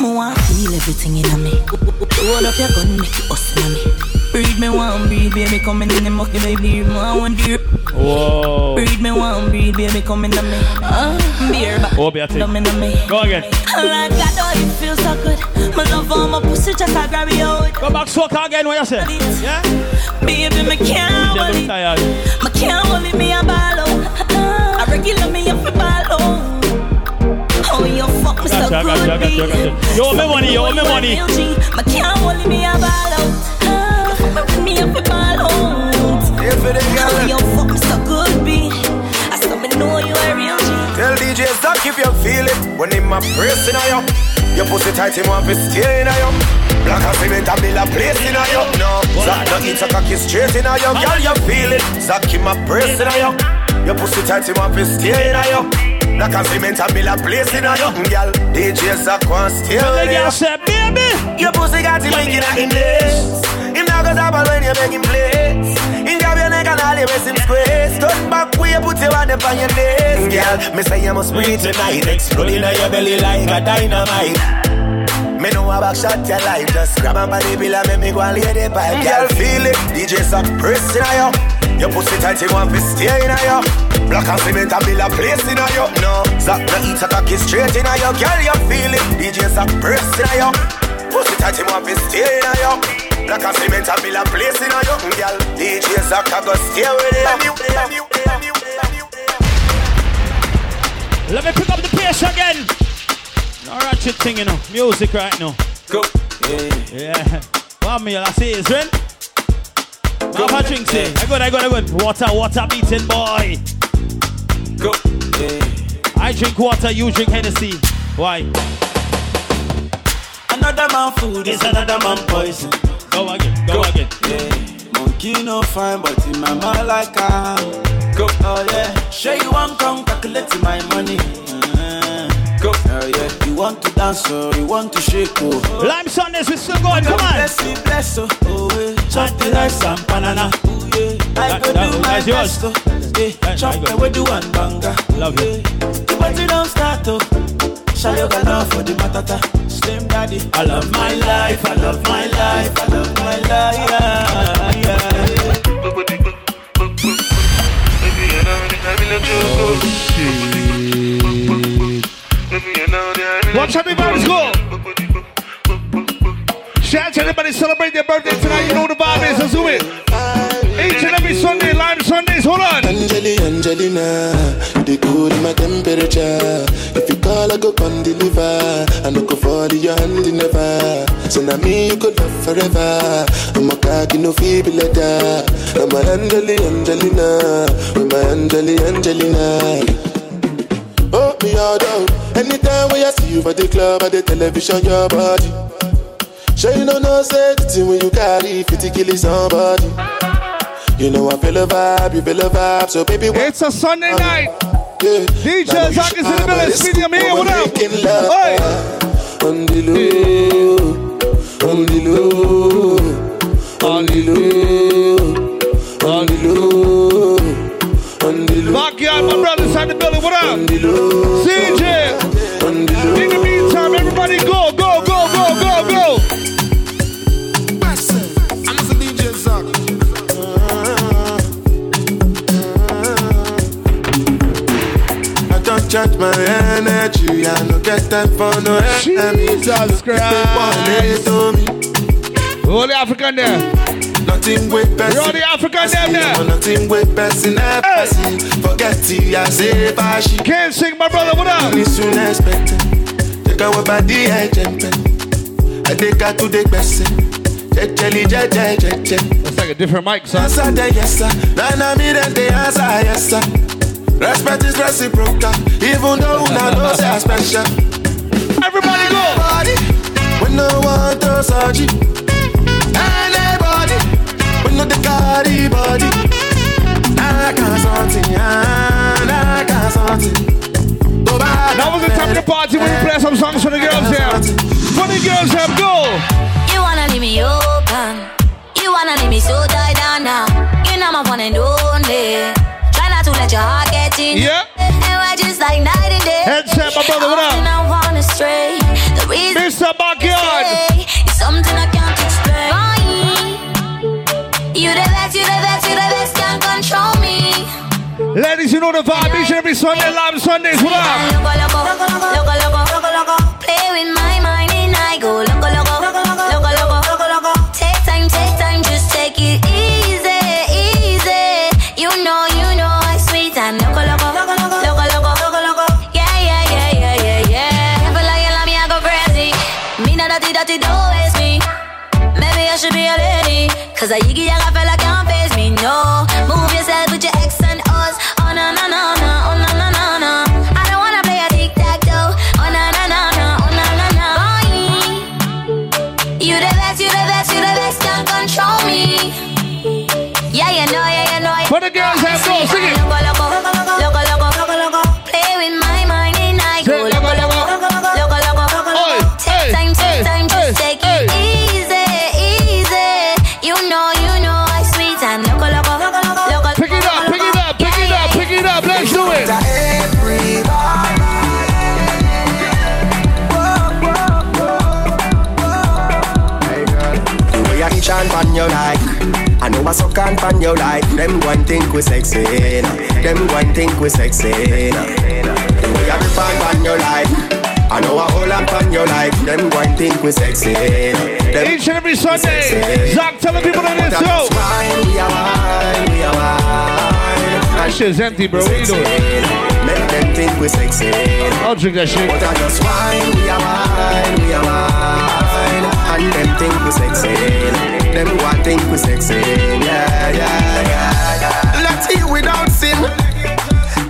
Me want feel everything in me. Roll up your gun, make it us me. Breed me one breed, baby, coming in the mucky, baby. Me want beer. Whoa. Breed me one breed, baby, coming in me. Uh, beer, back. Oh. Dumb in me. Go again. Like God, oh, it feels so good. My love on my pussy, just I grab you out. Go back, soak again. What you say? Yeah. Baby, me can't hold it. Me can't hold it, me a ball out. I regular me Gotcha, I good, gotcha, I gotcha, I baby. gotcha. You owe me money, you owe me money. Me can't hold me a ball out. Me up for ball out. Oh, you fuck me so good, B. I still me know you a real G. Tell DJ Zach if you feel it when him a press in you. Your pussy tight, him want to stay in you. Black and cement and build a place in you. No, Zach no eat a cocky straight in you. Girl, you feel it. Zach him a press in you. Your pussy tight, him want to stay in you. Black and cement and build a place in you. Girl, DJ Zach want stay The girl you. said, baby. Your pussy got him making a days. Him not go stop when you make him place. Him grab your neck and all the rest him squeeze. Turn back way, put your hand up on your knees. Girl, me say you must breathe tonight. Exploding in your belly like a dynamite. Me know a back shot your life Just grab on body bill and make me go and lay the pipe Girl, feel it, DJ stop pressing on you Your pussy tight, you want to stay in you Black and cement and build a place in you No, Zach no eat a cocky straight in you Girl, you feel it, DJ stop pressing on you Pussy tight, you want to stay in you Black and cement and build a place in you Girl, DJ Zach a go stay with you Let me pick up the pace again. No ratchet thing, you know. Music right now. Go. Yeah. One meal, I see is when. Go. Have a drink, say. I good, I good, I good. Water, water beating, boy. Go. I drink water, you drink Hennessy. Why? Another man food is another man poison. Go again, go, again. Yeah. Monkey no fine, but in my mind like I Go. Oh yeah. Sure you want come calculate my money. Go. Oh yeah. You want to dance or you want to shake oh. Lime Sundays, we still going, come on. Bless you, bless you. Oh yeah. Chop the rice and banana. Ooh, yeah. I That- go that- do my that's yours. best. oh. Yeah. Chop the way do one banga. Love you. The party don't start oh. Shall you got love for the matata? Slim daddy. I love my life. I love my life. I love my life. Yeah, yeah. Watch vibes go. Shout out to anybody celebrate their birthday tonight. You know the vibe is. Let's do it. Each and every Sunday, live Sundays. Hold on. Angeli, Angelina, they cool my temperature. If you call, I go come deliver. I no go fall your hand never. So now me you could love forever. I'm a cocky no feeble letter. I'm a Angeli, Angelina, with my Angeli, Angelina. Oh, me down. Anytime when I see you for the club or the television, your body. Sure you know no say the thing when you carry 50 kill somebody. You know I feel a vibe, you feel a vibe, so baby. It's a Sunday night. Yeah. DJ Zach is in the building. Speedy, I'm here. What up? Hey. On the low, on the low, on the low, on the low, on the low. Backyard, my brother inside the building. What up? CJ. In the meantime, everybody go, go, I my energy, I no get time for no enemy. Jesus Christ. The African there. Nothing with person. You're the African there, there. Nothing with person, ever see. Forget it, I say bashi. Can't sing, my brother. What up? Ni soon expected. Take our body, I jump I take her to the person. Jejeli, jeje, jeje. That's like a different mic, son. Yes, sir. Nana me then the answer, ah, yes, sir. Respect is reciprocal, even though una know say I special. Everybody go. Body, when no one throws surgery. Anybody, when no the carry body. I can't something, I can't something. Now was the time to party when we play some songs for the girls here. For the girls here, go. You wanna leave me open. You wanna leave me so tied down now. You know my one and only. Your heart getting. Yeah. And we're just like night and day. Headset, my brother, what up? I wanna stray. The reason Mr. Backyard. is something I can't explain. You the best, you the best, you the best, can't control me. Ladies, you know the vibe. Each and every Sunday, live Sundays. What up? Loco, loco, loco, loco, loco. Cause I yiggy yaga fella can't face me, no. Pan you like I know I suck and pan you like Them one think we sexy nah. Them one think we sexy nah. The way I rip and pan you like I know I hold and pan you like Them one think we sexy. Them Each and every Sunday, Zach telling people that it's so. wine, we are wine, we are wine That shit's empty, bro. What you doing? Make them think we sexy I'll drink that shit. But I just wine, we are wine, we are wine And them think we sexy Them one think we sexy Yeah, yeah, yeah, yeah Let's hear without sin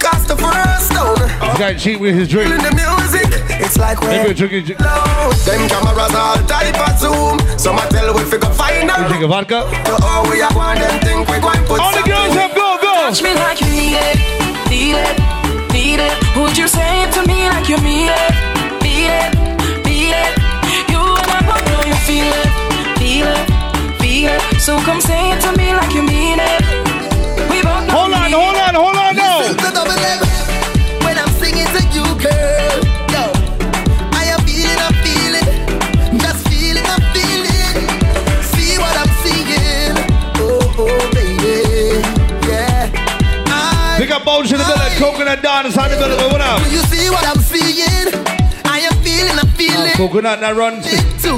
Cast the first stone This guy cheat with his drink. In the music It's like Maybe we're a drinking. You Them cameras all type of zoom Some I tell we figure find out drink a vodka? Oh, we are one them think we going put All the girls have go, go. Touch me like you need it, need it, need it. Would you say it to me like you mean it? Beat it, it. So come say it to me like you mean it. We both know Hold on, hold on, hold on, no. Listen to double M when I'm singing to you, girl. Yo, I am feeling, I'm feeling, just feeling, I'm feeling. See what I'm seeing. Oh, oh, baby, yeah. I, Big up Bones in the building. Coconut Don is on the building. What up? you see what I'm seeing? I am feeling, I'm feeling. Coconut that run. too.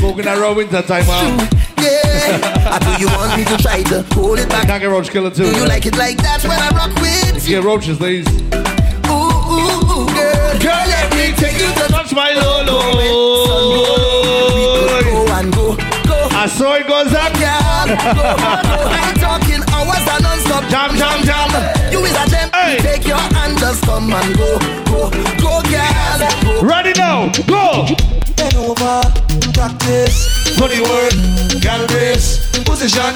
Coconut run winter time, man. Yeah. I do you want me to try to hold it back? Can't get roach killer too. Do you like it like that when I rock with you get roaches, please. Ooh, ooh, ooh, girl. Girl, let me take you to Touch my lolo. Go and go, go. I saw it goes up. Girl, go, go. I'm talking hours and non-stop. Jam, jam, jam. You is a gem. Hey. Take your hand, just come and go, go, go, girl. Go. Ready now. Go. Bend over, practice. Funny word. Gal brace, position,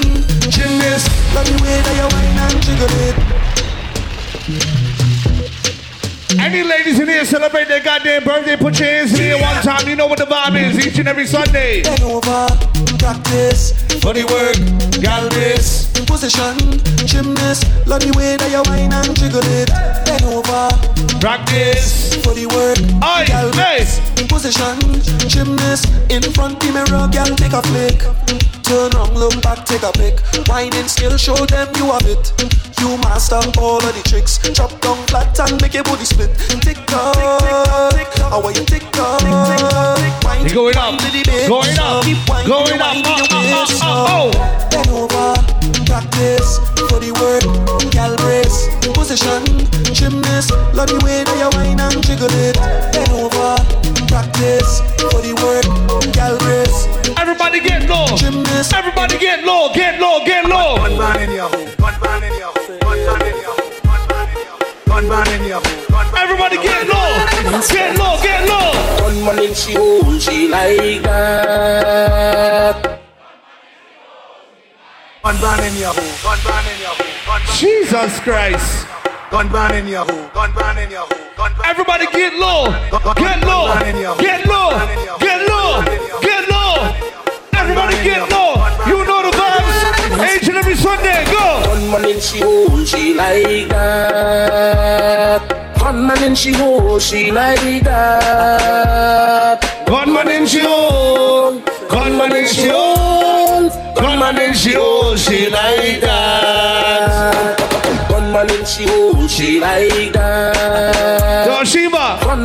gymnast. Love the way that you whine and jiggle it. Any ladies in here celebrate their goddamn birthday, put your hands in here one time. You know what the vibe is each and every Sunday. Bend over, practice. Funny work, gal brace, position, gymnast. Love the way that you whine and jiggle it. Bend over, Practice. Funny work, Aye, gal hey. brace, position, gymnast. In front the mirror, gal take a flick. Turn around, look back, take a pic. Whining skill, show them you have it. You master all of the tricks. Drop down flat and make your booty split. Tick tock, how are you tick tock? Wine You going up, to the bass. going up, going up. uh, waist. uh, uh, oh. Bend over, practice for the work. Gal brace, position, gymnast. Love the way that you whine and jiggle it. Bend over, practice for the work. Gal brace, Everybody get low. gymnast. Everybody get low, get low, get low. Gun ban in your hole. Gun ban in your hole. Gun ban in your hole. Gun ban in your hole. Everybody get low. Get low, get low. Gunman in she hole, she like that. Gun ban in your hole. Gun ban in your hole. Jesus Christ. Gun ban in your hole. Gun ban in your hole. Everybody get low. Get low. Get low. Get low. Get low. Everybody get low. You know the vibes. And every Sunday, go. Gunman in she hole, she like that. Gunman in she hole, she like that. Gunman in she hole, gunman in she hole, gunman in she hole, she like that. Gunman in she hole, she like that.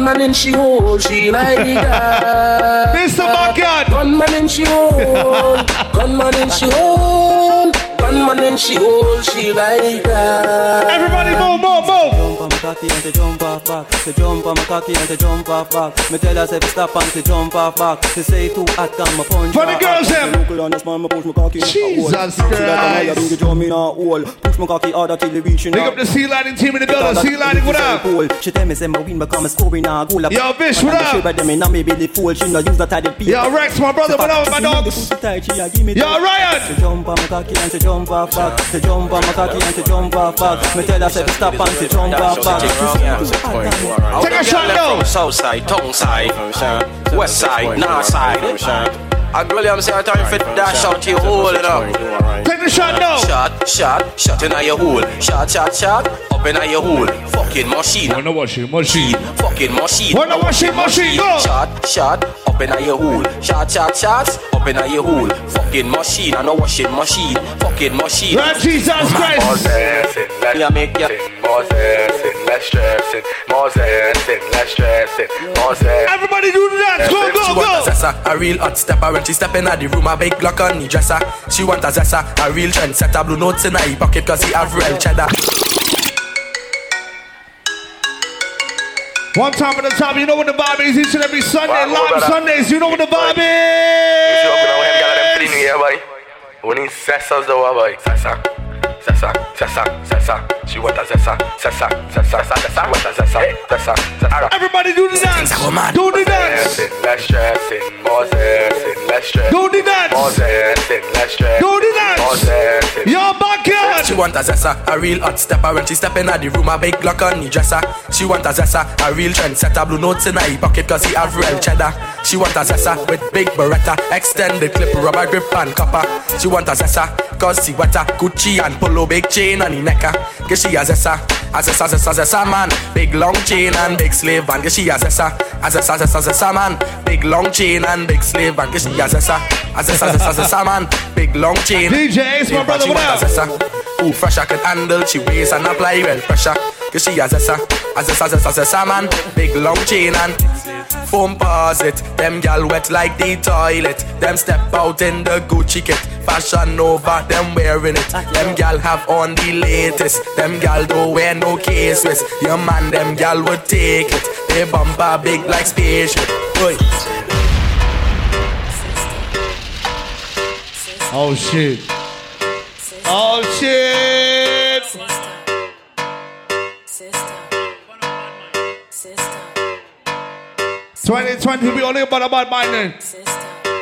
Gunman in she hole, she like that. Mr. Backyard. Gunman in she hole, gunman in she hole, gunman in she hole, she like that. Everybody move, move, move. Jump on my cocky and to jump off back. To jump on my cocky and to jump off back. Me tell her say to stop and to jump off back. To say too hot can my punch. For the girls, them. Look on this man, me push my cocky. Jesus Christ. Christ. Bring the drum in a hole. Push my cocky harder till it reach in Big up the Sea Lighting team in the building. Sea Lighting, what up? She tell me say my win become a scoring a goal. Yo, Bish, what up? She them in a me belly full. She no use that tidy people. Yo, Rex, my brother, what up, my dogs? Yo, Ryan. To jump on my cocky and to jump off back. To jump on my cocky and to jump off back. Me tell her say to stop and to jump off back. Take a shot now. South side, tongue side, west side, north side. I really am saying time for dash out your hole, you know. Take the shot now. Shot, shot, shot in your hole. Shot, shot, shot, up in your hole. Fucking machine. Wanna washing machine. Fucking machine. Wanna washing machine, go. Shot, shot, up in your hole. Shot, shot, shot, up in your hole. Fucking machine, I know washing machine. Fucking machine. Lord Jesus Christ. More dancing, less make ya. More stressing. More less stressing. More dancing. Everybody do the dance. Go, go, go. She want a zessa, a real hot stepper when she step in the room, a big Glock on the dresser. She want a zessa, a real trendsetter, blue notes in her pocket cause he have real cheddar. One time at the top, you know what the vibe is each and every Sunday. Wow, Live. Sundays, you know what the vibe You open up them gyal them is. clean here, boy. We need sessas though, boy. Sessa, sessa, sessa, sessa. She want a sessa, sessa, sessa, sessa. She want a sessa, sessa, sessa. Everybody do the dance. Do the dance. Dancing, less stressing, more dancing, less stress. Do the dance. More dancing, less stress. Do the dance. More dancing. Your backyard. She want a zessa, a real hot stepper when she step in the room, a big Glock on the dresser. She want a zessa, a real trendsetter, blue notes in her pocket cause he have real cheddar. She want a zessa with big beretta, extended clip, rubber grip and copper. She want a zessa cause she wetter, Gucci and polo, big chain on the necker. Cause she a zessa, a zessa, zessa, zessa man, big long chain and big slave and cause she a zessa, a zessa, zessa, zessa man, big long chain and big slave and cause she a zessa, a zessa, zessa, zessa man, big long chain. DJ Ace, my brother, what want a up? Who fresh I can handle, she weighs and apply well pressure. Cause she a sa, has a sa, has a sa, man. Big long chain and foam. Them gal wet like the toilet. Them step out in the Gucci kit. Fashion over, them wearing it. Them gal have on the latest. Them gal don't wear no cases. Your man, them gal would take it. They bumper big like spaceship. Boy. Oh shit. Oh shit. Twenty twenty, we only about a bad mind. then.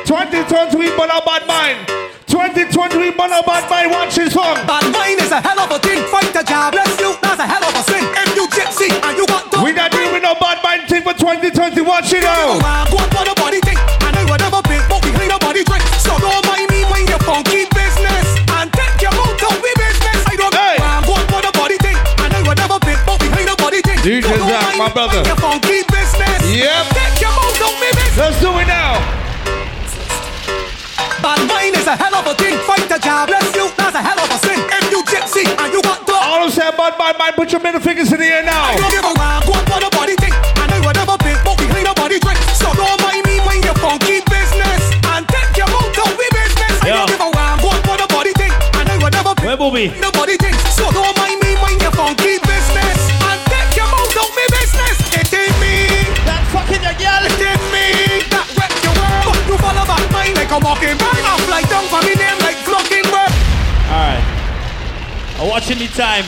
Twenty twenty, we about a bad mind. Twenty twenty, we about a bad mind. Watch this song. Bad mind is a hell of a thing. Fight a job, bless you, that's a hell of a sin. If you gypsy and you got We not doing no bad mind thing for 2020. Watch it out. Go on for the body thing, and I whatever big, but we ain't nobody drink. So don't mind me when you funky business and take your mouth out we business. I don't hey. go on for the body thing, and I whatever big, but we ain't nobody drink. DJ so don't Zach, mind my brother. Yep. Take your mouth out business. Let's do it now. Bad mind is a hell of a thing. Fight a job, bless you, that's a hell of a sin. If you gypsy and you got dog. All of say bad bad mind. Put your middle fingers in the air now. I don't give a damn. Go for the body thing, I whatever big, but we ain't nobody drink. So don't mind me when you funky business and take your mouth out we business. I don't give a damn. Go for the body thing, I whatever big, Where Booby? nobody back mine like a mockingbird. I fly down for me name like Glockenberg. Alright. I'm watching the time.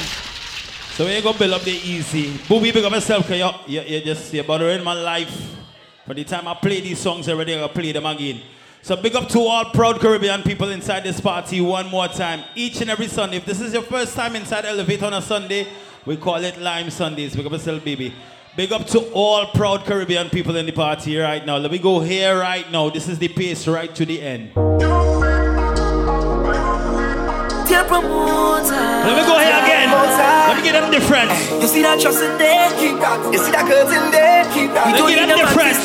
So we ain't gonna build up the easy. Booby, big up yourself, cause you, you, you just you're bothering my life. By the time I play these songs already, gonna play them again. So big up to all proud Caribbean people inside this party one more time. Each and every Sunday. If this is your first time inside Elevate on a Sunday, we call it Lime Sundays. Big up yourself, baby. Big up to all proud Caribbean people in the party right now. Let me go here right now. This is the pace right to the end. Let me go here again. Let me get them different. You see that trust in there? Keep that. You see that curtain there? Keep that. Let me get them different.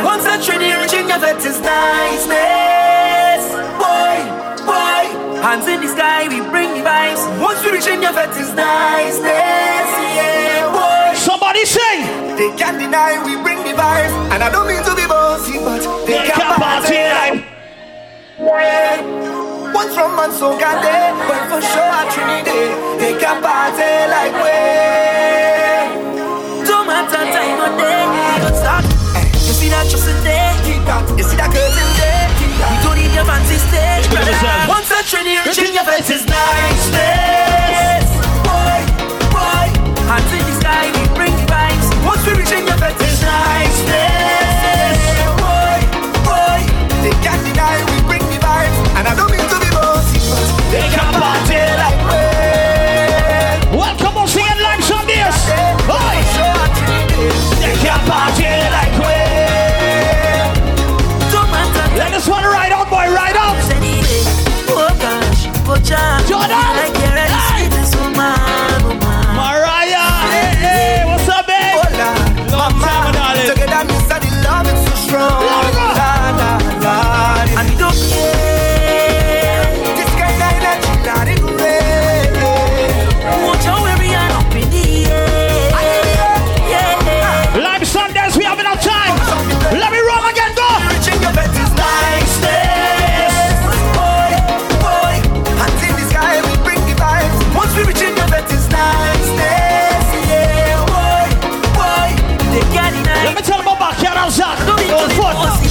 Once a trinity reaching your vet is niceness. Boy, boy. Hands in the sky, we bring the vibes. Once we reach in your vet is niceness. Yeah. Somebody sing. They can't deny we bring the vibes. And I don't mean to be bossy, but they, They can't can't party party like. Yeah. One from man so got but for sure at Trinity, they can party like we. Don't matter time of day, we don't stop. You see that trust in there, keep that. You see that curtain there, keep that. We don't need your fancy stage, Look at brother. Once a Trinity, reaching your face is niceness.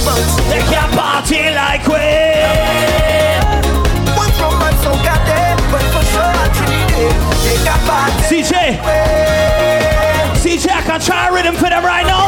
They party like we. One from man so got there, but for sure at Trinity, they got party. CJ, CJ, I can try a rhythm for them right now.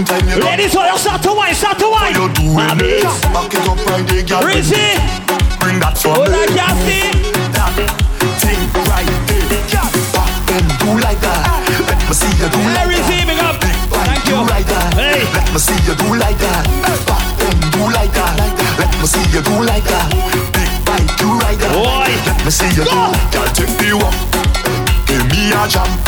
You Ladies, you start to wine, start to wine. know you're doing it. Back it up right there, girl. Rizzy, Bring that for oh, that Cassie. That thing right there. Back and do like that. Let me see you do Hey, like Rizzy, that. big up. Big Thank you. like that. Hey. Let me see you do like that. Back do like that. Let me see you do like that. Big right, do like that. Boy. Let me see you do. Girl, take me. Give me a jam.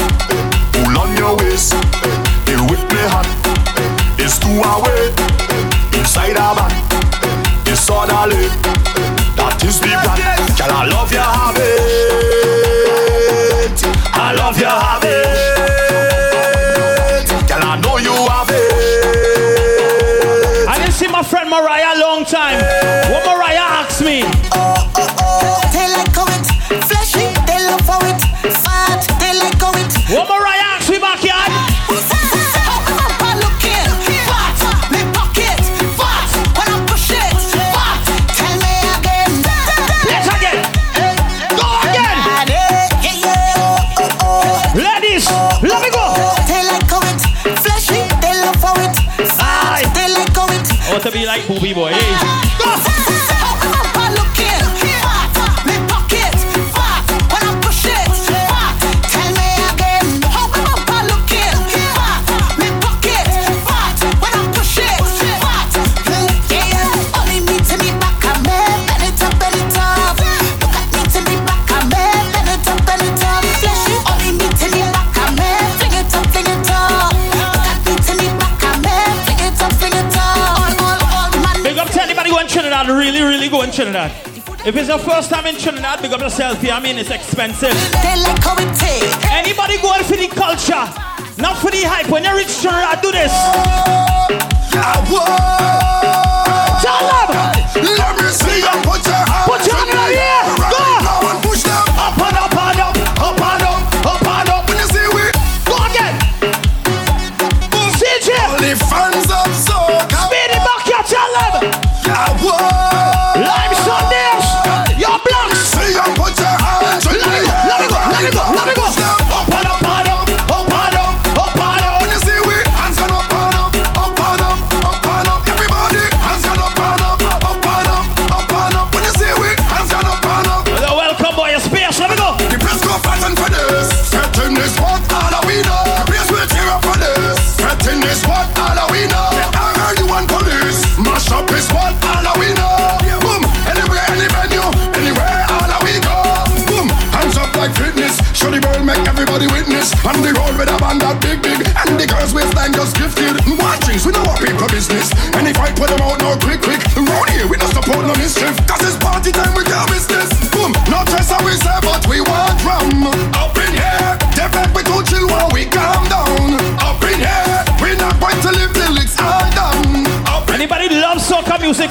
Be like If it's your first time in Trinidad, big up yourself here. I mean, it's expensive. They like how it take. Anybody going for the culture, not for the hype. When you reach Trinidad, do this. Yeah, whoa. Tell them. Let me see you put your hands Put your hand in the air.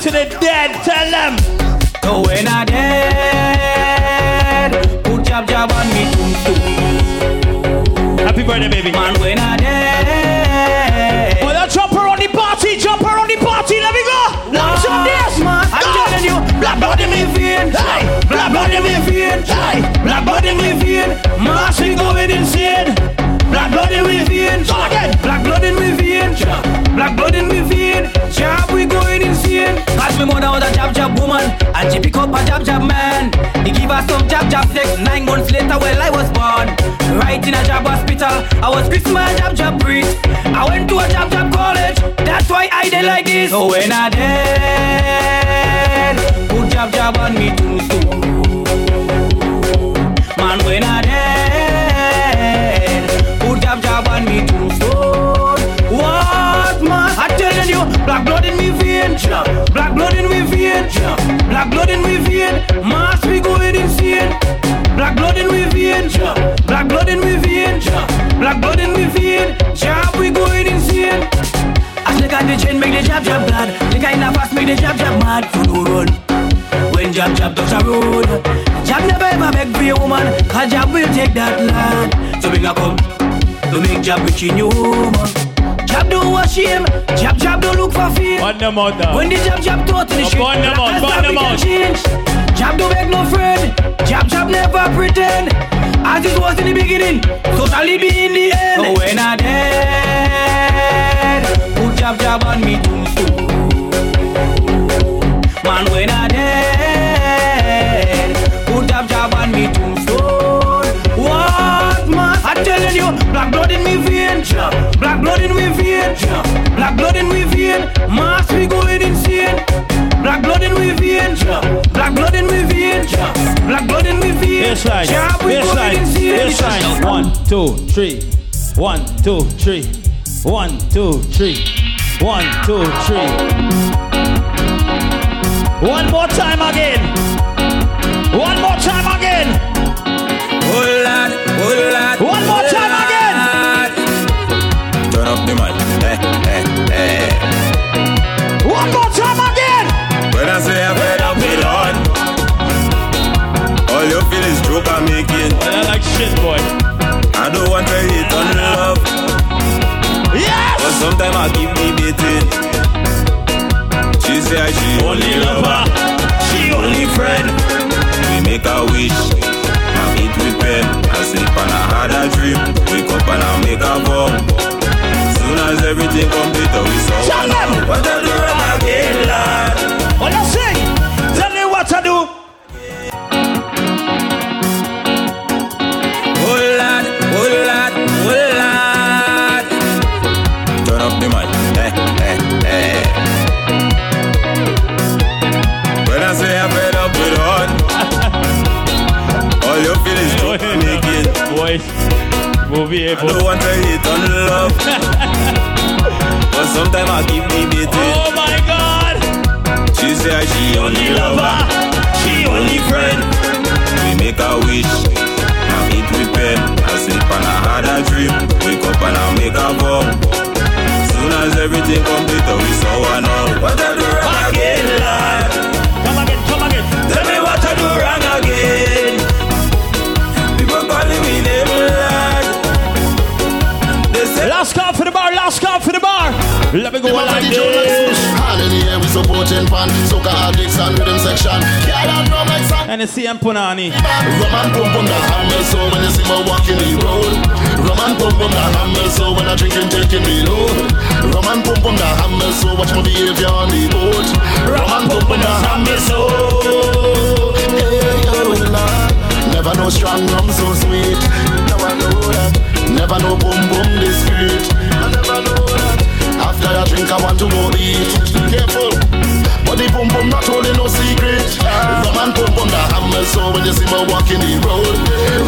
To the dead? Tell them. So when I dead, put jab jab on me tum. Happy birthday, baby. Man, when I dead. Oh, that jump around the party, jump around the party, let me go. Launch on this. Man, I'm telling you, black in me vein. Hey, black in me vein. Hey, black in me vein. Mas and she pick up a jab jab man. He give her some jab jab sex. Nine months later, well I was born. Right in a jab hospital, I was fixing my jab jab priest. I went to a jab jab college. That's why I did like this. So when I dead, put jab jab on me too soon. Man, when I dead, put jab jab on me too soon. What man? I telling you, black blood in me vein, black blood in me vein, black blood in me vein. Mas we going insane. Black blood in me vein, black blood in me vein, black blood in me vein. Jab we going insane. As the guy the chain make the jab jab blood, the guy in the fast make the jab jab mad for no run. When jab jab touch a road, jab never ever beg for a woman, cause jab will take that land. So bring a come, to make jab rich in you, man. Jab don't wash him, jab jab don't look for fame. On them out now. When the jab jab totally Oh, shit, burn them out, that's burn how them we can out. change. Jab don't beg no friend, jab jab never pretend. As it was in the beginning, so shall it be in the end. So when I dead, put jab jab on me tombstone. Black blood in me vein. Mas we going insane. Black blood in me vein, black blood in me vein, black blood in me vein. Baseline, Jab we going baseline, insane. baseline. One, two, three. One, two, three. One, two, three. One, two, three. One more time again. One more time again. Oh lad, oh lad. I shit, boy. I don't want to hate on love. Yes! But sometimes I keep debating. She say she only lover, she only friend. We make a wish, I eat with pen. I sleep and I had a dream. Wake up and I make a vow. Soon as everything complete, we saw them. out. What I do again, lad? Movie I don't want to hate on love, but sometimes I keep debating. Oh my God! She say she only lover, she only friend. We make a wish, I eat with pen. I sleep and I had a dream. Wake up and I make a vow. Soon as everything complete, we saw one out. What I do Me like this. All in the air, we supporting pan. Addicts and rhythm section. Yeah, that drum like And the CM Punani. Rum and pum pum that hammer so when you see me walking the road. Rum and pum pum that hammer so when I drinking taking me load. Rum and pum pum that hammer so watch my behavior on the boat. Rum and pum pum that hammer so. Never know strong rum so sweet. Now I know that. Never know boom boom I drink, I want to go eat. Careful. The pum pum not holding no secret. Rum and pum pum the hammer, so when you see me walking the road,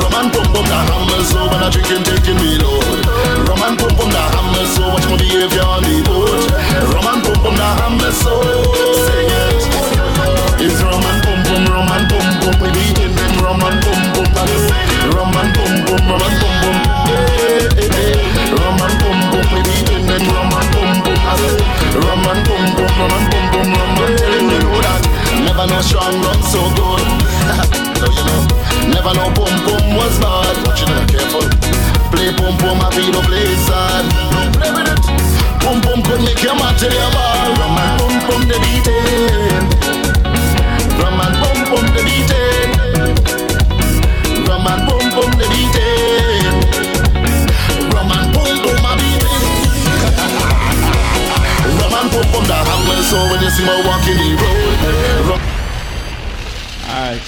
rum Rum and pum pum, nah hammer so when I drinking, taking me load. Rum and pum pum, nah hammer so watch my behavior on the boat. Rum and pum pum, nah hammer so. Sing it. It's rum and pum pum, rum and pum pum. We beating them rum and pum. Rum and rum and pum pum. Hey, hey, hey. Rum and pum pum, we beating them rum and. And pum pum, rum and pum pum, rum and telling you that. Never know strong rum so good. so you know, never know pum pum was bad. Watch it careful. Play pum pum, I feel no play sad. Play with it. Pum pum could make your man tell you ball. Rum and pum pum the beating. Rum and pum pum the beating. Rum and pum pum the beating. Rum and pum pum Pum the. So when you see me walking the road, Alright.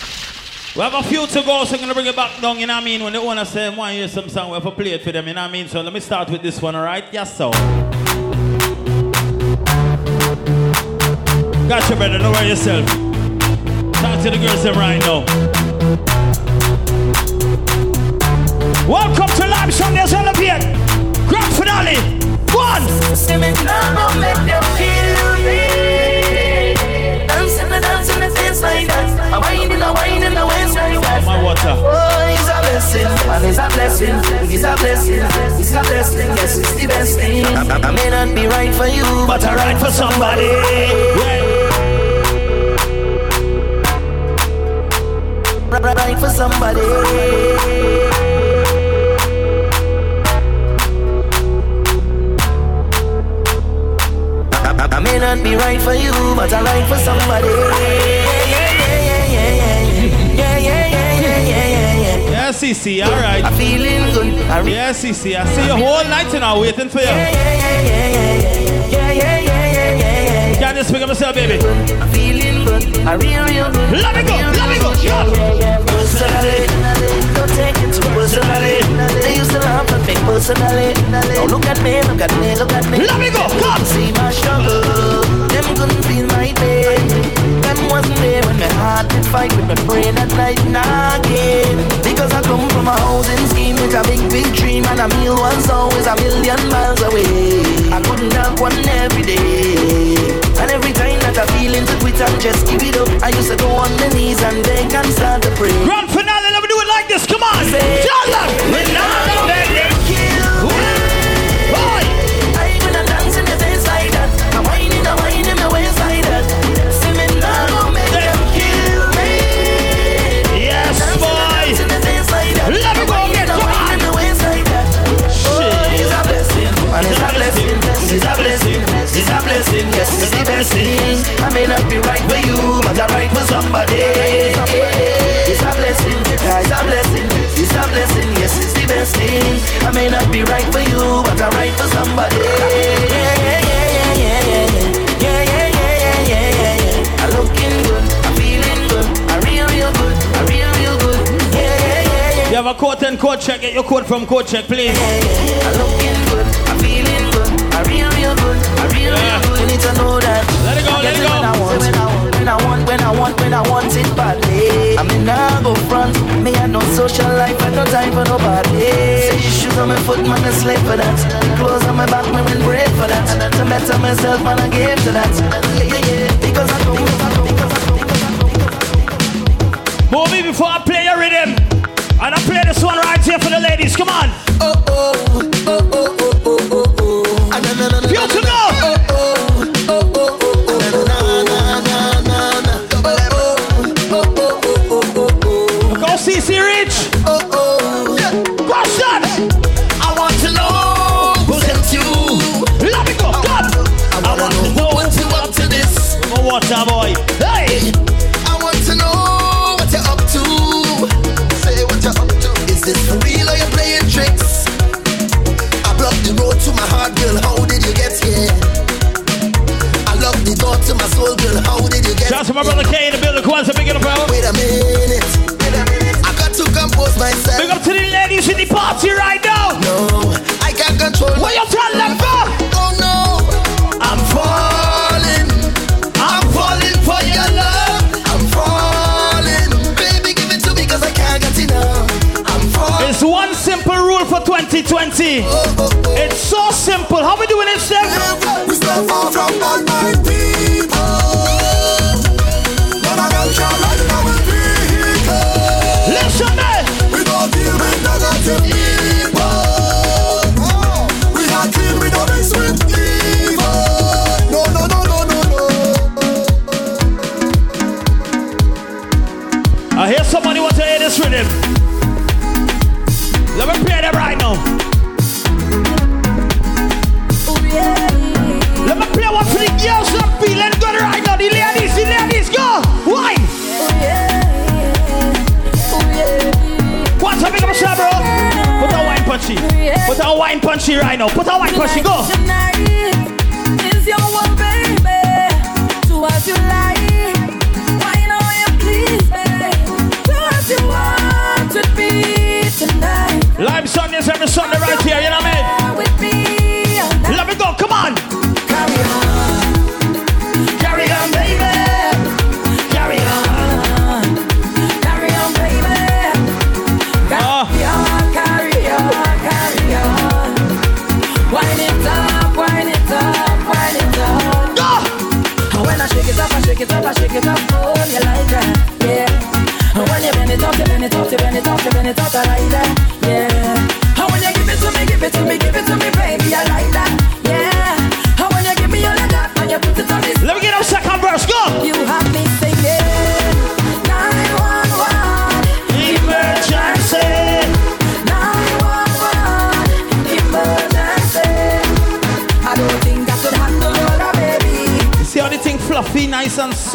We have a few to go, so I'm gonna bring it back down, you know what I mean? When the owner say to hear some song, we have to play it for them, you know what I mean? So let me start with this one, alright? Yes, so. Gotcha, brother, know where yourself. Talk to the girls them right now. Welcome to Live Sunday Celebrate. Grand finale. One. See me now, go make them feel me. Dancing and dancing the things like that. I wind in the wind in the waist like that. My water. Oh, it's a blessing, and it's a blessing, it's a blessing, it's a blessing, yes, it's the best thing. I, I may not be right for you, but I right for somebody. Right, right for somebody. Not be right for you, but I right for somebody. Yeah, yeah, yeah, yeah, yeah, yeah, yeah, yeah, yeah, yeah, yeah. Yeah, CC, alright. I'm feeling good. I re- Yeah, CC, I see you whole night now waiting for you. yeah, yeah, yeah, yeah, yeah, yeah, yeah, yeah, yeah, yeah. Yeah, yeah, yeah. Can't just pick up myself, baby. I'm feeling good. I real, real good. Let me go, let me go. Yeah, yeah, yeah. Personally, don't take it too personally. They used to laugh at me personally. Now look at me, look at me, look at me. Let me go, come. See my struggle. Them couldn't feel my pain. Them wasn't there when my heart did fight with my brain at night knocking. Because I come from a housing scheme with a big, big dream and a meal once always a million miles away. I couldn't have one every day. And every time that I feel into quit and just give it up, I used to go on my knees and beg and start to pray. Grand finale, let me do it like this. Come on. Say, them. When I Yes, it's the best. I may not be right for you, but I'm right for somebody. It's a blessing, it's a blessing, it's a blessing. Yes, it's the best thing. I may not be right for you, but I'm right for somebody. Yeah, yeah, yeah, yeah, yeah, yeah, yeah, yeah, yeah, yeah, yeah, yeah, yeah. I'm looking good, I'm feeling good, I'm real, real good, I'm real, real good. Yeah, yeah, yeah, yeah. You have a coat and coat check. Get your coat from coat check, please. I'm looking good, I'm Let it go, let it go. When I want, when I want, when I want, when I want it badly. I mean, I go front. Me, I no social life, I no time for nobody. Say shoes on my foot, man, I slave for that. Clothes on my back, me will break for that. To better myself, man, I gave to that. Yeah, yeah, yeah. Because I know, because I know, because I know, because I know. Move me before I play your rhythm. And I play this one right here for the ladies. Come on. Oh, oh, oh, oh, oh, oh. 2020.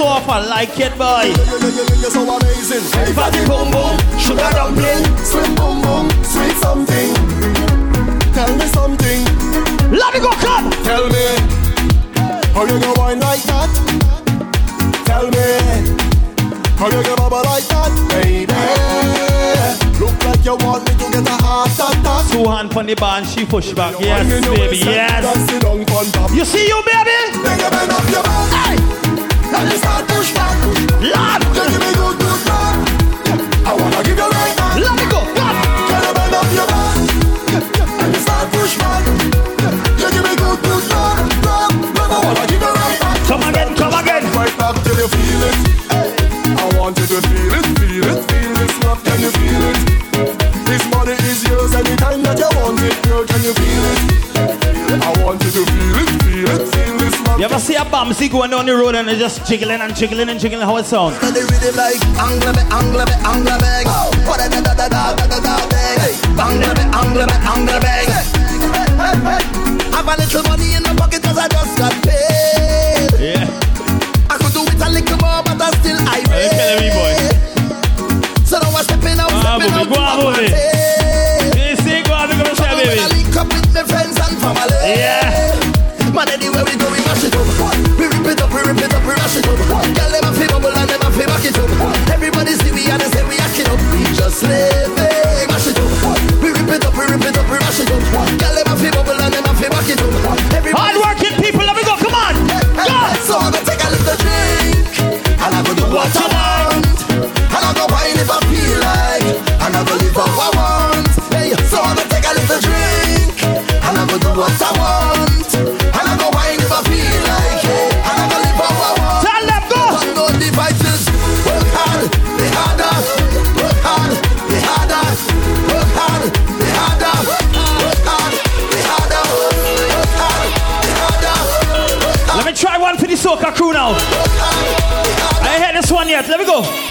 so often like it, boy. You're so amazing. If I did boom boom, sugar dumpling, swim boom boom, sweet something. Tell me something. Let me go, club. Tell me how you gonna wine like that. Tell me how you gonna bubble like that, baby. Look like you want me to get a heart attack. Two hand on the bar and she push back. Yes, baby, yes. You see you, baby. Hey. Let's go. I'm see going down the road and it's just jiggling and jiggling and jiggling. How it sounds? Have a little money in the pocket. fuego.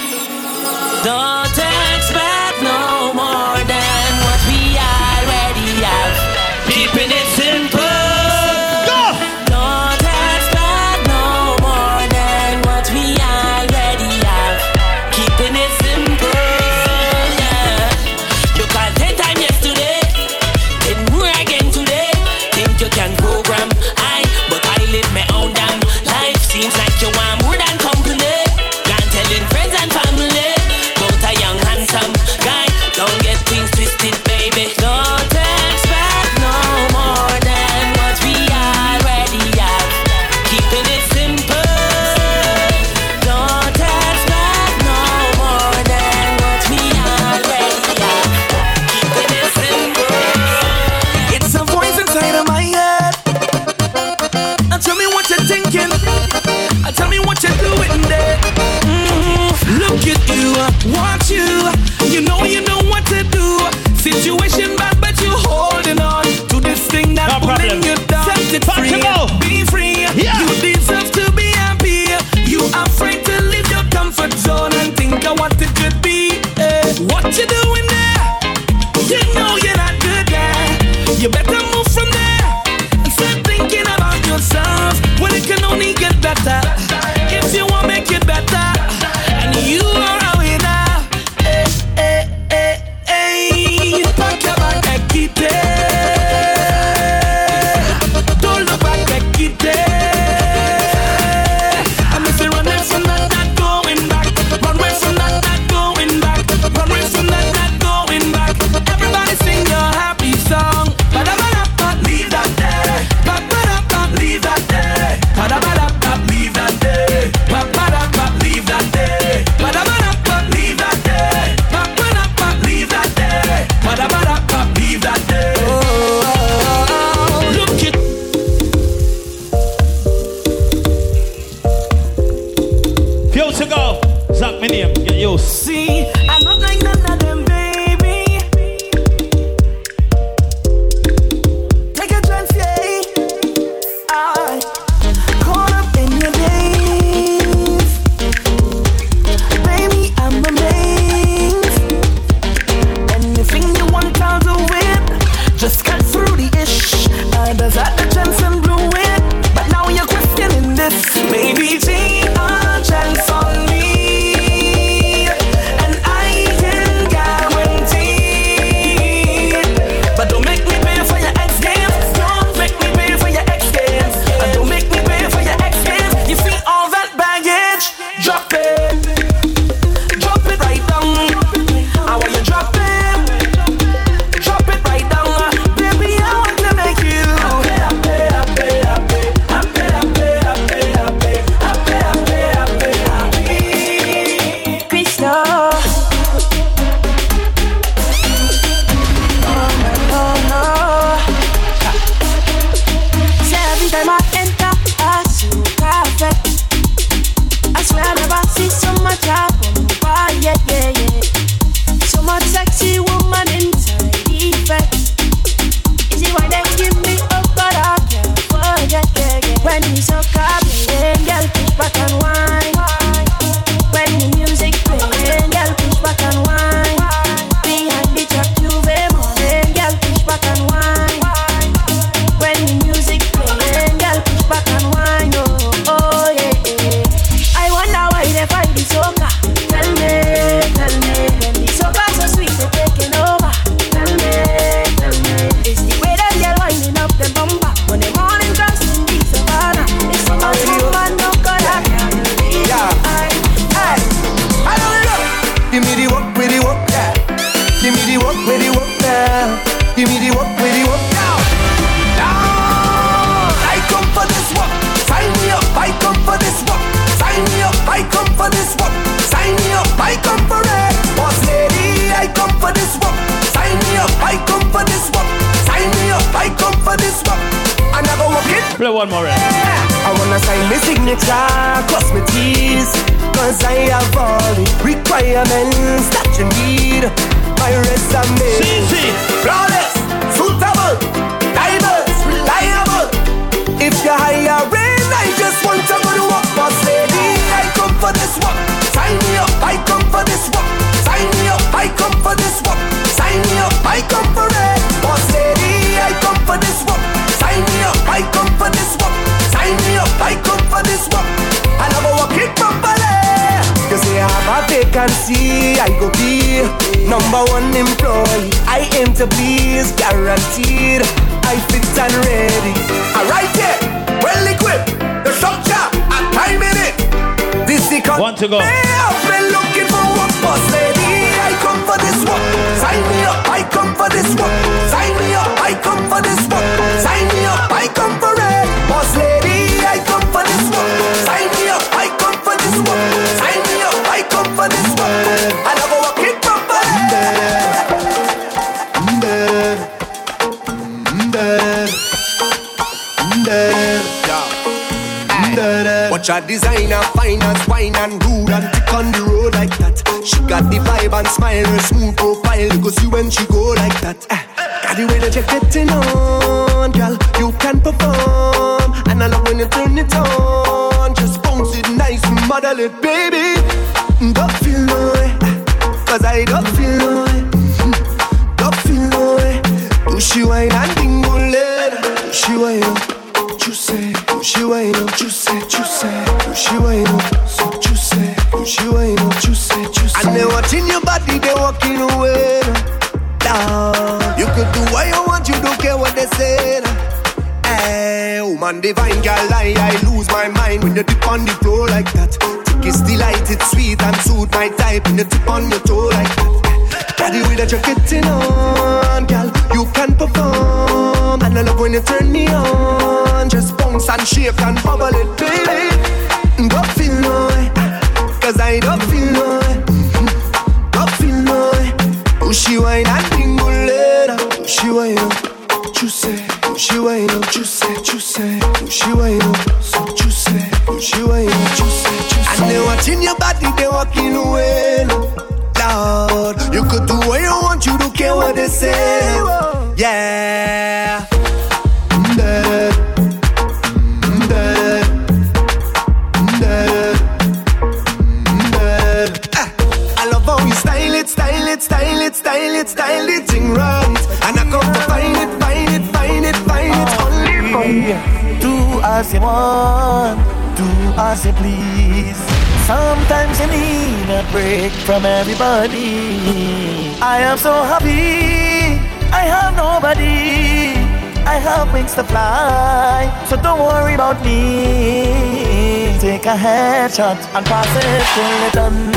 headshot and pass it till it done.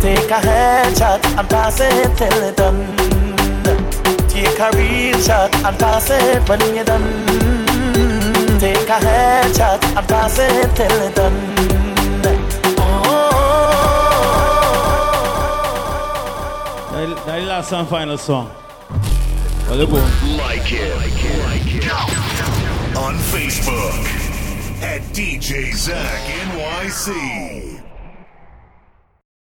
Take a headshot and pass it till it done. Take a real shot and pass it when you're done. Take a headshot and pass it till it done. That last and final song. Well, like it. Like it. Like it. On Facebook. DJ Zach NYC.